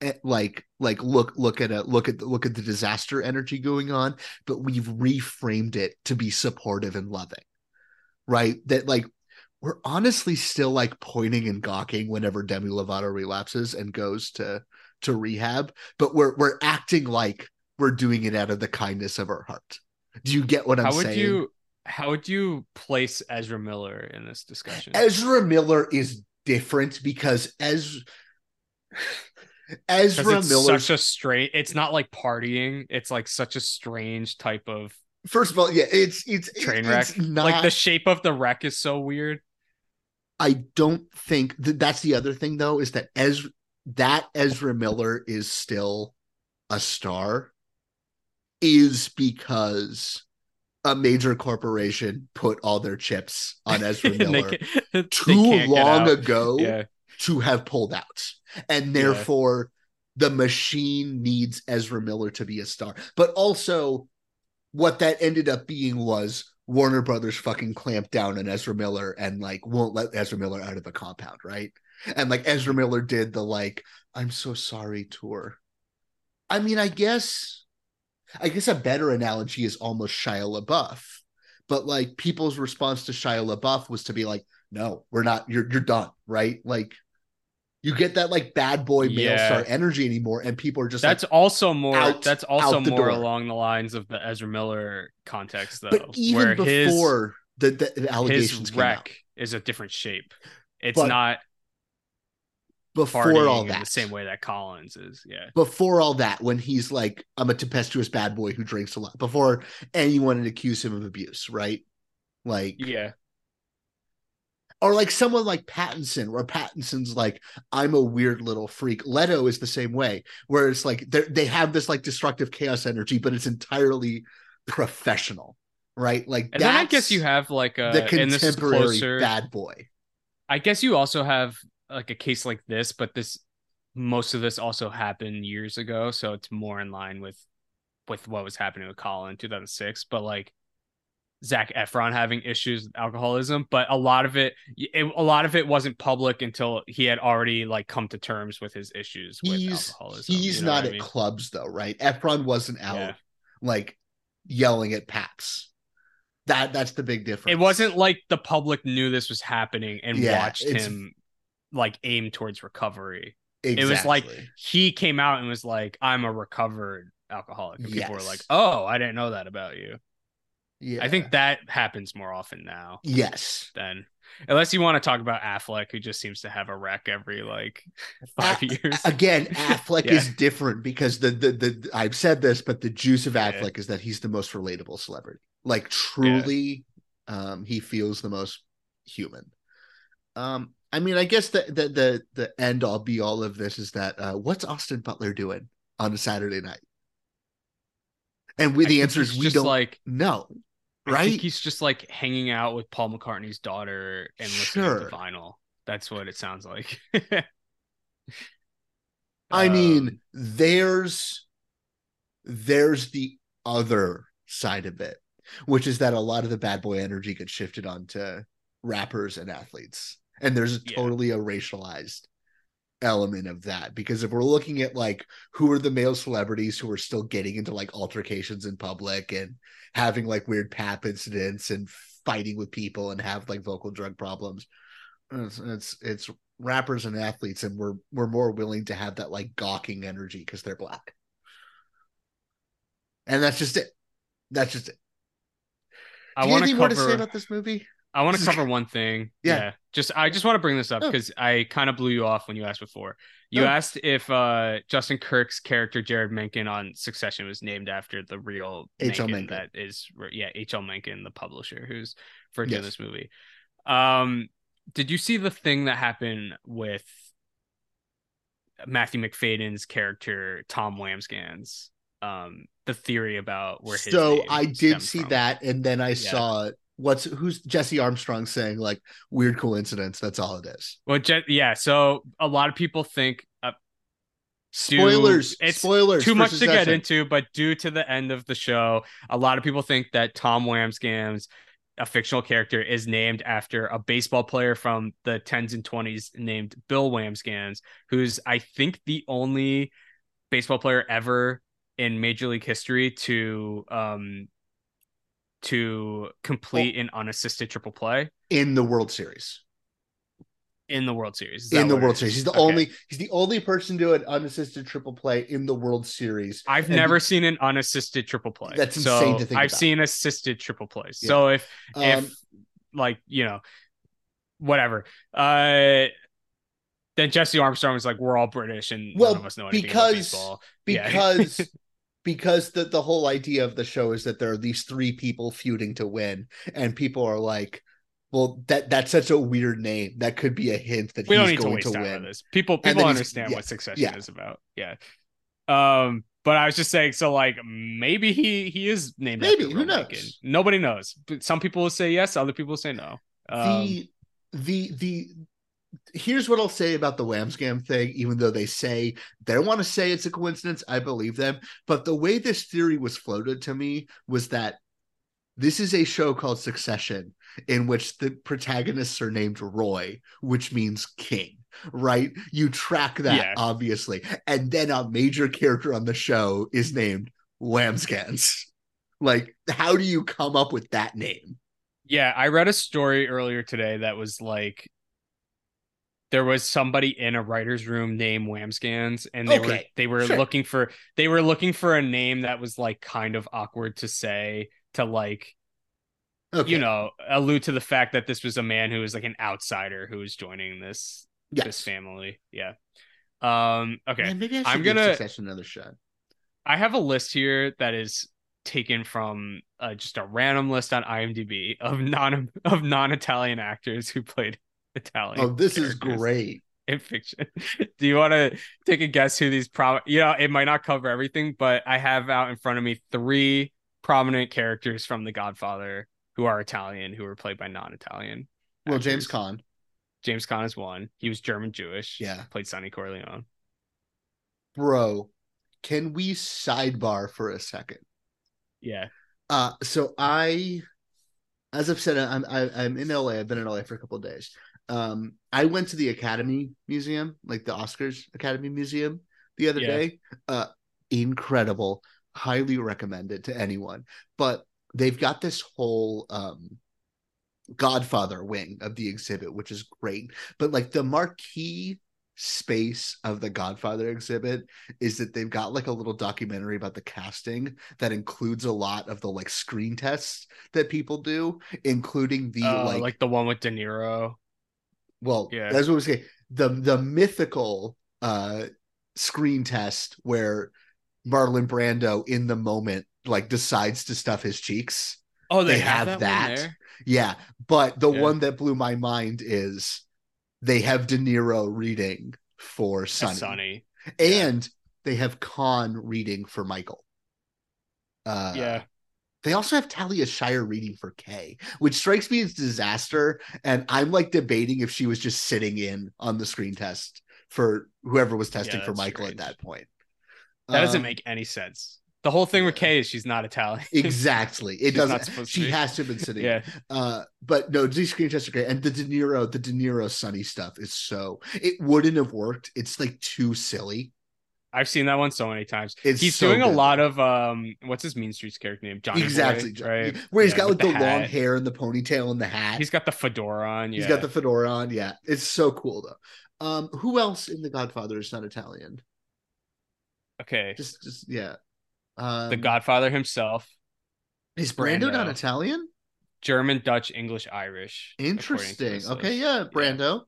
eh, Like, like look, look at a look at the, look at the disaster energy going on, but we've reframed it to be supportive and loving, right? That like we're honestly still like pointing and gawking whenever Demi Lovato relapses and goes to to rehab, but we're we're acting like we're doing it out of the kindness of our heart. Do you get what I'm how would saying? you how would you place Ezra Miller in this discussion? Ezra Miller is different because as Ezra it's Miller. such a straight. It's not like partying. It's like such a strange type of First of all, yeah, it's it's train it's wreck. Not, Like the shape of the wreck is so weird. I don't think that that's the other thing though is that Ezra that Ezra Miller is still a star is because a major corporation put all their chips on Ezra Miller too long ago Yeah, to have pulled out. And Yeah. therefore the machine needs Ezra Miller to be a star. But also what that ended up being was Warner Brothers fucking clamped down on Ezra Miller and like won't let Ezra Miller out of the compound, right? And like Ezra Miller did the like I'm so sorry tour. I mean, I guess I guess a better analogy is almost Shia LaBeouf. But like people's response to Shia LaBeouf was to be like, no, we're not, you're you're done, right? Like you get that like bad boy male Yeah. star energy anymore, and people are just that's like, also more. out- that's also more door. along the lines of the Ezra Miller context, though. but even where his- before the, the, allegations his came wreck out, is a different shape. It's But not before all that, the same way that Colin's is. Yeah, before all that, when he's like, I'm a tempestuous bad boy who drinks a lot, before anyone would accuse him of abuse, right? Like, yeah, or like someone like Pattinson, where Pattinson's like, I'm a weird little freak. Leto is the same way, where it's like they they have this like destructive chaos energy, but it's entirely professional, right? Like, and then I guess you have like a the uh, is contemporary closer. bad boy. I guess you also have like a case like this, but this most of this also happened years ago, so it's more in line with with what was happening with Colin in 2006. But like Zac Efron having issues with alcoholism, but a lot of it, it a lot of it wasn't public until he had already like come to terms with his issues with He's alcoholism. he's you know not what I at mean? clubs though, right? Efron wasn't out Yeah. like yelling at Paps. That that's the big difference. It wasn't like the public knew this was happening and Yeah, watched him like aim towards recovery. exactly. It was like he came out and was like, "I'm a recovered alcoholic," and people were like, "Oh, I didn't know that about you." yeah. I think that happens more often now yes. Then, unless you want to talk about Affleck, who just seems to have a wreck every like five A- years. Again, Affleck Yeah. is different because the, the the I've said this, but the juice of Yeah. Affleck is that he's the most relatable celebrity. Like truly, um, he feels the most human. Um, I mean, I guess the the the, the end all be all of this is that uh, what's Austin Butler doing on a Saturday night? And we, the answer is we just don't like know, I right? think he's just like hanging out with Paul McCartney's daughter and listening Sure. to vinyl. That's what it sounds like. I Um, mean, there's there's the other side of it, which is that a lot of the bad boy energy gets shifted onto rappers and athletes. And there's a Yeah. totally a racialized element of that. Because if we're looking at like who are the male celebrities who are still getting into like altercations in public and having like weird pap incidents and fighting with people and have like vocal drug problems, it's it's, it's rappers and athletes and we're we're more willing to have that like gawking energy because they're black and that's just it that's just it I Do you have want to anything more to say about this movie I want to cover one thing. Yeah. Just I just want to bring this up Oh. because I kind of blew you off when you asked before. You Oh. asked if uh Justin Kirk's character Jeryd Mencken on Succession was named after the real H.L. Mencken Mencken. that is yeah, H.L. Mencken, the publisher who's for doing Yes. this movie. Um did you see the thing that happened with Matthew Macfadyen's character Tom Wambsgans? Um the theory about where his so i did see from. that and then i saw what's who's jesse armstrong saying like weird coincidence that's all it is Well, Je- yeah. So a lot of people think uh, due- spoilers it's spoilers too much to get into, but due to the end of the show, a lot of people think that Tom Wambsgans, a fictional character, is named after a baseball player from the tens and twenties named Bill Wambsganss, who's I think the only baseball player ever in Major League history to um to complete an unassisted triple play in the world series in the World Series. In the world series he's the Okay. only he's the only person to do an unassisted triple play in the world series I've And never he- seen an unassisted triple play. That's so insane to think I've about. seen assisted triple plays. Yeah. So if Um, if like you know whatever, uh, then Jesse Armstrong was like, "We're all British and Well, none of us know anything about because- baseball." Yeah. because because the the whole idea of the show is that there are these three people feuding to win and people are like well that that's such a weird name that could be a hint that we don't he's to going waste to, time win this. People people understand yeah, what Succession yeah. is about. Yeah. Um, but I was just saying, so like maybe he he is named Maybe, who knows? Mencken. Nobody knows. But some people will say yes, other people will say no. Um, the the the here's what I'll say about the Whamscam thing, even though they say they don't want to say it's a coincidence, I believe them. But the way this theory was floated to me was that this is a show called Succession, in which the protagonists are named Roy, which means king, right? You track that, Yeah. obviously. And then a major character on the show is named Wambsgans. Like, how do you come up with that name? Yeah, I read a story earlier today that was like there was somebody in a writer's room named Wambsgans, and they were they were sure. looking for they were looking for a name that was like kind of awkward to say to like Okay. you know allude to the fact that this was a man who was like an outsider who was joining this Yes. this family. Yeah. Um. Okay. Man, maybe I I'm gonna- Succession another shot. I have a list here that is taken from uh, just a random list on IMDb of non of non Italian actors who played Italian. Oh, this is great. in fiction. Do you want to take a guess who these pro? You know, it might not cover everything, but I have out in front of me three prominent characters from The Godfather who are Italian who were played by non-Italian. Well, James actors. Caan. James Caan is one. He was German Jewish. Yeah. played Sonny Corleone. Bro, can we sidebar for a second? Yeah. Uh, so I, as I've said, I'm I, I'm in LA. I've been in LA for a couple of days. Um, I went to the Academy Museum, like the Oscars Academy Museum, the other Yeah. day. Uh, incredible. Highly recommended to anyone. But they've got this whole um Godfather wing of the exhibit, which is great. But like the marquee space of the Godfather exhibit is that they've got like a little documentary about the casting that includes a lot of the like screen tests that people do, including the Uh, like, like the one with De Niro. Well, yeah. that's what we say. The the mythical uh screen test where Marlon Brando in the moment like decides to stuff his cheeks. Oh, they have one that. there? Yeah, but the Yeah. one that blew my mind is they have De Niro reading for Sonny, Sonny. and they have Caan reading for Michael. Uh, yeah. They also have Talia Shire reading for Kay, which strikes me as disaster. And I'm like debating if she was just sitting in on the screen test for whoever was testing Yeah, for Michael strange. at that point. That doesn't Um, make any sense. The whole thing with Kay is she's not Italian. exactly. It doesn't. to She be. has to have been sitting. Yeah. Uh, but no, these screen tests are great, and the De Niro, the De Niro Sonny stuff is so. It wouldn't have worked. It's like too silly. I've seen that one so many times. It's he's so doing a lot of um what's his Mean Streets character name? Johnny Boy, exactly. John- right? Where he's Yeah, got like with the, long hair and the ponytail and the hat. He's got the fedora on. Yeah. He's got the fedora on. Yeah, it's so cool though. Um, who else in The Godfather is not Italian? okay. Just, just yeah. Um, the Godfather himself, is Brando, not Italian? German, Dutch, English, Irish. Interesting. Okay, yeah, Brando.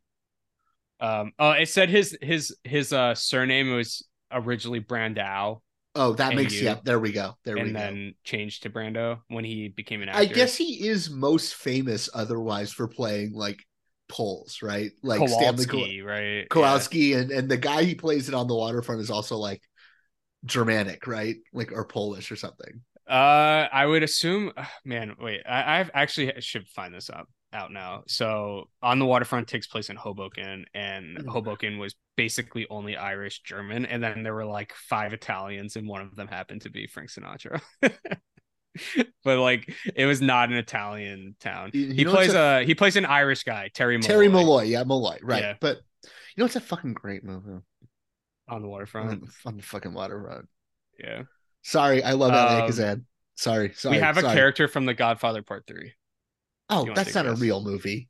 Um. Oh, it said his his his uh surname was originally Brandow. Oh, that makes yeah. There we go. There we and then changed to Brando when he became an actor. I guess he is most famous otherwise for playing like Poles, right? Like Stanley Kow- Kowalski, right? Kowalski, and and the guy he plays it on the waterfront is also like Germanic, right? Like or Polish or something. Uh, I would assume. Man, wait. I I've actually should find this up out now. So on the waterfront takes place in Hoboken, and Mm. Hoboken was basically only Irish, German, and then there were like five Italians, and one of them happened to be Frank Sinatra. but like, it was not an Italian town. You- he plays what's a, he plays an Irish guy, Terry Malloy, Terry Malloy, yeah, Malloy, right? Yeah. But you know, it's a fucking great movie on the waterfront. on, on the fucking waterfront. Yeah, Sorry, I love LA Um, Kazan. Sorry, sorry. we have a character from The Godfather Part Three. Oh, that's not a a real movie.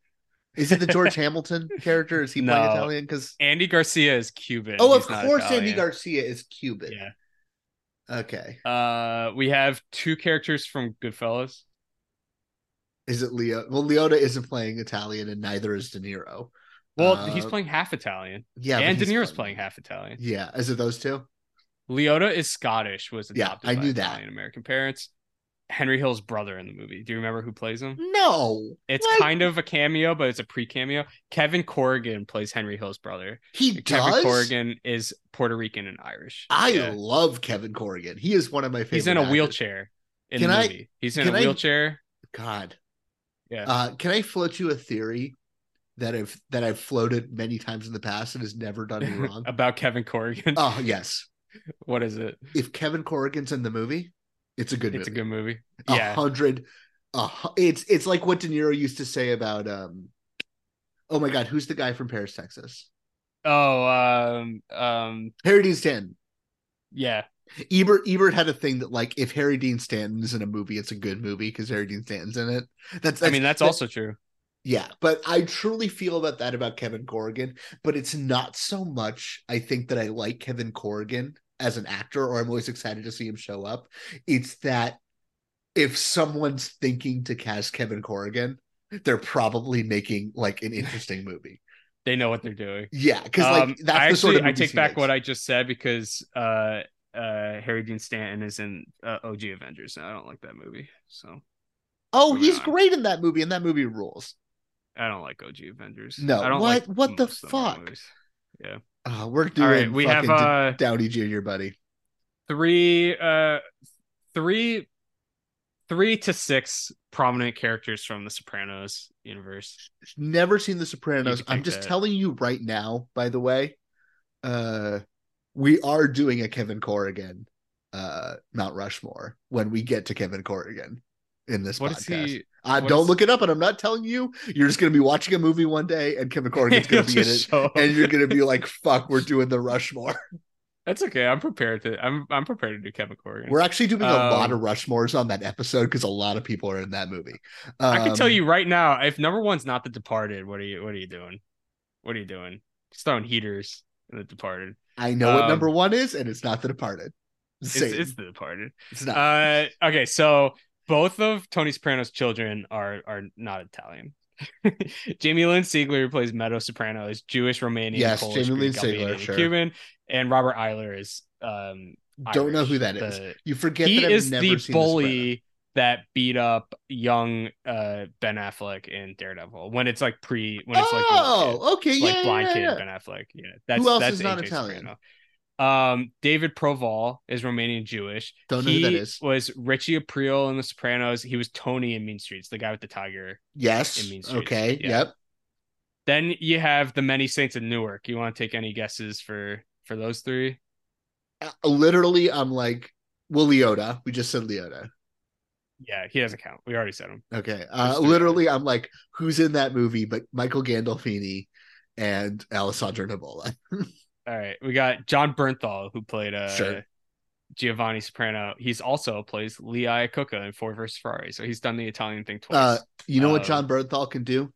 Is it the George Hamilton character? Is he playing Italian? Because Andy Garcia is Cuban. oh, of He's not course, Andy Garcia is Cuban. Yeah. Okay. Uh, we have two characters from Goodfellas. Is it Leo? Well, Liotta isn't playing Italian, and neither is De Niro. Well, Uh, he's playing half Italian. Yeah, and De Niro's playing half Italian. Yeah, is it those two? Liotta is Scottish. Was Yeah, adopted I by knew that. Italian American parents. Henry Hill's brother in the movie. Do you remember who plays him? No, It's What? kind of a cameo, but it's a pre-cameo. Kevin Corrigan plays Henry Hill's brother. he Kevin does. Corrigan is Puerto Rican and Irish. I Yeah. love Kevin Corrigan. He is one of my favorite. He's in a actors. wheelchair in Can the I- movie. He's in a I- wheelchair. God. Yeah. Uh, can I float you a theory that I've that I've floated many times in the past and has never done me wrong? About Kevin Corrigan. oh yes. what is it? If Kevin Corrigan's in the movie, it's a good movie. It's a good movie. A Yeah. hundred. Hu- it's it's like what De Niro used to say about um. Oh my God, who's the guy from Paris, Texas? Oh, um, um, Harry Dean Stanton. yeah. Ebert Ebert had a thing that like if Harry Dean Stanton's in a movie, it's a good movie because Harry Dean Stanton's in it. That's, I mean, that's that- also true. Yeah, but I truly feel about that about Kevin Corrigan, but it's not so much I think that I like Kevin Corrigan as an actor or I'm always excited to see him show up. It's that if someone's thinking to cast Kevin Corrigan, they're probably making like an interesting movie. They know what they're doing. Yeah, because like Um, that's I the sort of actually- I take back makes. what I just said because uh, uh, Harry Dean Stanton is in uh, OG Avengers, and I don't like that movie. So Oh, moving he's on. great in that movie, and that movie rules. I don't like OG Avengers. No, I don't what- like what the most of Marvel fuck? Yeah, Uh, we're doing All right, we have, fucking uh, Downey Jr. buddy. three, uh, three, three to six prominent characters from the Sopranos universe. Never seen The Sopranos. I'm just that. telling you right now, by the way, uh we are doing a Kevin Corrigan uh Mount Rushmore when we get to Kevin Corrigan in this What is podcast. he? uh, what don't is- look it up, and I'm not telling you. You're just gonna be watching a movie one day, and Kevin Corrigan's gonna be in it, show and you're gonna be like, "Fuck, we're doing the Rushmore." That's okay. I'm prepared to. I'm I'm prepared to do Kevin Corrigan. We're actually doing a lot Um, of Rushmores on that episode because a lot of people are in that movie. I can tell Um, you right now, if number one's not The Departed, what are you what are you doing? What are you doing? Just throwing heaters in The Departed. I know what um, number one is, and it's not The Departed. It's, it's The Departed. It's not. Uh, okay, so both of Tony Soprano's children are are not Italian. Jamie Lynn Sigler, who plays Meadow Soprano, is Jewish, Romanian, Yes, Polish, Jamie Lynn Sigler, sure. Cuban, and Robert Iler is um Don't know who that is. The- You forget he that I've is the bully that beat up young uh Ben Affleck in Daredevil when it's like pre when it's like little kid. oh, okay, like yeah, blind yeah, kid yeah. Ben Affleck. Yeah, that's Who else that's is not AJ Italian? Soprano. Um, David Proval is Romanian Jewish. Don't know he who that is. Was Richie Aprile in The Sopranos? He was Tony in Mean Streets, the guy with the tiger. Yes. in Mean Streets. Okay. Yeah. Yep. Then you have the Many Saints of Newark. You want to take any guesses for for those three? Uh, Literally, I'm like, well, Liotta. We just said Liotta. Yeah, he doesn't count. We already said him. Okay. Uh, literally, I'm like, who's in that movie? But Michael Gandolfini and Alessandro Nivola. All right, we got Jon Bernthal who played uh Sure. Giovanni Soprano. He's also plays Lee Iacocca in Ford vs Ferrari, so he's done the Italian thing twice. Uh, you know what Um, Jon Bernthal can do?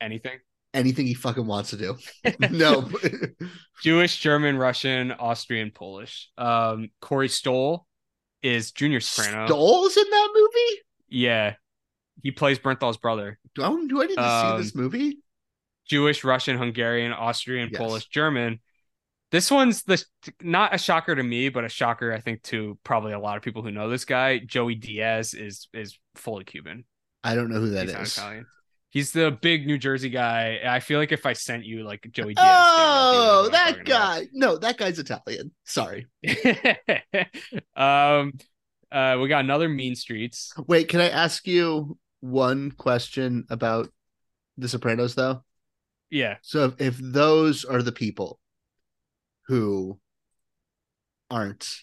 Anything? Anything he fucking wants to do. no. Jewish, German, Russian, Austrian, Polish. Um, Corey Stoll is Junior Soprano. Stoll's in that movie? Yeah, he plays Bernthal's brother. Do I, do I need to see Um, this movie? Jewish, Russian, Hungarian, Austrian, Yes. Polish, German. This one's the not a shocker to me, but a shocker I think to probably a lot of people who know this guy. Joey Diaz is is fully Cuban. I don't know who that He's is. Italian. He's the big New Jersey guy. I feel like if I sent you like Joey Diaz, Oh, you'd know who I'm that talking about. guy. No, that guy's Italian. Sorry. um, uh, we got another Mean Streets. Wait, can I ask you one question about The Sopranos, though? Yeah, So if, if those are the people who aren't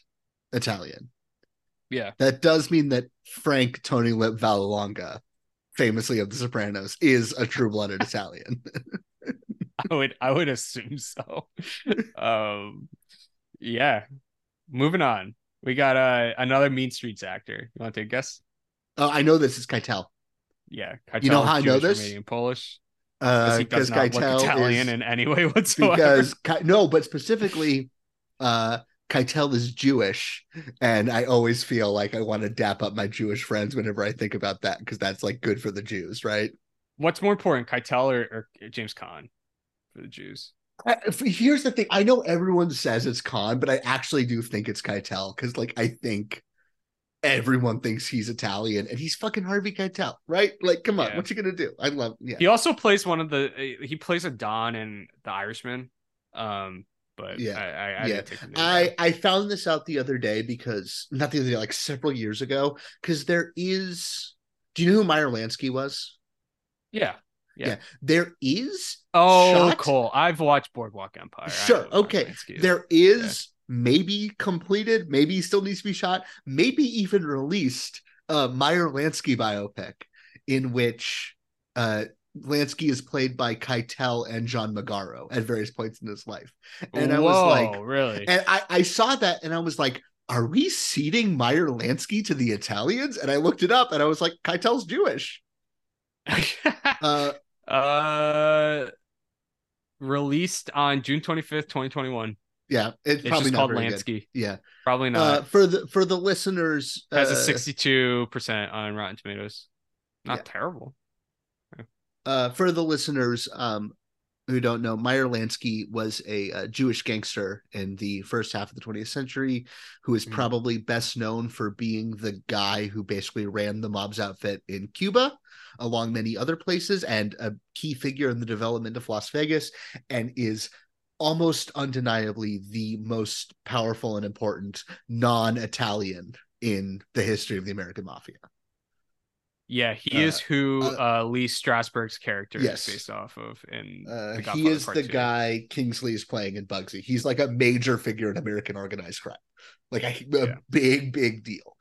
Italian, yeah. that does mean that Frank Tony Lip Vallelonga, famously of The Sopranos, is a true-blooded Italian. I would I would assume so. um, yeah. Moving on, we got uh, another Mean Streets actor. You want to take a guess? oh, I know this is Keitel. Yeah, You know how I know this? Romanian, Polish. Uh, he does because not look Italian is in any way whatsoever. because no, but specifically, uh, Keitel is Jewish, and I always feel like I want to dap up my Jewish friends whenever I think about that because that's like good for the Jews, right? What's more important, Keitel or, or James Caan for the Jews? I, here's the thing: I know everyone says it's Caan, but I actually do think it's Keitel because, like, I think everyone thinks he's Italian, and he's fucking Harvey Keitel, right? Like, come on, Yeah. what you gonna do? I love, yeah. He also plays one of the. uh, He plays a Don in The Irishman. Um, but Yeah. I, I, I Yeah. didn't take the name I. I found this out the other day because not the other day, like several years ago, because there is. Do you know who Meyer Lansky was? yeah. Yeah. There is. Oh, shot- Cole. I've watched Boardwalk Empire. Sure. Okay. There is maybe completed, maybe still needs to be shot, maybe even released a Meyer Lansky biopic in which uh Lansky is played by Keitel and John Magaro at various points in his life. And I was like, really? and I, I saw that and I was like, are we ceding Meyer Lansky to the Italians? And I looked it up and I was like, Keitel's Jewish. Uh, uh, released on June 25th, 2021. Yeah, it's, It's probably called very good. Lansky. Yeah. Probably Uh, not. for the for the listeners, Has a uh, 62% on Rotten Tomatoes. Not Yeah. terrible. uh, for the listeners um, who don't know, Meyer Lansky was a, uh Jewish gangster in the first half of the 20th century, who is Mhm. probably best known for being the guy who basically ran the mob's outfit in Cuba, along many other places, and a key figure in the development of Las Vegas, and is almost undeniably the most powerful and important non-Italian in the history of the American mafia. Yeah, he Uh, is who uh, uh, Lee Strasberg's character yes. is based off of in Uh, he is the Two. guy Kingsley is playing in Bugsy. He's like a major figure in American organized crime, like a, a Yeah. big, big deal.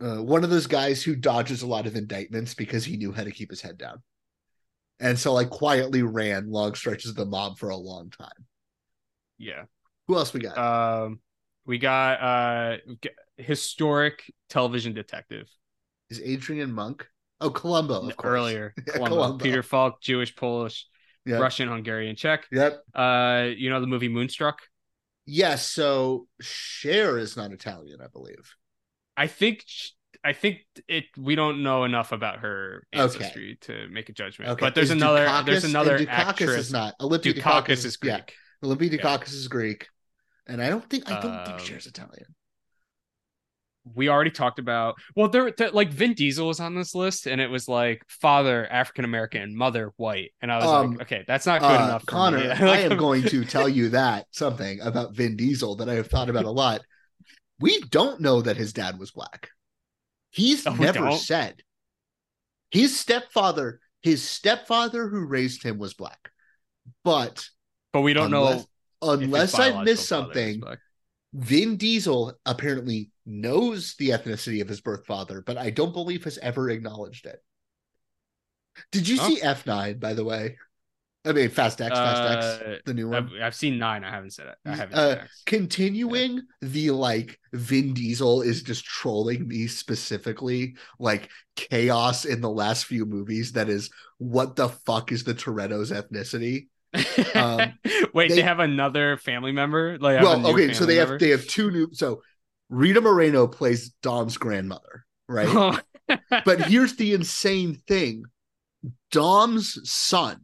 Uh, one of those guys who dodges a lot of indictments because he knew how to keep his head down, and so like quietly ran long stretches of the mob for a long time. Yeah. Who else we got? Um, we got uh historic television detective is Adrian Monk? Oh, Columbo, of course. earlier. Yeah, Columbo. Columbo. Peter Falk, Jewish, Polish, Yep. Russian, Hungarian, Czech. Yep. Uh, you know the movie Moonstruck? Yes. So Cher is not Italian, I believe. I think I think it. We don't know enough about her Okay. ancestry to make a judgment. Okay. But there's Is another. Dukakis- there's another Dukakis actress. is not. Olympia Dukakis, Dukakis is yeah. Greek. Olympia Yeah. Dukakis is Greek, and I don't think I don't think Um, Cher's Italian. we already talked about. Well, there, there- like Vin Diesel was on this list, and it was like father African American, mother white, and I was Um, like, okay, that's not good Uh, enough. For Connor. I am going to tell you that something about Vin Diesel that I have thought about a lot. We don't know that his dad was black. He's Oh, never don't? said. His stepfather, his stepfather who raised him was black. But but we don't unless, know. unless I've missed something. Vin Diesel apparently knows the ethnicity of his birth father, but I don't believe has ever acknowledged it. Did you Oh. see F9, by the way? I mean, Fast X, Fast Uh, X, the new one. I've, I've seen nine. I haven't said it. I haven't. Uh, continuing the like Vin Diesel is just trolling me specifically, like chaos in the last few movies. That is, what the fuck is the Toretto's ethnicity? um, Wait, they, they- have another family member. Like, well, okay, so they have they have two new. So Rita Moreno plays Dom's grandmother, right? but here's the insane thing: Dom's son,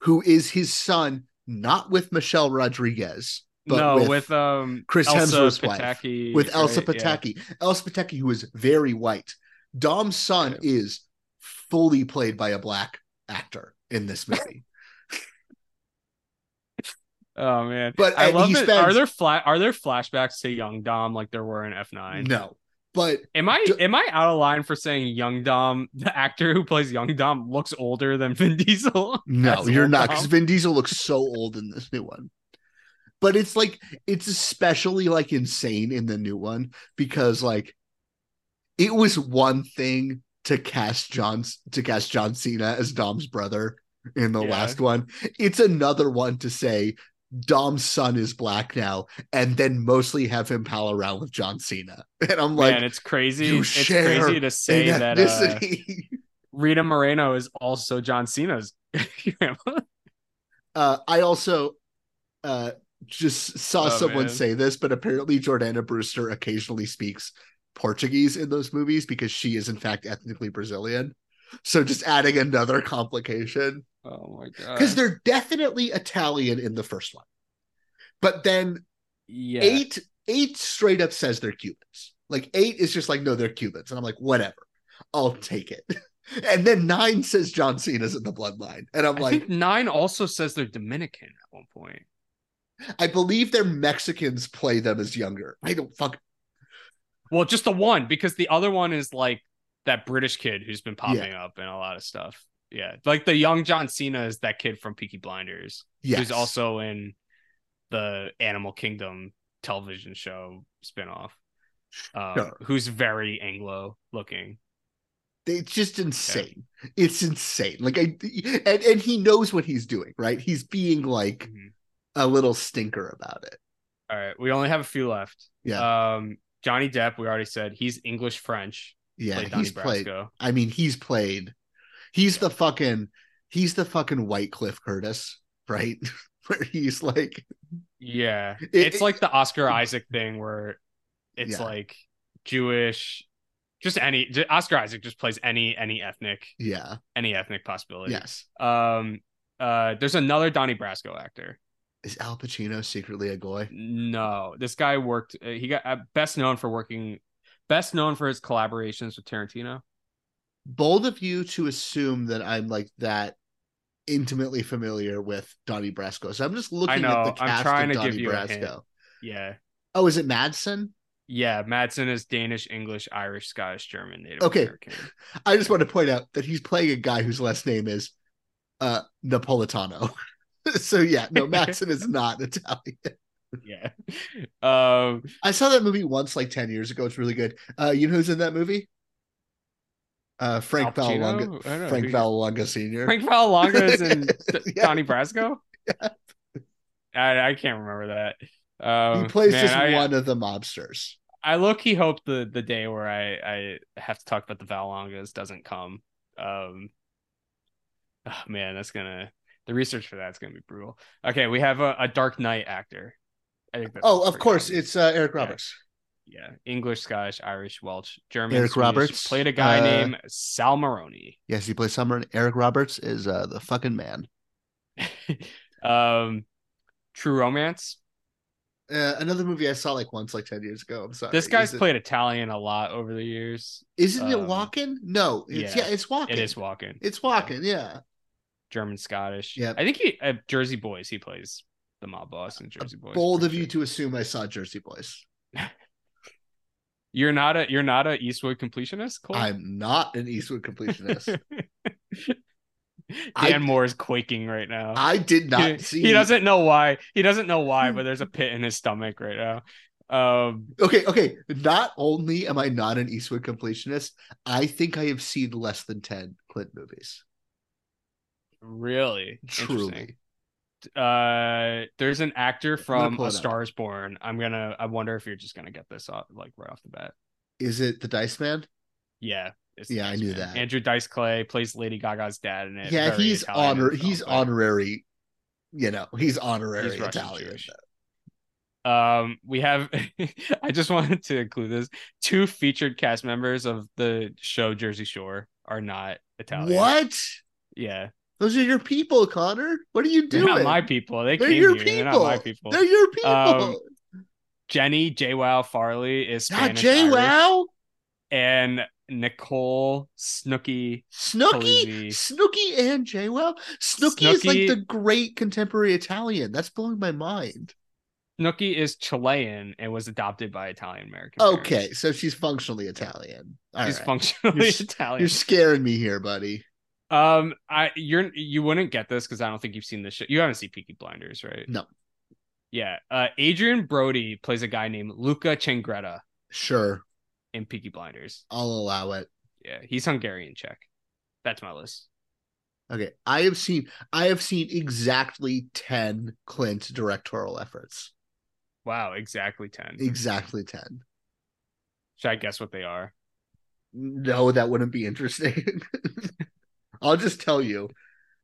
who is his son, not with Michelle Rodriguez, but no, with, with, um Chris Elsa Hemsworth's wife, Pataky, with Elsa right? Yeah. Elsa Pataky, who is very white. Dom's son Yeah. is fully played by a black actor in this movie. Oh man, But, I love it. spends- Are there flat? Are there flashbacks to young Dom like there were in F nine? no, but Am I D- am I out of line for saying young Dom? The actor who plays young Dom looks older than Vin Diesel. No, you're not because Vin Diesel looks so old in this new one. But it's like it's especially like insane in the new one because like it was one thing to cast John to cast John Cena as Dom's brother in the Yeah. last one. It's another one to say Dom's son is black now, and then mostly have him pal around with John Cena. And I'm like, Man, it's crazy. It's crazy to say that uh. Rita Moreno is also John Cena's grandma. Uh, I also uh, just saw Oh, someone man. say this, but apparently Jordana Brewster occasionally speaks Portuguese in those movies because she is in fact ethnically Brazilian. So just adding another complication Oh my god. because they're definitely Italian in the first one, but then yeah. eight eight straight up says they're Cubans. Like eight is just like no, they're Cubans, and I'm like whatever, I'll take it. And then nine says John Cena's in the bloodline, and I'm I like, think nine also says they're Dominican at one point. I believe their Mexicans play them as younger. I don't fuck. Well, just the one because the other one is like that British kid who's been popping up in a lot of stuff. Yeah, like the young John Cena is that kid from Peaky Blinders, Yes. who's also in the Animal Kingdom television show spinoff. Um. Who's very Anglo looking. It's just insane. It's insane. Like I and, and he knows what he's doing, right? He's being like Mhm. a little stinker about it. All right, we only have a few left. Yeah. Um, Johnny Depp, we already said he's English French. Yeah, played he's played. I mean, he's played. He's the fucking he's the fucking White Cliff Curtis, right? Where he's like Yeah, It- it's it- like the Oscar Isaac thing where it's Yeah. like Jewish, just any Oscar Isaac just plays any any ethnic yeah, any ethnic possibility. yes. Um. Uh. There's another Donnie Brasco actor. Is Al Pacino secretly a goy? No, this guy worked. Uh, he got uh, best known for working, best known for his collaborations with Tarantino. Bold of you to assume that I'm like that intimately familiar with Donnie Brasco. So I'm just looking know, at I'm the cast trying of to Donnie give you. Brasco. Yeah. Oh, is it Madsen? Yeah, Madsen is Danish, English, Irish, Scottish, German, Native Okay. American. I just want to point out that he's playing a guy whose last name is uh Napolitano. so yeah, no, Madsen is not Italian. Yeah. Um. I saw that movie once, like 10 years ago. It's really good. Uh you know who's in that movie? Uh Frank Al Vallelonga Frank Vallelonga Sr. Frank Vallelonga is in Yeah. Donnie Brasco. I, I can't remember that. Um, he plays man, just I, one of the mobsters. I low key hope the the day where I I have to talk about the Vallelongas doesn't come. Um, oh, man, that's gonna the research for that's gonna be brutal. Okay, we have a, a Dark Knight actor. I think Oh, of course, it's uh, Eric Roberts. yeah, English, Scottish, Irish, Welsh, German. Eric Swedish. Roberts, played a guy uh, named Sal Maroni. Yes, he plays Summer. Eric Roberts is uh the fucking man. um, True Romance. Uh, another movie I saw like once, like ten years ago. I'm sorry. This guy's it- played Italian a lot over the years. Isn't it um, Walken? No, it's, yeah, yeah, it's Walken. It is Walken. It's Walken. Yeah. German Scottish. Yeah, I think he uh, Jersey Boys. He plays the mob boss in Jersey Boys. Bold of you to assume I saw Jersey Boys. You're not a you're not a Eastwood completionist. Cole? I'm not an Eastwood completionist. Dan I- Moore is quaking right now. I did not he, see. he doesn't know why. He doesn't know why, but there's a pit in his stomach right now. Um, Okay, okay. Not only am I not an Eastwood completionist, I think I have seen less than ten Clint movies. really, Interesting. Truly. Uh, there's an actor from A it. Star Is Born. I'm gonna. I wonder if you're just gonna get this off, like right off the bat. Is it the Dice Man? Yeah. it's Yeah, I knew Man. that. Andrew Dice Clay plays Lady Gaga's dad in it. yeah, Very he's Italian honor. He's honorary. You know, he's honorary He's Italian. Jewish. Um, we have. I just wanted to include this. Two featured cast members of the show Jersey Shore are not Italian. What? Yeah, Those are your people, Connor. What are you doing? they're not my people. They They're came your here. people. They're not my people. They're your people. Um, Jenny JWoww Farley is Not Spanish Irish, Wow, and Nicole Snooki. Snooki, Polizzi. Snooki, and Jay Wow. Snooki is like the great contemporary Italian. That's blowing my mind. Snooki is Chilean and was adopted by Italian American. Okay, parents. so she's functionally Italian. All she's right. functionally You're Italian. You're scaring me here, buddy. Um, I you're you wouldn't get this because I don't think you've seen this show. You haven't seen Peaky Blinders, right? No. Yeah. Uh, Adrien Brody plays a guy named Luca Changretta Sure, in Peaky Blinders. I'll allow it. Yeah, he's Hungarian Czech. That's my list. Okay, I have seen I have seen exactly ten Clint directorial efforts. Wow, exactly ten. Exactly ten. Should I guess what they are? No, that wouldn't be interesting. I'll just tell you,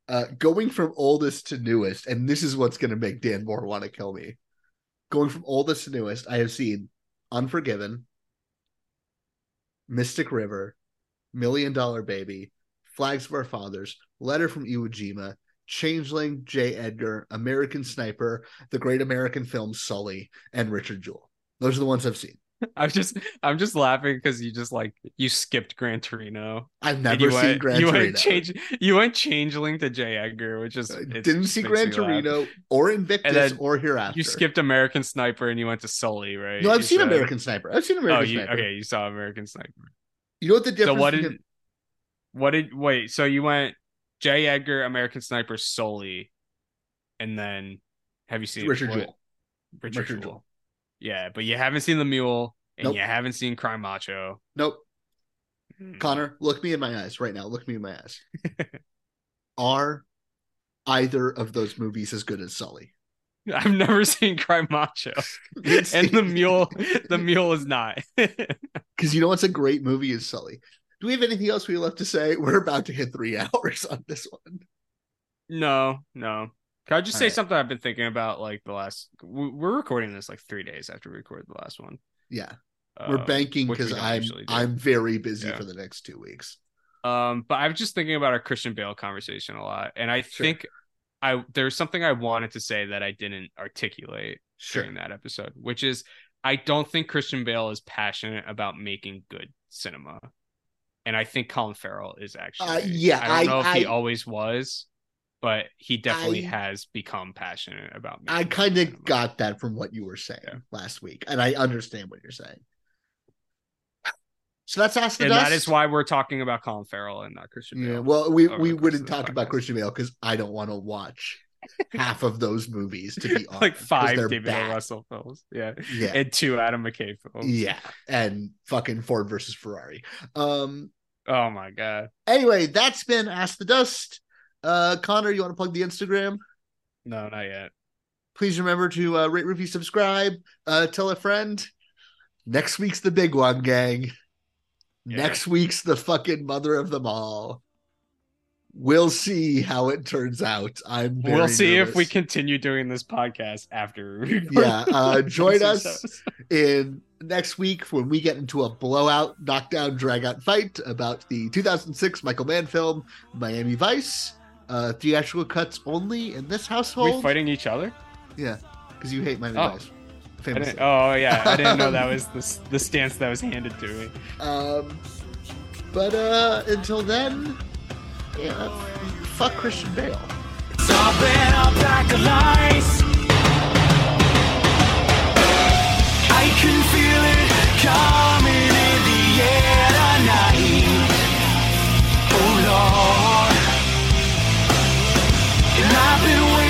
uh, going from oldest to newest, and this is what's going to make Dan Moore want to kill me. Going from oldest to newest, I have seen Unforgiven, Mystic River, Million Dollar Baby, Flags of Our Fathers, Letter from Iwo Jima, Changeling, J. Edgar, American Sniper, The Great American Film Sully, and Richard Jewell. Those are the ones I've seen. I'm just I'm just laughing because you just like you skipped Gran Torino. I've never you seen went, Gran you Torino. Went change, you went changeling to J. Edgar, which is uh, didn't see Gran me laugh. Torino or Invictus or Hereafter. You skipped American Sniper and you went to Sully, right? No, I've You seen said- American Sniper. I've seen oh, American oh, you, Sniper. okay, you saw American Sniper. You know what the difference? So what did him- what did wait? So you went J. Edgar, American Sniper, Sully, and then have you seen Richard Jewell? Richard, Richard Jewell. Jewell. Yeah, but you haven't seen the Mule and Nope. you haven't seen Cry Macho. Nope. Hmm. Connor, look me in my eyes right now. Look me in my eyes. Are either of those movies as good as Sully? I've never seen Cry Macho, and the Mule, the Mule is not. Because you know what's a great movie is Sully. Do we have anything else we left to say? We're about to hit three hours on this one. no, no. Can I just All say right. something I've been thinking about like the last? we- We're recording this like three days after we recorded the last one. Yeah, we're um, banking because I'm. I'm very busy Yeah. for the next two weeks. Um, but I'm just thinking about our Christian Bale conversation a lot, and I Sure. think I there's something I wanted to say that I didn't articulate Sure. during that episode, which is I don't think Christian Bale is passionate about making good cinema, and I think Colin Farrell is actually. Uh, yeah, I don't know I- if he always was, but he definitely I- has become passionate about. Me. I kind of got that from what you were saying Yeah. last week, and I understand what you're saying. So that's Ask the and Dust. that is why we're talking about Colin Farrell and not Christian Bale. Yeah, well, we we wouldn't talk about. Christian Bale because I don't want to watch half of those movies. To be honest, like five David O. bad. Russell films, yeah, Yeah, and two Adam McKay films. yeah, and fucking Ford versus Ferrari. Um. Oh my god. Anyway, that's been Ask the Dust. Uh, Connor, you want to plug the Instagram? No, not yet. Please remember to uh, rate, review, subscribe. Uh, tell a friend. Next week's the big one, gang. Yeah. Next week's the fucking mother of them all. We'll see how it turns out. I'm. Very we'll see if we continue doing this podcast after. Yeah, uh, join us. in next week when we get into a blowout, knockdown, dragout fight about the 2006 Michael Mann film Miami Vice uh, theatrical cuts only in this household. Are we fighting each other? Yeah, because you hate Miami oh. Vice. oh yeah, I didn't know that was the, the stance that was handed to me. Um, but uh, until then, yeah, fuck Christian Bale. Back. I can feel it coming in the air tonight. Oh Lord. I've been